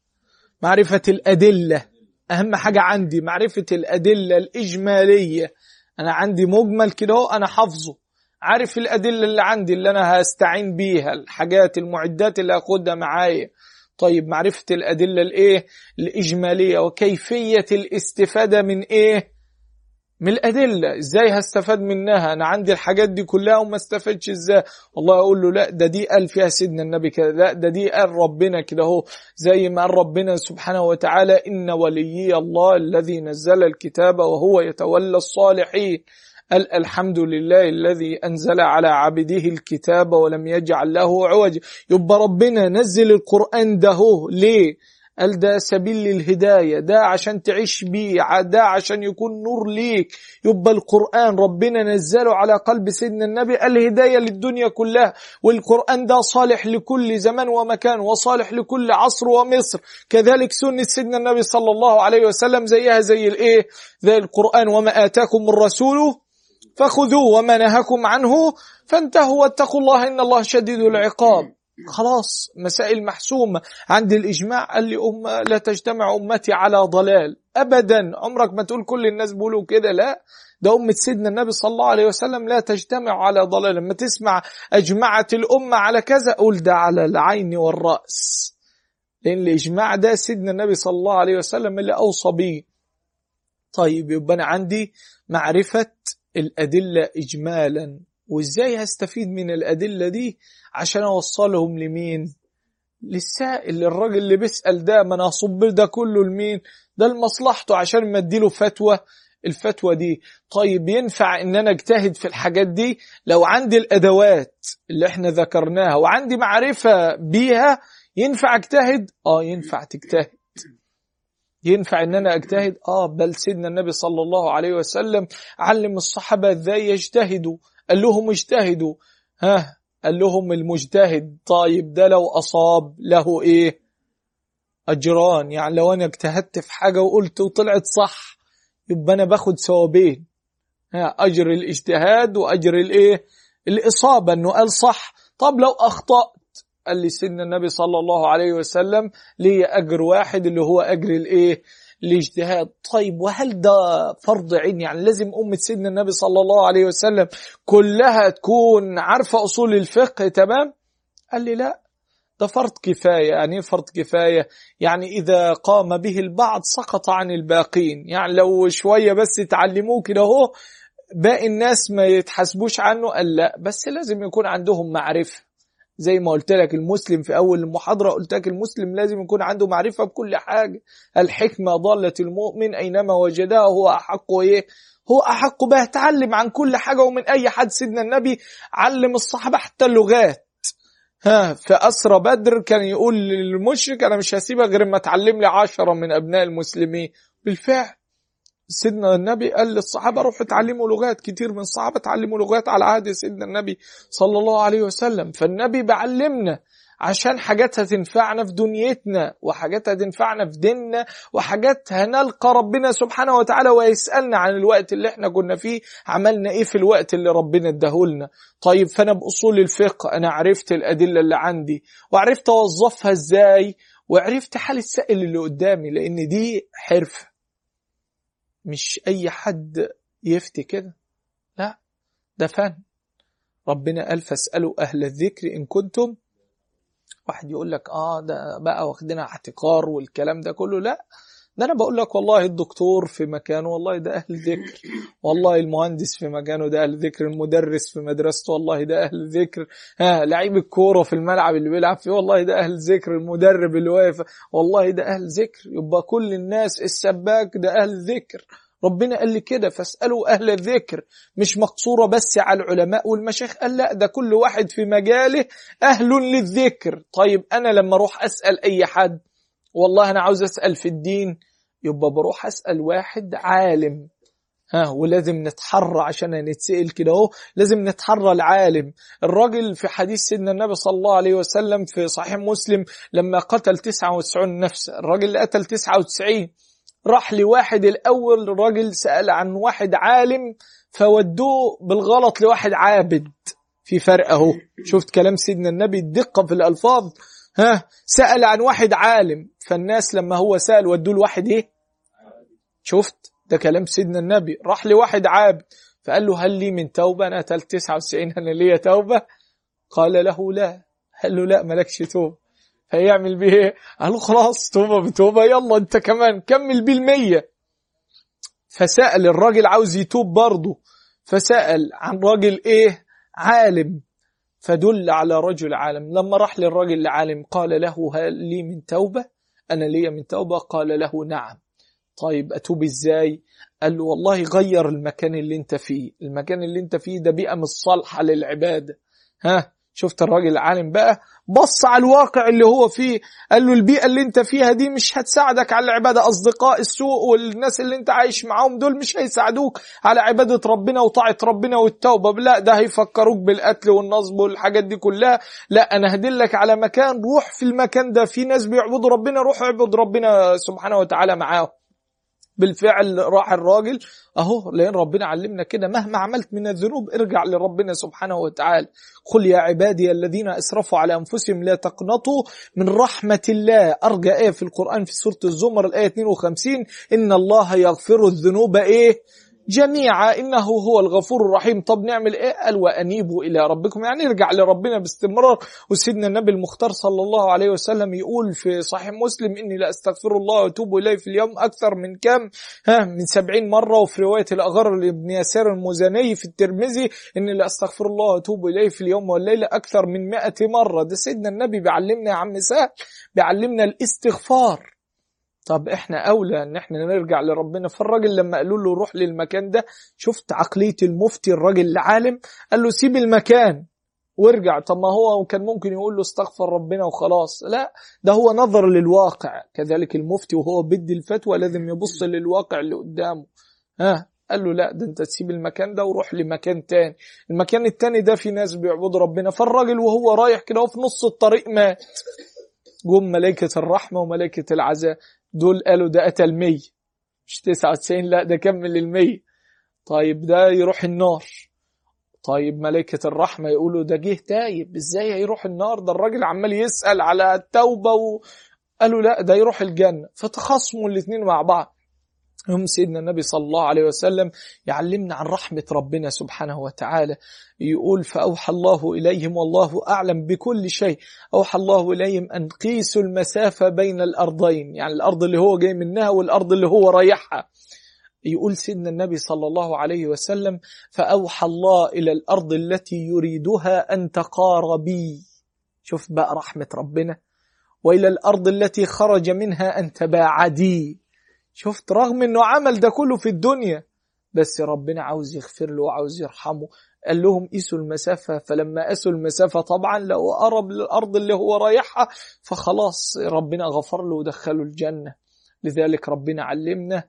معرفة الأدلة. أهم حاجة عندي معرفة الأدلة الإجمالية. أنا عندي مجمل كده أنا حافظه. عارف الأدلة اللي عندي اللي أنا هستعين بيها الحاجات المعدات اللي هاخدها معايا. طيب معرفة الأدلة الإيه؟ الإجمالية. وكيفية الاستفادة من إيه؟ من الأدلة. إزاي هستفاد منها؟ أنا عندي الحاجات دي كلها وما استفدش إزاي؟ والله أقول له لا ده دي قال فيها سيدنا النبي كده. لا ده دي قال ربنا كده هو زي ما قال ربنا سبحانه وتعالى إن وليي الله الذي نزل الكتاب وهو يتولى الصالحين. الحمد لله الذي أنزل على عبده الكتاب ولم يجعل له عوج. يبقى ربنا نزل القرآن ده ليه؟ قال ده سبيل للهداية. ده عشان تعيش بيه. ده عشان يكون نور ليك. يبقى القرآن ربنا نزله على قلب سيدنا النبي. الهداية للدنيا كلها. والقرآن ده صالح لكل زمان ومكان وصالح لكل عصر ومصر. كذلك سنة سيدنا النبي صلى الله عليه وسلم زيها زي الإيه؟ زي القرآن. وما آتاكم الرسول فخذوه وما نهاكم عنه فانتهوا واتقوا الله إن الله شديد العقاب. خلاص مسائل محسومة عند الإجماع قال لي أمة لا تجتمع أمتي على ضلال. أبدا عمرك ما تقول كل الناس بيقولوا كده لا. ده أمة سيدنا النبي صلى الله عليه وسلم لا تجتمع على ضلال. لما تسمع أجمعت الأمة على كذا قول ده على العين والرأس. لأن الإجماع ده سيدنا النبي صلى الله عليه وسلم اللي أوصى به طيب يبقى أنا عندي معرفة الأدلة إجمالا. وإزاي هستفيد من الأدلة دي؟ عشان أوصلهم لمين؟ للسائل للراجل اللي بيسأل ده ما أنا أصب ده كله لمين؟ ده لمصلحته عشان ما أديله فتوى. الفتوى دي. طيب ينفع إن أنا أجتهد في الحاجات دي؟ لو عندي الأدوات اللي إحنا ذكرناها وعندي معرفة بيها ينفع أجتهد؟ آه ينفع تجتهد. ينفع إن أنا أجتهد؟ آه بل سيدنا النبي صلى الله عليه وسلم علم الصحابة إزاي يجتهدوا. قال لهم اجتهدوا. ها قال لهم المجتهد طيب ده لو أصاب له إيه؟ أجران. يعني لو أنا اجتهدت في حاجة وقلت وطلعت صح يبقى أنا باخد ثوابين. ها أجر الاجتهاد وأجر الإيه؟ الإصابة إنه قال صح. طب لو أخطأت قال لي سيدنا النبي صلى الله عليه وسلم لي أجر واحد اللي هو أجر الإيه؟ الاجتهاد. طيب وهل ده فرض عين؟ يعني لازم أمة سيدنا النبي صلى الله عليه وسلم كلها تكون عارفة أصول الفقه تمام؟ قال لي لا ده فرض كفاية. يعني فرض كفاية؟ يعني إذا قام به البعض سقط عن الباقين. يعني لو شوية بس تعلموه كده هو باقي الناس ما يتحاسبوش عنه. قال لا بس لازم يكون عندهم معرفة. زي ما قلت لك المسلم في أول المحاضرة قلت لك المسلم لازم يكون عنده معرفة بكل حاجة. الحكمة ضالة المؤمن أينما وجدها هو أحق إيه؟ هو أحق بها. تعلم عن كل حاجة ومن أي حد؟ سيدنا النبي علم الصحابة حتى اللغات. ها في أسرى بدر كان يقول للمشرك أنا مش هسيبك غير ما تعلم لي عشرة من أبناء المسلمين. بالفعل. سيدنا النبي قال للصحابة روحوا اتعلموا لغات كتير من الصحابة اتعلموا لغات على عهد سيدنا النبي صلى الله عليه وسلم. فالنبي بعلمنا عشان حاجات هتنفعنا في دنيتنا وحاجات هتنفعنا في ديننا وحاجات هنلقى ربنا سبحانه وتعالى ويسألنا عن الوقت اللي إحنا كنا فيه عملنا إيه في الوقت اللي ربنا اداهولنا. طيب فأنا بأصول الفقه أنا عرفت الأدلة اللي عندي وعرفت أوظفها إزاي وعرفت حال السائل اللي قدامي لأن دي حرفة. مش أي حد يفتي كده. لا ده فن. ربنا قال فاسألوا أهل الذكر إن كنتم واحد يقول لك آه ده بقى واخدنا احتقار والكلام ده كله. لا ده أنا بقول لك والله الدكتور في مكانه والله ده أهل ذكر. والله المهندس في مكانه ده أهل ذكر. المدرس في مدرسته والله ده أهل ذكر. ها لعيب الكورة في الملعب اللي بيلعب فيه والله ده أهل ذكر. المدرب اللي واقف والله ده أهل ذكر. يبقى كل الناس السباك ده أهل ذكر. ربنا قال لي كده فاسألوا أهل الذكر مش مقصورة بس على العلماء والمشايخ. قال لا ده كل واحد في مجاله أهل للذكر. طيب أنا لما أروح أسأل أي حد والله أنا عاوز أسأل في الدين. يبقى بروح أسأل واحد عالم. ها ولازم نتحرى عشان نتسأل كده أهو. لازم نتحرى العالم. الراجل في حديث سيدنا النبي صلى الله عليه وسلم في صحيح مسلم لما قتل 99 نفس الراجل اللي قتل 99 راح لواحد الأول الراجل سأل عن واحد عالم فودوه بالغلط لواحد عابد في فرق اهو شفت كلام سيدنا النبي؟ الدقة في الألفاظ. ها؟ سأل عن واحد عالم فالناس لما هو سأل ودوه لواحد إيه؟ شفت؟ ده كلام سيدنا النبي. راح لواحد عابد فقال له هل لي من توبة؟ أنا قتلت 99 أنا ليا توبة؟ قال له لا. قال له لا مالكش توبة. هيعمل بيه إيه؟ قال له خلاص توبة بتوبة يلا أنت كمان كمل بيه المية فسأل الراجل عاوز يتوب برضه. فسأل عن راجل إيه؟ عالم. فدل على رجل عالم. لما راح للراجل العالم قال له هل لي من توبة؟ أنا لي من توبة. قال له نعم. طيب أتوب إزاي؟ قال له والله غير المكان اللي أنت فيه. المكان اللي أنت فيه ده بيئة مش صالحة للعبادة. ها شفت الراجل العالم بقى؟ بص على الواقع اللي هو فيه قال له البيئة اللي انت فيها دي مش هتساعدك على العبادة أصدقاء السوء والناس اللي انت عايش معاهم دول مش هيساعدوك على عبادة ربنا وطاعة ربنا والتوبة. لا ده هيفكروك بالقتل والنصب والحاجات دي كلها. لا أنا هدلك على مكان روح في المكان ده. في ناس بيعبدوا ربنا روح اعبد ربنا سبحانه وتعالى معاهم. بالفعل راح الراجل. أهو لأن ربنا علمنا كده مهما عملت من الذنوب ارجع لربنا سبحانه وتعالى. قل يا عبادي الذين أسرفوا على أنفسهم لا تقنطوا من رحمة الله. ارجى آية في القرآن في سورة الزمر الايه 52 إن الله يغفر الذنوب. إيه؟ جميعا إنه هو الغفور الرحيم. طب نعمل إيه؟ قال وأنيبوا إلى ربكم. يعني نرجع لربنا باستمرار. وسيدنا النبي المختار صلى الله عليه وسلم يقول في صحيح مسلم إني لا أستغفر الله وأتوب إليه في اليوم أكثر من كم؟ ها من سبعين مرة. وفي رواية الأغر لابن يسار المزني في الترمذي إني لا أستغفر الله وأتوب إليه في اليوم والليلة أكثر من مئة مرة. ده سيدنا النبي بيعلمنا يا عم سهل بيعلمنا الاستغفار. طب إحنا أولى إن إحنا نرجع لربنا. فالراجل لما قالوا له روح للمكان ده شفت عقلية المفتي الراجل العالم؟ قال له سيب المكان وارجع. طب ما هو كان ممكن يقول له استغفر ربنا وخلاص. لا ده هو نظر للواقع. كذلك المفتي وهو بدي الفتوى لازم يبص للواقع اللي قدامه. ها؟ قال له لا ده أنت تسيب المكان ده وروح لمكان تاني. المكان التاني ده في ناس بيعبدوا ربنا. فالراجل وهو رايح كده في نص الطريق مات. جم ملائكة الرحمة وملائكة العذاب دول قالوا ده قتل 100 مش 99 لا ده كمل ال 100 طيب ده يروح النار. طيب ملائكة الرحمة يقولوا ده جه تايب إزاي هيروح النار؟ ده الراجل عمال يسأل على التوبة و... قالوا لا ده يروح الجنة. فتخاصموا الاثنين مع بعض. هم سيدنا النبي صلى الله عليه وسلم يعلمنا عن رحمة ربنا سبحانه وتعالى. يقول فأوحى الله إليهم والله أعلم بكل شيء. أوحى الله إليهم أن قيسوا المسافة بين الأرضين. يعني الأرض اللي هو جاي منها والأرض اللي هو رايحها. يقول سيدنا النبي صلى الله عليه وسلم فأوحى الله إلى الأرض التي يريدها أن تقاربي شوف بقى رحمة ربنا. وإلى الأرض التي خرج منها أن تباعدي. شفت رغم إنه عمل ده كله في الدنيا بس ربنا عاوز يغفر له وعاوز يرحمه. قال لهم قيسوا المسافة. فلما قاسوا المسافة طبعا لو قرب للأرض اللي هو رايحها فخلاص ربنا غفر له ودخله الجنة. لذلك ربنا علمنا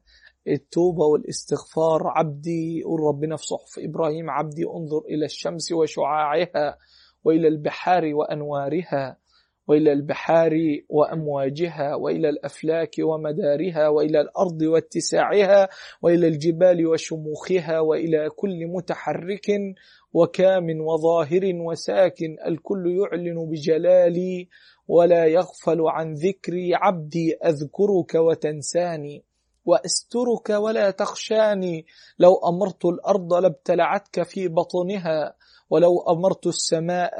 التوبة والاستغفار. عبدي يقول ربنا في صحف إبراهيم عبدي انظر إلى الشمس وشعاعها وإلى البحار وأنوارها. وإلى البحار وأمواجها وإلى الأفلاك ومدارها وإلى الأرض واتساعها وإلى الجبال وشموخها وإلى كل متحرك وكام وظاهر وساكن الكل يعلن بجلالي ولا يغفل عن ذكري. عبدي أذكرك وتنساني وأسترك ولا تخشاني. لو أمرت الأرض لابتلعتك في بطنها ولو أمرت السماء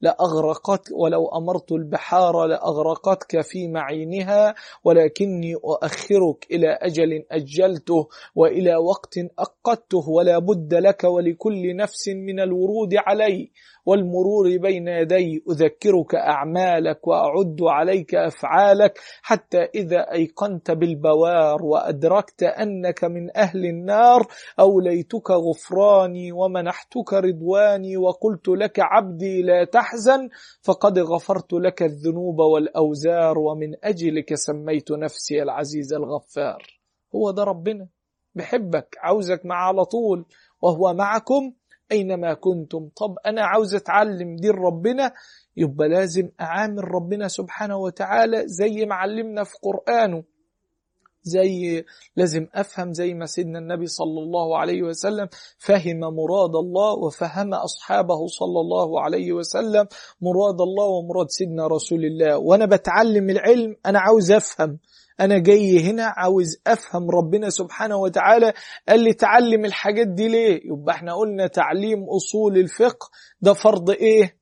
لأغرقت ولو أمرت البحار لأغرقتك في معينها ولكني أؤخرك إلى أجل أجلته وإلى وقت أقدته ولا بد لك ولكل نفس من الورود علي والمرور بين يدي أذكرك أعمالك وأعد عليك أفعالك حتى إذا أيقنت بالبوار وأدركت أنك من أهل النار أوليتك غفراني ومنحتك رضواني وقلت لك عبدي لا تحزن فقد غفرت لك الذنوب والأوزار ومن أجلك سميت نفسي العزيز الغفار. هو ده ربنا بحبك عاوزك معه على طول وهو معكم أينما كنتم. طب أنا عاوز أتعلم دين ربنا يبقى لازم أعامل ربنا سبحانه وتعالى زي ما علمنا في قرآنه. زي لازم أفهم زي ما سيدنا النبي صلى الله عليه وسلم فهم مراد الله وفهم أصحابه صلى الله عليه وسلم مراد الله ومراد سيدنا رسول الله. وأنا بتعلم العلم أنا عاوز أفهم. أنا جاي هنا عاوز أفهم ربنا سبحانه وتعالى. قال لي تعلم الحاجات دي ليه؟ يبقى إحنا قلنا تعليم أصول الفقه. ده فرض إيه؟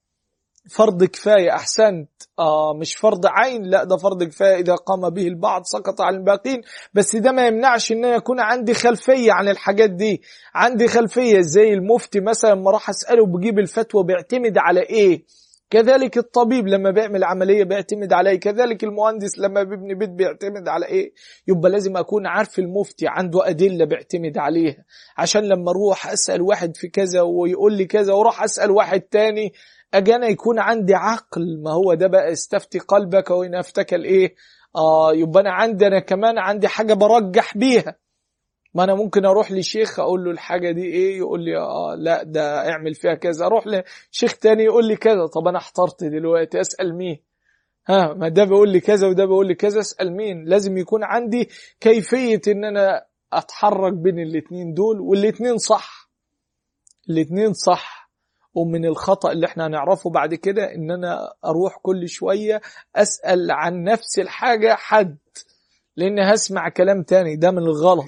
فرض كفاية أحسنت. آه مش فرض عين لا ده فرض كفاية. إذا قام به البعض سقط عن الباقين. بس ده ما يمنعش إن يكون عندي خلفية عن الحاجات دي. عندي خلفية زي المفتي مثلا ما راح أسأله بجيب الفتوى بيعتمد على إيه. كذلك الطبيب لما بيعمل عملية بيعتمد على إيه. كذلك المهندس لما بيبني بيت بيعتمد على إيه. يبقى لازم أكون عارف المفتي عنده أدلة بيعتمد عليها. عشان لما أروح أسأل واحد في كذا ويقول لي كذا وأروح أسأل واحد تاني أجي أنا يكون عندي عقل ما هو ده بقى استفتي قلبك وإن أفتك الايه آه يبقى أنا عندي أنا كمان عندي حاجة برجح بيها. ما أنا ممكن أروح لشيخ أقول له الحاجة دي إيه؟ يقول لي آه لا ده اعمل فيها كذا. أروح لشيخ تاني يقول لي كذا. طب أنا احترت دلوقتي أسأل مين؟ ها ما ده بيقول لي كذا وده بيقول لي كذا. أسأل مين؟ لازم يكون عندي كيفية إن أنا أتحرك بين الاثنين دول والاثنين صح. الاثنين صح. ومن الخطأ اللي إحنا هنعرفه بعد كده إن أنا أروح كل شوية أسأل عن نفس الحاجة حد لأن هسمع كلام تاني ده من الغلط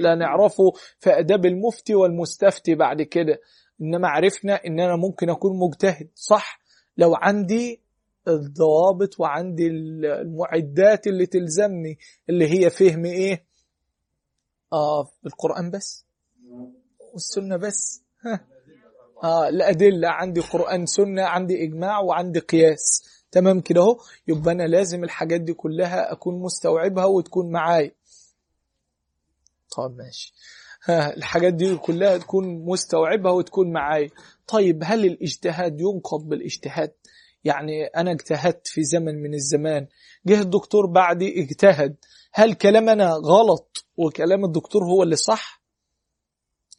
لا نعرفه في اداب المفتي والمستفتي بعد كده. إنما عرفنا إن أنا ممكن أكون مجتهد صح؟ لو عندي الضوابط وعندي المعدات اللي تلزمني اللي هي فهم إيه؟ آه القرآن بس والسنة بس. آه الأدلة عندي قرآن سنة عندي إجماع وعندي قياس. تمام كده أهو؟ يبقى أنا لازم الحاجات دي كلها أكون مستوعبها وتكون معايا. طب ماشي. ها الحاجات دي كلها تكون مستوعبها وتكون معايا. طيب هل الاجتهاد ينقض بالاجتهاد؟ يعني أنا اجتهدت في زمن من الزمان. جه الدكتور بعدي اجتهد. هل كلامنا غلط وكلام الدكتور هو اللي صح؟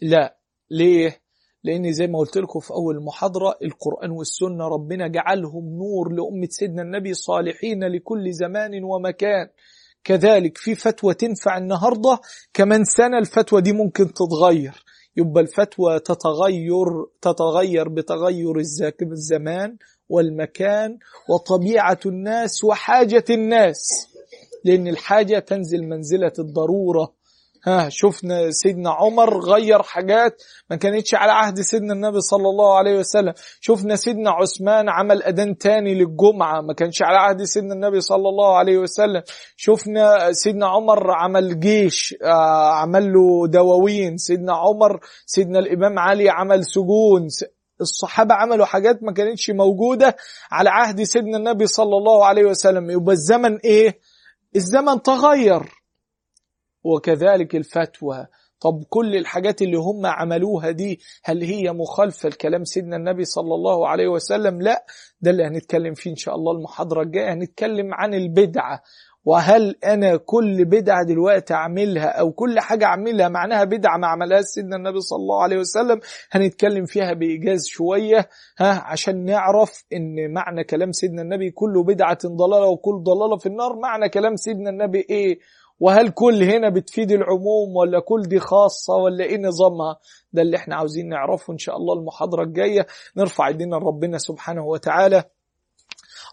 لا. ليه؟ لأن زي ما قلت لكم في أول المحاضرة القرآن والسنة ربنا جعلهم نور لأمة سيدنا النبي صالحين لكل زمان ومكان. كذلك في فتوى تنفع النهاردة كمان سنة الفتوى دي ممكن تتغير. يبقى الفتوى تتغير تتغير بتغير الزمان والمكان وطبيعة الناس وحاجة الناس. لأن الحاجة تنزل منزلة الضرورة. ها شفنا سيدنا عمر غير حاجات ما كانتش على عهد سيدنا النبي صلى الله عليه وسلم. شفنا سيدنا عثمان عمل أذان تاني للجمعة ما كانش على عهد سيدنا النبي صلى الله عليه وسلم. شفنا سيدنا عمر عمل جيش آه عمل له دواوين. سيدنا عمر سيدنا الإمام علي عمل سجون. الصحابة عملوا حاجات ما كانتش موجودة على عهد سيدنا النبي صلى الله عليه وسلم. يبقى الزمن إيه؟ الزمن تغير. وكذلك الفتوى. طب كل الحاجات اللي هم عملوها دي هل هي مخالفة لكلام سيدنا النبي صلى الله عليه وسلم؟ لا ده اللي هنتكلم فيه إن شاء الله المحاضرة الجاية. هنتكلم عن البدعة. وهل أنا كل بدعة دلوقتي أعملها أو كل حاجة أعملها معناها بدعة ما عملهاش سيدنا النبي صلى الله عليه وسلم؟ هنتكلم فيها بإيجاز شوية ها عشان نعرف إن معنى كلام سيدنا النبي كل بدعة ضلالة وكل ضلالة في النار معنى كلام سيدنا النبي إيه؟ وهل كل هنا بتفيد العموم ولا كل دي خاصة ولا إيه نظامها؟ ده اللي إحنا عاوزين نعرفه إن شاء الله المحاضرة الجاية. نرفع إيدينا لربنا سبحانه وتعالى.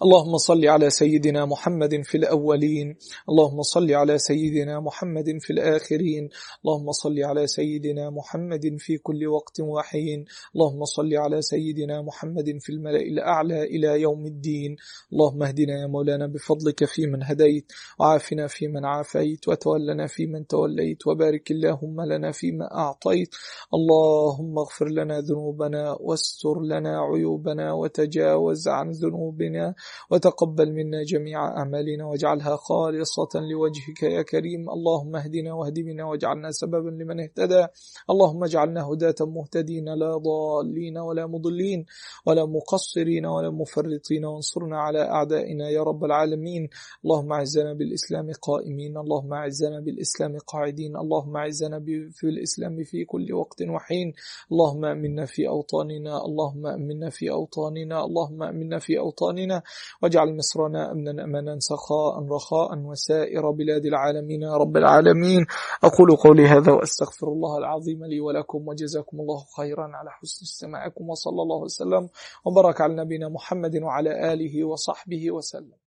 اللهم صل على سيدنا محمد في الأولين. اللهم صل على سيدنا محمد في الآخرين. اللهم صل على سيدنا محمد في كل وقت وحين. اللهم صل على سيدنا محمد في الملأ الأعلى إلى يوم الدين. اللهم اهدنا يا مولانا بفضلك في من هديت وعافنا في من عافيت وتولنا في من توليت وبارك اللهم لنا فيما أعطيت. اللهم اغفر لنا ذنوبنا واستر لنا عيوبنا وتجاوز عن ذنوبنا. وتقبل منا جميع أعمالنا واجعلها خالصة لوجهك يا كريم. اللهم اهدنا واهد بنا واجعلنا سببا لمن اهتدى. اللهم اجعلنا هداة مهتدين. لا ضالين ولا مضلين ولا مقصرين ولا مفرطين. وانصرنا على أعدائنا يا رب العالمين. اللهم أعزنا بالإسلام قائمين. اللهم أعزنا بالإسلام قاعدين. اللهم أعزنا في الإسلام في كل وقت وحين. اللهم أمنا في أوطاننا. اللهم أمنا في أوطاننا. اللهم أمنا في أوطاننا. واجعل مصرنا أمنا أمنا سخاء رخاء وسائر بلاد العالمين يا رب العالمين. أقول قولي هذا وأستغفر الله العظيم لي ولكم وجزاكم الله خيرا على حسن استماعكم وصلى الله وسلم وبارك على نبينا محمد وعلى آله وصحبه وسلم.